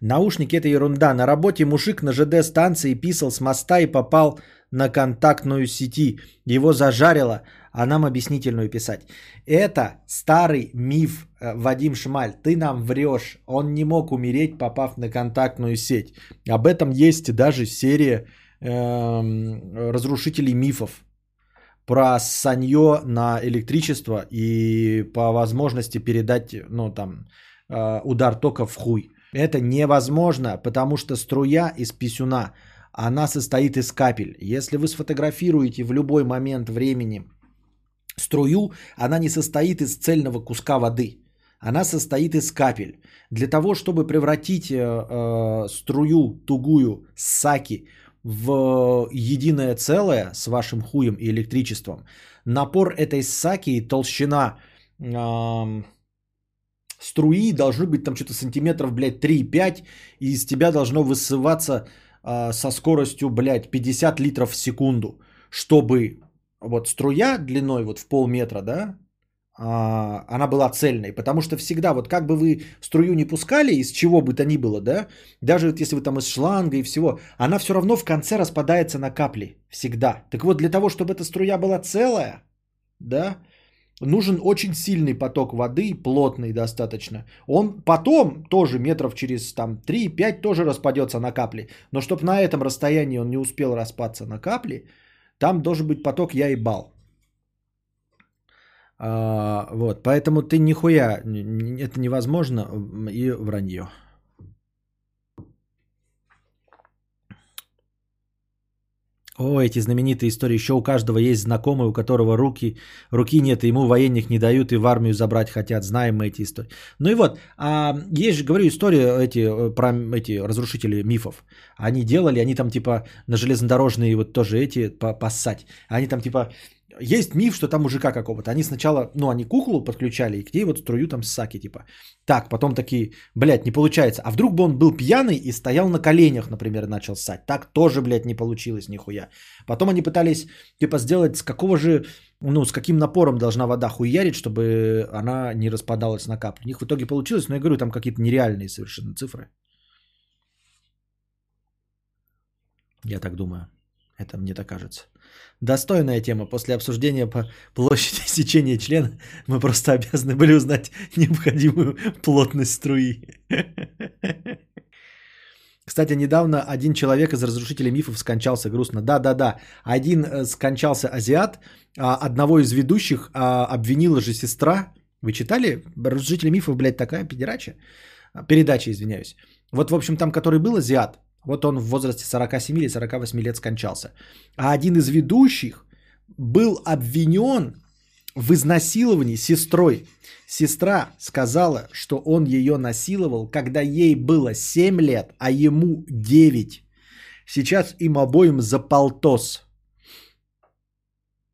Наушники это ерунда. На работе мужик на ЖД станции писал с моста и попал на контактную сети. Его зажарило, а нам объяснительную писать. Это старый миф, э, Вадим Шмаль. Ты нам врешь. Он не мог умереть, попав на контактную сеть. Об этом есть даже серия эм, разрушителей мифов про санье на электричество и по возможности передать, ну там, э, удар тока в хуй. Это невозможно, потому что струя из писюна, она состоит из капель. Если вы сфотографируете в любой момент времени струю, она не состоит из цельного куска воды. Она состоит из капель. Для того, чтобы превратить э, э, струю тугую саки в единое целое с вашим хуем и электричеством, напор этой саки и толщина э, струи должны быть там что-то сантиметров, блядь, 3-5, и из тебя должно высываться э, со скоростью, блядь, 50 литров в секунду, чтобы вот струя длиной вот в полметра, да, а, она была цельной, потому что всегда, вот как бы вы струю не пускали, из чего бы то ни было, да, даже вот если вы там из шланга и всего, она все равно в конце распадается на капли, всегда. Так вот, для того, чтобы эта струя была целая, да, нужен очень сильный поток воды, плотный достаточно. Он потом тоже метров через там 3-5 тоже распадется на капли. Но чтобы на этом расстоянии он не успел распаться на капли, там должен быть поток я и бал. А, вот, поэтому ты нихуя, это невозможно и вранье. О, эти знаменитые истории. Еще у каждого есть знакомый, у которого руки, руки нет, и ему военных не дают, и в армию забрать хотят. Знаем мы эти истории. Ну и вот, а, есть же, говорю, истории эти, э, про эти разрушители мифов. Они делали, они там типа на железнодорожные вот тоже эти поссать. Они там типа есть миф, что там мужика какого-то. Они сначала, ну, они куклу подключали, и к ней вот струю там саки, типа. Так, потом такие, блядь, не получается. А вдруг бы он был пьяный и стоял на коленях, например, начал ссать. Так тоже, блядь, не получилось нихуя. Потом они пытались, типа, сделать с какого же, ну, с каким напором должна вода хуярить, чтобы она не распадалась на капли. У них в итоге получилось, но я говорю, там какие-то нереальные совершенно цифры. Я так думаю. Это мне так кажется. Достойная тема. После обсуждения по площади сечения члена мы просто обязаны были узнать необходимую плотность струи. Кстати, недавно один человек из разрушителей мифов скончался грустно. Да-да-да, один э, скончался азиат, а одного из ведущих а, обвинила же сестра. Вы читали? Разрушители мифов, блядь, такая педерача? Передача, извиняюсь. Вот, в общем, там, который был азиат, вот он в возрасте 47 или 48 лет скончался. А один из ведущих был обвинен в изнасиловании сестрой. Сестра сказала, что он ее насиловал, когда ей было 7 лет, а ему 9. Сейчас им обоим за полтос.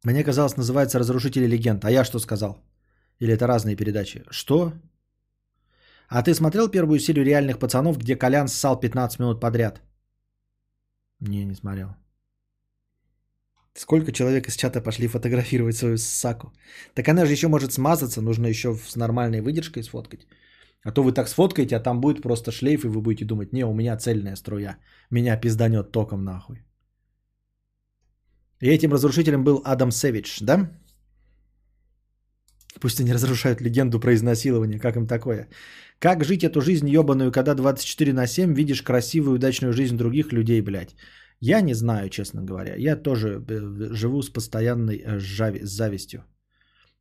Мне казалось, называется «Разрушители легенд». А я что сказал? Или это разные передачи? Что? А ты смотрел первую серию «Реальных пацанов», где Колян ссал 15 минут подряд? Не, не смотрел. Сколько человек из чата пошли фотографировать свою саку? Так она же еще может смазаться, нужно еще с нормальной выдержкой сфоткать. А то вы так сфоткаете, а там будет просто шлейф, и вы будете думать, не, у меня цельная струя, меня пизданет током нахуй. И этим разрушителем был Адам Сэвидж, да? Пусть они разрушают легенду про изнасилование, как им такое? Как жить эту жизнь ебаную, когда 24 на 7 видишь красивую удачную жизнь других людей, блядь? Я не знаю, честно говоря. Я тоже э, живу с постоянной э, жави- с завистью.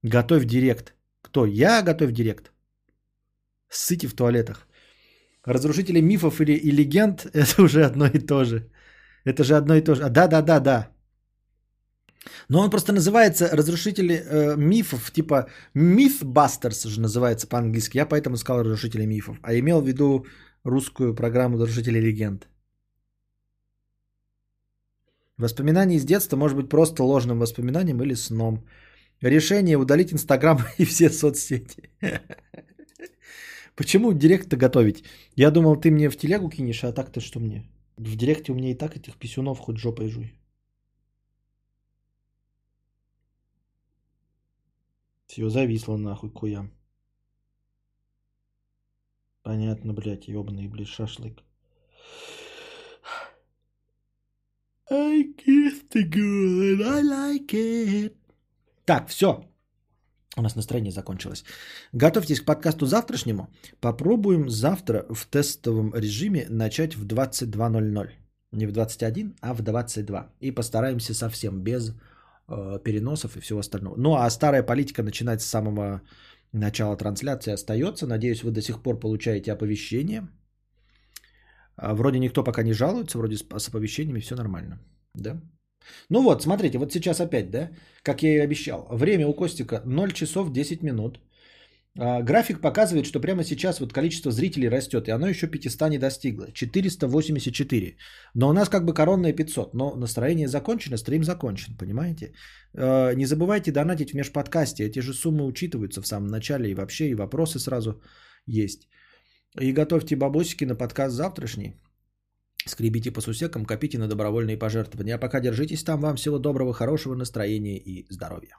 Готовь директ. Кто? Я готовь директ. Ссыте в туалетах. Разрушители мифов или и легенд – это уже одно и то же. Это же одно и то же. Да-да-да-да. Но он просто называется разрушители э, мифов, типа Mythbusters же называется по-английски. Я поэтому сказал разрушители мифов. А имел в виду русскую программу разрушители легенд. Воспоминание из детства может быть просто ложным воспоминанием или сном. Решение удалить Инстаграм и все соцсети. Почему директ-то готовить? Я думал, ты мне в телегу кинешь, а так-то что мне? В директе у меня и так этих писюнов хоть жопой жуй. Все, зависло нахуй куям. Понятно, блядь, ебаный, блядь, шашлык. I kiss the girl I like it. Так, все. У нас настроение закончилось. Готовьтесь к подкасту завтрашнему. Попробуем завтра в тестовом режиме начать в 22.00. Не в 21, а в 22. И постараемся совсем без переносов и всего остального. Ну а старая политика начинать с самого начала трансляции остается. Надеюсь, вы до сих пор получаете оповещение. А Вроде никто пока не жалуется, вроде с оповещениями все нормально. Да? Ну вот, смотрите, вот сейчас опять, да, как я и обещал. Время у Костика 0 часов 10 минут. А, график показывает, что прямо сейчас вот количество зрителей растет, и оно еще 500 не достигло. 484. Но у нас как бы коронная 500. Но настроение закончено, стрим закончен, понимаете? А, не забывайте донатить в межподкасте. Эти же суммы учитываются в самом начале и вообще, и вопросы сразу есть. И готовьте бабосики на подкаст завтрашний. Скребите по сусекам, копите на добровольные пожертвования. А пока держитесь там. Вам всего доброго, хорошего настроения и здоровья.